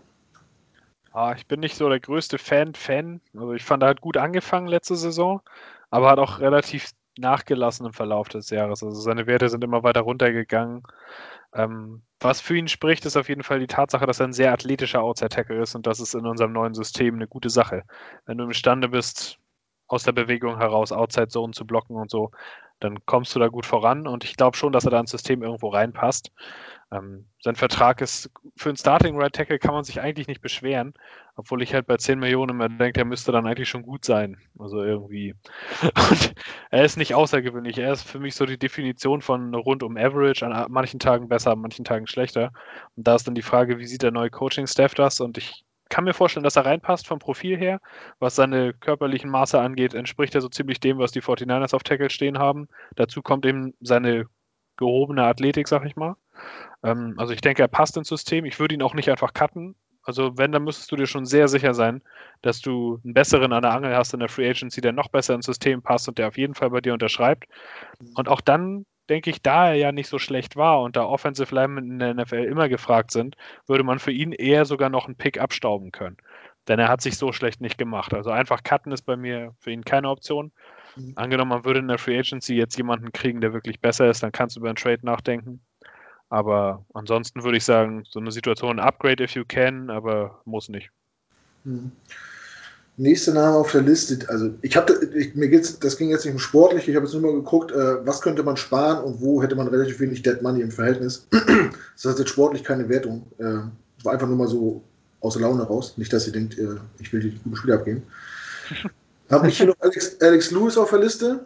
Ah, ich bin nicht so der größte Fan, Fan. Also ich fand, er hat gut angefangen letzte Saison, aber hat auch relativ nachgelassen im Verlauf des Jahres. Also seine Werte sind immer weiter runtergegangen. Ähm, was für ihn spricht, ist auf jeden Fall die Tatsache, dass er ein sehr athletischer Outside-Tackle ist und das ist in unserem neuen System eine gute Sache. Wenn du imstande bist, aus der Bewegung heraus Outside-Zone zu blocken und so, dann kommst du da gut voran und ich glaube schon, dass er da ins System irgendwo reinpasst. Ähm, sein Vertrag ist für einen Starting Right Tackle kann man sich eigentlich nicht beschweren, obwohl ich halt bei 10 Millionen immer denke, er müsste dann eigentlich schon gut sein. Also irgendwie. Und er ist nicht außergewöhnlich. Er ist für mich so die Definition von rund um Average, an manchen Tagen besser, an manchen Tagen schlechter. Und da ist dann die Frage, wie sieht der neue Coaching-Staff das? Und ich kann mir vorstellen, dass er reinpasst vom Profil her. Was seine körperlichen Maße angeht, entspricht er so ziemlich dem, was die 49ers auf Tackle stehen haben. Dazu kommt eben seine gehobene Athletik, sag ich mal. Ähm, also ich denke, er passt ins System. Ich würde ihn auch nicht einfach cutten. Also wenn, dann müsstest du dir schon sehr sicher sein, dass du einen besseren an der Angel hast in der Free Agency, der noch besser ins System passt und der auf jeden Fall bei dir unterschreibt. Und auch dann denke ich, da er ja nicht so schlecht war und da Offensive Linemen in der NFL immer gefragt sind, würde man für ihn eher sogar noch einen Pick abstauben können. Denn er hat sich so schlecht nicht gemacht. Also einfach cutten ist bei mir für ihn keine Option. Mhm. Angenommen, man würde in der Free Agency jetzt jemanden kriegen, der wirklich besser ist, dann kannst du über einen Trade nachdenken. Aber ansonsten würde ich sagen, so eine Situation Upgrade if you can, aber muss nicht. Hm. Nächster Name auf der Liste, also ich habe, mir geht's, das ging jetzt nicht um sportlich, ich habe jetzt nur mal geguckt, äh, was könnte man sparen und wo hätte man relativ wenig Dead Money im Verhältnis. das heißt jetzt sportlich keine Wertung, äh, war einfach nur mal so aus der Laune raus, nicht, dass ihr denkt, äh, ich will die gute Spiele abgeben. habe ich hier noch Alex, Alex Lewis auf der Liste,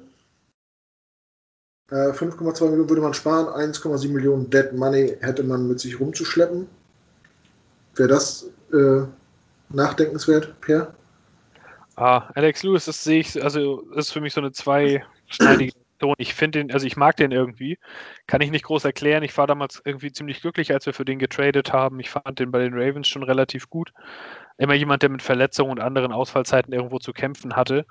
5,2 äh, Millionen würde man sparen, 1,7 Millionen Dead Money hätte man mit sich rumzuschleppen. Wäre das äh, nachdenkenswert, Per? Ah, Alex Lewis, das sehe ich, also ist für mich so eine zweischneidige Ton. Ich finde den, also ich mag den irgendwie. Kann ich nicht groß erklären. Ich war damals irgendwie ziemlich glücklich, als wir für den getradet haben. Ich fand den bei den Ravens schon relativ gut. Immer jemand, der mit Verletzungen und anderen Ausfallzeiten irgendwo zu kämpfen hatte.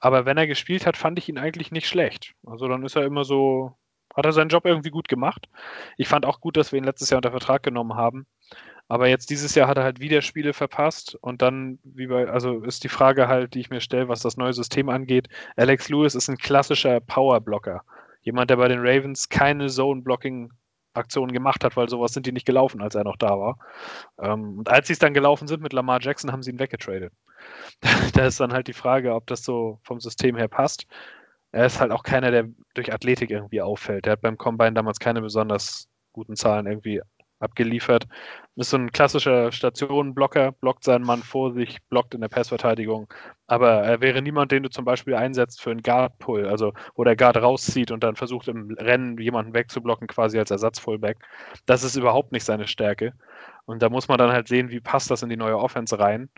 Aber wenn er gespielt hat, fand ich ihn eigentlich nicht schlecht. Also dann ist er immer so, hat er seinen Job irgendwie gut gemacht. Ich fand auch gut, dass wir ihn letztes Jahr unter Vertrag genommen haben. Aber jetzt dieses Jahr hat er halt wieder Spiele verpasst und dann, wie bei, also ist die Frage halt, die ich mir stelle, was das neue System angeht. Alex Lewis ist ein klassischer Powerblocker. Jemand, der bei den Ravens keine Zone-Blocking-Aktionen gemacht hat, weil sowas sind die nicht gelaufen, als er noch da war. Ähm, und als sie es dann gelaufen sind mit Lamar Jackson, haben sie ihn weggetradet. da ist dann halt die Frage, ob das so vom System her passt. Er ist halt auch keiner, der durch Athletik irgendwie auffällt. Der hat beim Combine damals keine besonders guten Zahlen irgendwie abgeliefert. Ist so ein klassischer Stationenblocker, blockt seinen Mann vor sich, blockt in der Passverteidigung. Aber er wäre niemand, den du zum Beispiel einsetzt für einen Guard-Pull, also wo der Guard rauszieht und dann versucht im Rennen jemanden wegzublocken, quasi als Ersatz-Fullback. Das ist überhaupt nicht seine Stärke. Und da muss man dann halt sehen, wie passt das in die neue Offense rein.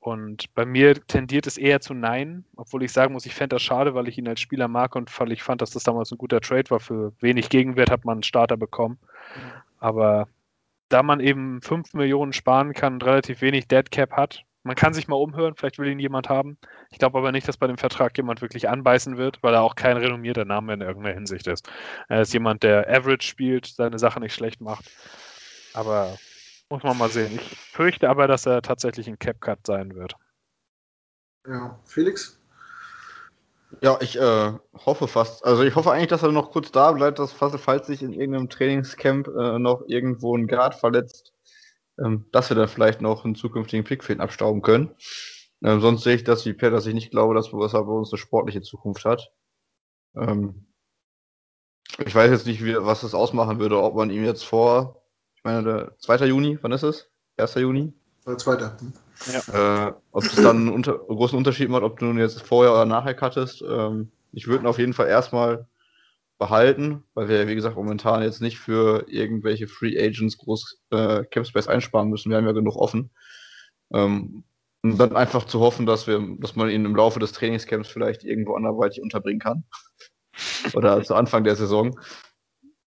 Und bei mir tendiert es eher zu Nein, obwohl ich sagen muss, ich fände das schade, weil ich ihn als Spieler mag und weil ich fand, dass das damals ein guter Trade war. Für wenig Gegenwert hat man einen Starter bekommen. Aber da man eben 5 Millionen sparen kann und relativ wenig Dead Cap hat, man kann sich mal umhören, vielleicht will ihn jemand haben. Ich glaube aber nicht, dass bei dem Vertrag jemand wirklich anbeißen wird, weil er auch kein renommierter Name in irgendeiner Hinsicht ist. Er ist jemand, der Average spielt, seine Sache nicht schlecht macht. Aber muss man mal sehen. Ich fürchte aber, dass er tatsächlich ein Cap-Cut sein wird. Ja, Felix? Ja, ich äh, hoffe fast. Also ich hoffe eigentlich, dass er noch kurz da bleibt, dass falls sich in irgendeinem Trainingscamp äh, noch irgendwo ein Guard verletzt, ähm, dass wir dann vielleicht noch einen zukünftigen Pick abstauben können. Ähm, sonst sehe ich das wie Per, dass ich nicht glaube, dass er bei uns eine sportliche Zukunft hat. Ähm, ich weiß jetzt nicht, wie, was das ausmachen würde, ob man ihm jetzt vor, ich meine, der 2. Juni, wann ist es? 1. Juni? Oder zweiter. Ja. Äh, ob es dann einen, unter großen Unterschied macht, ob du nun jetzt vorher oder nachher cuttest. Ähm, ich würde ihn auf jeden Fall erstmal behalten, weil wir, wie gesagt, momentan jetzt nicht für irgendwelche Free Agents groß äh, Capspace einsparen müssen. Wir haben ja genug offen. Ähm, und dann einfach zu hoffen, dass wir, dass man ihn im Laufe des Trainingscamps vielleicht irgendwo anderweitig unterbringen kann. Oder zu Anfang der Saison.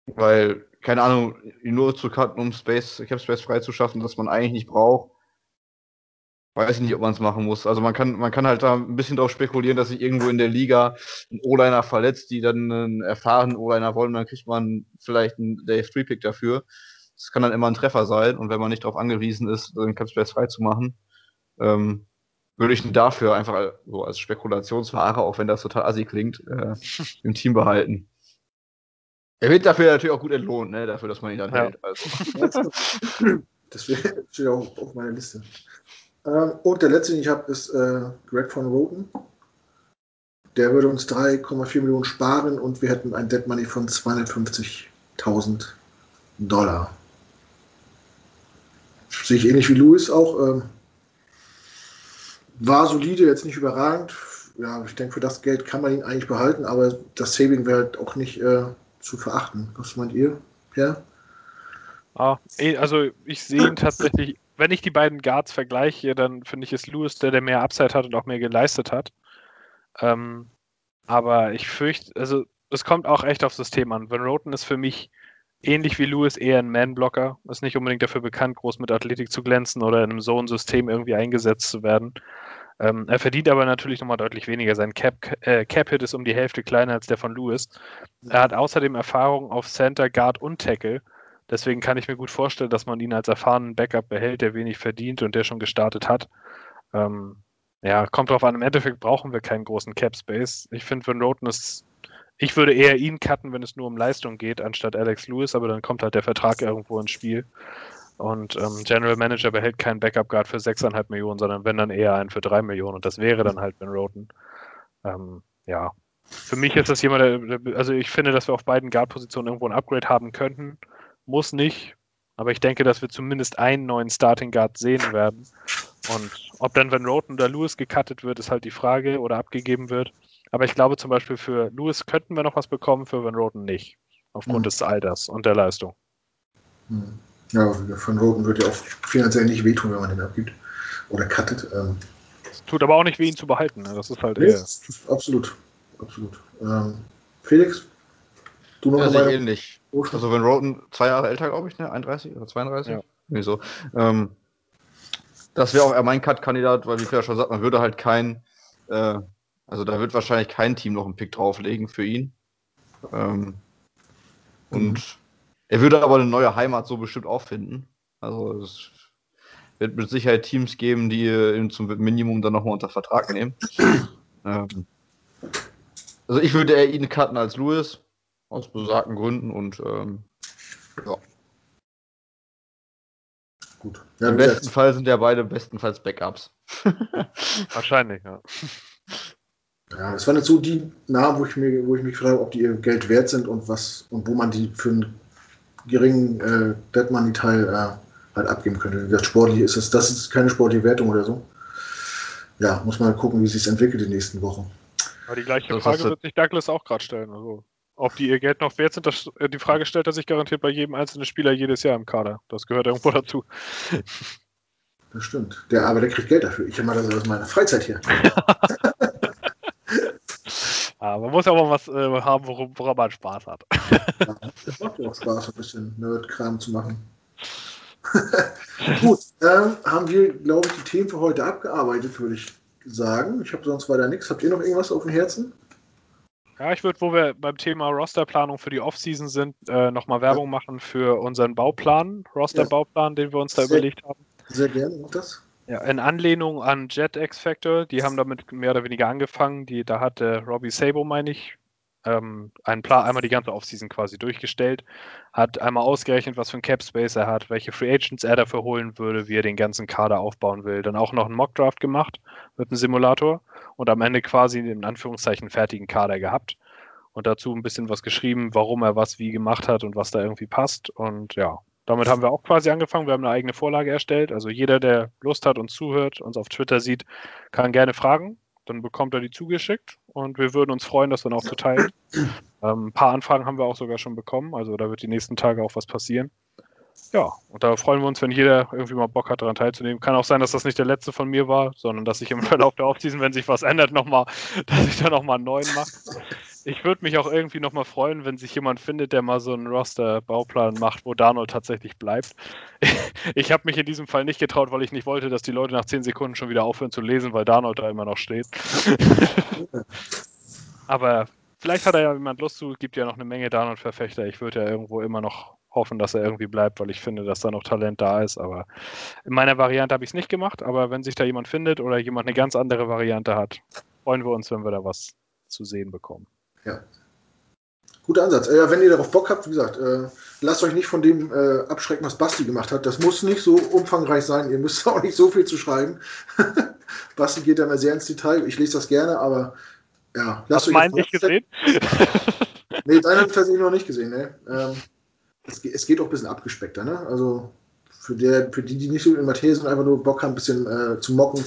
Weil, keine Ahnung, ihn nur zu cutten, um Space, Capspace freizuschaffen, das man eigentlich nicht braucht, weiß ich nicht, ob man es machen muss. Also man kann, man kann halt da ein bisschen drauf spekulieren, dass sich irgendwo in der Liga ein O-Liner verletzt, die dann einen erfahrenen O-Liner wollen, dann kriegt man vielleicht einen Dave 3-Pick dafür. Das kann dann immer ein Treffer sein und wenn man nicht darauf angewiesen ist, den Capspace frei zu machen, ähm, würde ich ihn dafür einfach so als Spekulationsware, auch wenn das total assi klingt, äh, im Team behalten. Er wird dafür natürlich auch gut entlohnt, ne? dafür, dass man ihn dann ja. hält. Also. Das steht auch auf meiner Liste. Ähm, und der letzte, den ich habe, ist äh, Greg von Roten. Der würde uns 3,4 Millionen sparen und wir hätten ein Dead Money von 250.000 Dollar. Sehe ich ähnlich wie Louis auch. Ähm, war solide, jetzt nicht überragend. Ja, ich denke, für das Geld kann man ihn eigentlich behalten, aber das Saving wäre halt auch nicht äh, zu verachten. Was meint ihr, Pierre? Ah, also ich sehe ihn tatsächlich wenn ich die beiden Guards vergleiche, dann finde ich es Lewis, der, der mehr Upside hat und auch mehr geleistet hat. Ähm, aber ich fürchte, also es kommt auch echt aufs System an. Van Roten ist für mich ähnlich wie Lewis eher ein Man-Blocker, ist nicht unbedingt dafür bekannt, groß mit Athletik zu glänzen oder in einem Zone-System irgendwie eingesetzt zu werden. Ähm, er verdient aber natürlich nochmal deutlich weniger. Sein Cap-Hit äh, Cap ist um die Hälfte kleiner als der von Lewis. Er hat außerdem Erfahrung auf Center, Guard und Tackle. Deswegen kann ich mir gut vorstellen, dass man ihn als erfahrenen Backup behält, der wenig verdient und der schon gestartet hat. Ähm, ja, kommt drauf an. Im Endeffekt brauchen wir keinen großen Cap Space. Ich finde, Van Roten ist. Ich würde eher ihn cutten, wenn es nur um Leistung geht, anstatt Alex Lewis, aber dann kommt halt der Vertrag irgendwo ins Spiel. Und ähm, General Manager behält keinen Backup Guard für 6,5 Millionen, sondern wenn dann eher einen für 3 Millionen. Und das wäre dann halt Van Roten. Ähm, ja. Für mich ist das jemand, der, also ich finde, dass wir auf beiden Guard-Positionen irgendwo ein Upgrade haben könnten muss nicht. Aber ich denke, dass wir zumindest einen neuen Starting Guard sehen werden. Und ob dann Van Roten oder Lewis gecuttet wird, ist halt die Frage oder abgegeben wird. Aber ich glaube zum Beispiel für Lewis könnten wir noch was bekommen, für Van Roten nicht. Aufgrund mhm. des Alters und der Leistung. Mhm. Ja, Van Roten wird ja auch finanziell nicht wehtun, wenn man den abgibt. Oder cuttet. Ähm. Tut aber auch nicht weh, ihn zu behalten. Ne? Das ist halt eher. Absolut. Absolut. Ähm, Felix? Du noch ja, sehe ähnlich. Also wenn Roten zwei Jahre älter, glaube ich, ne? 31 oder 32? Ja. Nee, so. Ähm, das wäre auch eher mein Cut-Kandidat, weil wie Pierre schon sagt, man würde halt kein, äh, also da wird wahrscheinlich kein Team noch einen Pick drauflegen für ihn. Ähm, und mhm. er würde aber eine neue Heimat so bestimmt auch finden. Also es wird mit Sicherheit Teams geben, die ihn zum Minimum dann nochmal unter Vertrag nehmen. ähm, also ich würde eher ihn cutten als Lewis, aus besagten Gründen und ähm, ja. Gut. Ja, Im besten Fall sind ja beide bestenfalls Backups. Wahrscheinlich, ja. Ja, das waren jetzt so die Namen, wo ich, mir, wo ich mich frage, ob die ihr Geld wert sind und was und wo man die für einen geringen äh, Dead Money Teil äh, halt abgeben könnte. Das sportlich ist es, das ist keine sportliche Wertung oder so. Ja, muss man gucken, wie sich entwickelt in den nächsten Wochen. Aber die gleiche Frage wird sich Douglas auch gerade stellen. Also, ob die ihr Geld noch wert sind, das, äh, die Frage stellt er sich garantiert bei jedem einzelnen Spieler jedes Jahr im Kader. Das gehört irgendwo dazu. Das stimmt. Der, aber der kriegt Geld dafür. Ich habe mal das aus meiner Freizeit hier. ja, man muss ja auch mal was äh, haben, worum, woran man Spaß hat. ja, das macht ja auch Spaß, ein bisschen Nerd-Kram zu machen. Gut, ähm, haben wir, glaube ich, die Themen für heute abgearbeitet, würde ich sagen. Ich habe sonst weiter nichts. Habt ihr noch irgendwas auf dem Herzen? Ja, ich würde, wo wir beim Thema Rosterplanung für die Offseason sind, äh, nochmal Werbung ja. machen für unseren Bauplan, Roster-Bauplan, den wir uns da sehr, überlegt haben. Sehr gerne, mach das. Ja, in Anlehnung an Jet X Factor, die haben damit mehr oder weniger angefangen. Die, da hat äh, Robbie Sabo, meine ich, ähm, einen Plan, einmal die ganze Offseason quasi durchgestellt, hat einmal ausgerechnet, was für ein Cap Space er hat, welche Free Agents er dafür holen würde, wie er den ganzen Kader aufbauen will. Dann auch noch einen Mock Draft gemacht mit einem Simulator und am Ende quasi in Anführungszeichen fertigen Kader gehabt und dazu ein bisschen was geschrieben, warum er was wie gemacht hat und was da irgendwie passt und ja. Damit haben wir auch quasi angefangen. Wir haben eine eigene Vorlage erstellt. Also jeder, der Lust hat und zuhört, uns auf Twitter sieht, kann gerne fragen dann bekommt er die zugeschickt und wir würden uns freuen, das dann auch zu teilen. Ähm, ein paar Anfragen haben wir auch sogar schon bekommen, also da wird die nächsten Tage auch was passieren. Ja, und da freuen wir uns, wenn jeder irgendwie mal Bock hat, daran teilzunehmen. Kann auch sein, dass das nicht der letzte von mir war, sondern dass ich im Verlauf der Offseason, wenn sich was ändert, nochmal, dass ich da nochmal einen neuen mache ich würde mich auch irgendwie nochmal freuen, wenn sich jemand findet, der mal so einen Roster-Bauplan macht, wo Darnold tatsächlich bleibt. Ich habe mich in diesem Fall nicht getraut, weil ich nicht wollte, dass die Leute nach 10 Sekunden schon wieder aufhören zu lesen, weil Darnold da immer noch steht. Aber vielleicht hat er ja jemand Lust zu, gibt ja noch eine Menge Darnold-Verfechter. Ich würde ja irgendwo immer noch hoffen, dass er irgendwie bleibt, weil ich finde, dass da noch Talent da ist. Aber in meiner Variante habe ich es nicht gemacht. Aber wenn sich da jemand findet oder jemand eine ganz andere Variante hat, freuen wir uns, wenn wir da was zu sehen bekommen. Ja. Guter Ansatz. Äh, wenn ihr darauf Bock habt, wie gesagt, äh, lasst euch nicht von dem äh, abschrecken, was Basti gemacht hat. Das muss nicht so umfangreich sein. Ihr müsst auch nicht so viel zu schreiben. Basti geht da mal sehr ins Detail. Ich lese das gerne, aber ja, lasst Hast euch. meinen nicht gesehen? nee, deinen habe ich tatsächlich noch nicht gesehen. Ne? Ähm, es, es, geht auch ein bisschen abgespeckter. Ne? Also für, der, für die, die nicht so in Materie sind, einfach nur Bock haben, ein bisschen äh, zu mocken.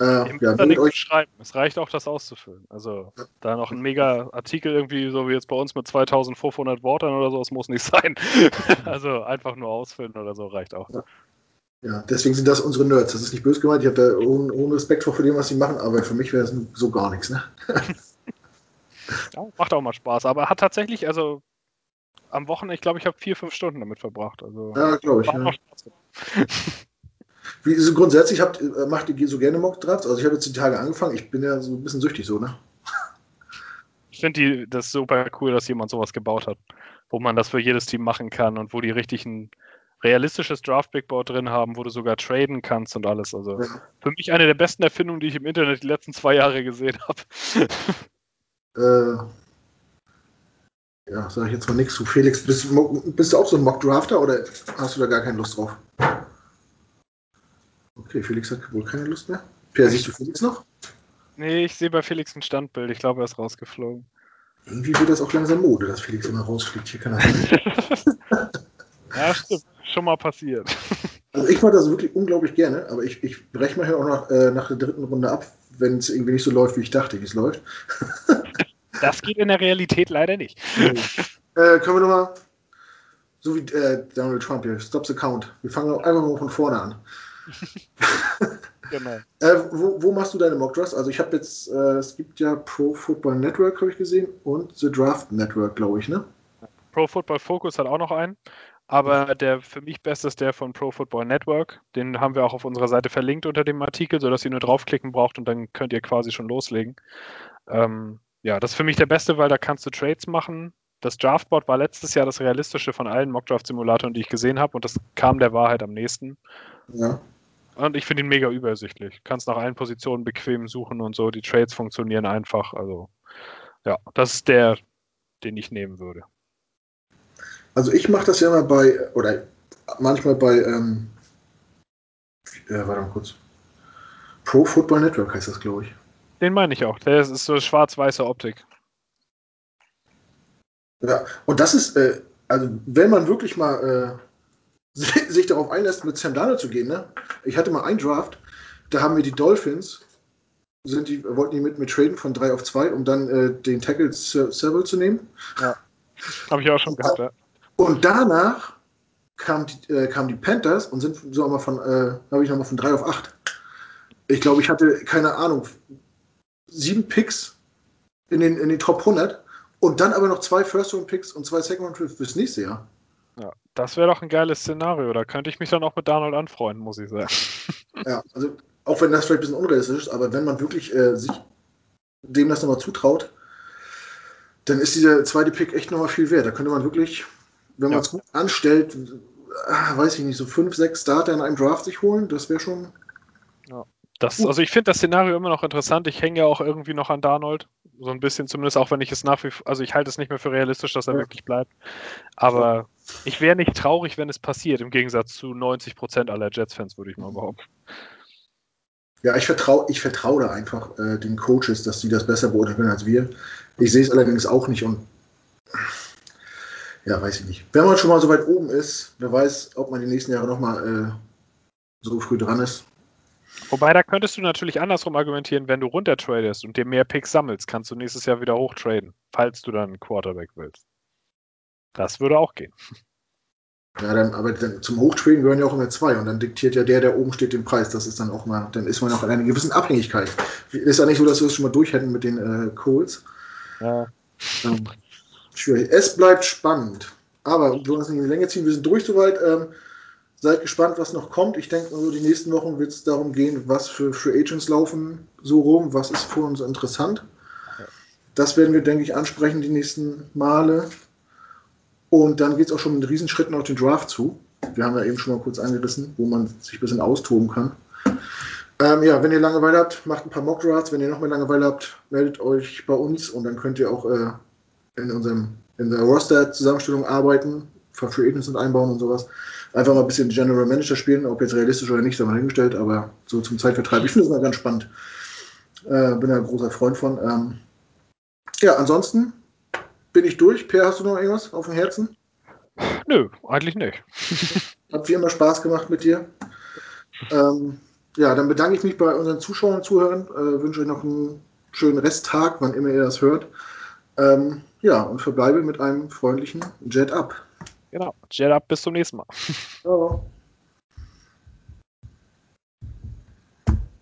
Äh, ja, da euch schreiben. Es reicht auch, das auszufüllen. Also ja. da noch ein mega Artikel irgendwie, so wie jetzt bei uns mit 2500 Worten oder so, das muss nicht sein. also einfach nur ausfüllen oder so reicht auch. Ja. ja. deswegen sind das unsere Nerds. Das ist nicht böse gemeint. Ich habe da ohne, ohne Respekt vor dem, was sie machen, aber für mich wäre es so gar nichts. Ne? ja, macht auch mal Spaß. Aber hat tatsächlich, also am Wochenende, ich glaube, ich habe vier, fünf Stunden damit verbracht. Also, ja, glaube ich. Ja. Wie so grundsätzlich habt, äh, macht ihr so gerne Mock-Drafts? Also ich habe jetzt die Tage angefangen, ich bin ja so ein bisschen süchtig so, ne? Ich finde das super cool, dass jemand sowas gebaut hat, wo man das für jedes Team machen kann und wo die richtig ein realistisches Draft-Big-Board drin haben, wo du sogar traden kannst und alles. Also ja. für mich eine der besten Erfindungen, die ich im Internet die letzten zwei Jahre gesehen habe. äh, ja, sage ich jetzt mal nichts zu Felix. Bist, bist, du auch so ein Mock-Drafter oder hast du da gar keine Lust drauf? Okay, Felix hat wohl keine Lust mehr. Per, siehst du Felix noch? Nee, ich sehe bei Felix ein Standbild. Ich glaube, er ist rausgeflogen. Irgendwie wird das auch langsam Mode, dass Felix immer rausfliegt. Hier kann er Ja, stimmt. Schon mal passiert. Also ich mache das wirklich unglaublich gerne, aber ich, ich breche mal hier auch nach, äh, nach der dritten Runde ab, wenn es irgendwie nicht so läuft, wie ich dachte, wie es läuft. das geht in der Realität leider nicht. äh, können wir nochmal, so wie äh, Donald Trump hier, Stop the Count. Wir fangen einfach mal von vorne an. genau. Äh, wo, wo, machst du deine Mock Drafts? Also ich habe jetzt, äh, es gibt ja Pro Football Network, habe ich gesehen, und The Draft Network, glaube ich, ne? Pro Football Focus hat auch noch einen, aber der für mich beste ist der von Pro Football Network. Den haben wir auch auf unserer Seite verlinkt unter dem Artikel, sodass ihr nur draufklicken braucht und dann könnt ihr quasi schon loslegen. Ähm, ja, das ist für mich der beste, weil da kannst du Trades machen das Draftboard war letztes Jahr das realistische von allen Mockdraft-Simulatoren, die ich gesehen habe und das kam der Wahrheit am nächsten. Ja. Und ich finde ihn mega übersichtlich. Kannst nach allen Positionen bequem suchen und so. Die Trades funktionieren einfach. Also, ja, das ist der, den ich nehmen würde. Also ich mache das ja mal bei, oder manchmal bei, ähm, äh, warte mal kurz. Pro Football Network heißt das, glaube ich. Den meine ich auch. Der ist so schwarz-weiße Optik. Ja, und das ist, äh, also wenn man wirklich mal äh, sich darauf einlässt, mit Sam Darnold zu gehen, ne? Ich hatte mal einen Draft, da haben wir die Dolphins, sind die, wollten die mit mir traden von 3 auf 2, um dann äh, den Tackle Seville zu nehmen. Ja. Habe ich auch schon gehabt, ja. Und danach kamen die, äh, kamen die Panthers und sind so mal von, äh, habe ich nochmal von 3 auf 8. Ich glaube, ich hatte, keine Ahnung, sieben Picks in den, in den Top 100 und dann aber noch zwei First-Round-Picks und zwei Second-Round-Picks fürs nächste Jahr. Das wäre doch ein geiles Szenario. Da könnte ich mich dann auch mit Donald anfreunden, muss ich sagen. Ja, also auch wenn das vielleicht ein bisschen unrealistisch ist, aber wenn man wirklich äh, sich dem das nochmal zutraut, dann ist dieser zweite Pick echt nochmal viel wert. Da könnte man wirklich, wenn man es gut anstellt, äh, weiß ich nicht, so fünf, sechs Starter in einem Draft sich holen, das wäre schon. Ja. Das, also ich finde das Szenario immer noch interessant. Ich hänge ja auch irgendwie noch an Darnold. So ein bisschen zumindest, auch wenn ich es nach wie vor, also ich halte es nicht mehr für realistisch, dass er Ja. wirklich bleibt. Aber ich wäre nicht traurig, wenn es passiert, im Gegensatz zu 90 Prozent aller Jets-Fans, würde ich mal behaupten. Ja, ich vertraue ich vertrau da einfach äh, den Coaches, dass sie das besser beurteilen können als wir. Ich sehe es allerdings auch nicht und ja, weiß ich nicht. Wenn man schon mal so weit oben ist, wer weiß, ob man die nächsten Jahre nochmal äh, so früh dran ist. Wobei, da könntest du natürlich andersrum argumentieren, wenn du runtertradest und dir mehr Picks sammelst, kannst du nächstes Jahr wieder hochtraden, falls du dann einen Quarterback willst. Das würde auch gehen. Ja, dann, aber dann, zum Hochtraden gehören ja auch immer zwei und dann diktiert ja der, der oben steht, den Preis. Das ist dann auch mal, dann ist man auch in einer gewissen Abhängigkeit. Ist ja nicht so, dass wir es schon mal durch hätten mit den äh, Coles. Ja. Ähm, schwierig. Es bleibt spannend. Aber wir wollen es nicht in die Länge ziehen. Wir sind durch soweit. Ähm, seid gespannt, was noch kommt. Ich denke, also die nächsten Wochen wird es darum gehen, was für Free Agents laufen so rum, was ist für uns interessant. Das werden wir, denke ich, ansprechen die nächsten Male. Und dann geht es auch schon mit Riesenschritten auf den Draft zu. Wir haben ja eben schon mal kurz angerissen, wo man sich ein bisschen austoben kann. Ähm, ja, wenn ihr Langeweile habt, macht ein paar Mock Drafts. Wenn ihr noch mehr Langeweile habt, meldet euch bei uns und dann könnt ihr auch äh, in unserem in der Roster-Zusammenstellung arbeiten, Free Agents und einbauen und sowas. Einfach mal ein bisschen General Manager spielen, ob jetzt realistisch oder nicht, sei mal hingestellt, aber so zum Zeitvertreib. Ich finde das mal ganz spannend. Äh, bin ja ein großer Freund von. Ähm, ja, ansonsten bin ich durch. Per, hast du noch irgendwas auf dem Herzen? Nö, eigentlich nicht. Hat wie immer Spaß gemacht mit dir. Ähm, ja, dann bedanke ich mich bei unseren Zuschauern und Zuhörern. Äh, wünsche euch noch einen schönen Resttag, wann immer ihr das hört. Ähm, ja, und verbleibe mit einem freundlichen Jet Up. Genau. Jet up, bis zum nächsten Mal. Ciao.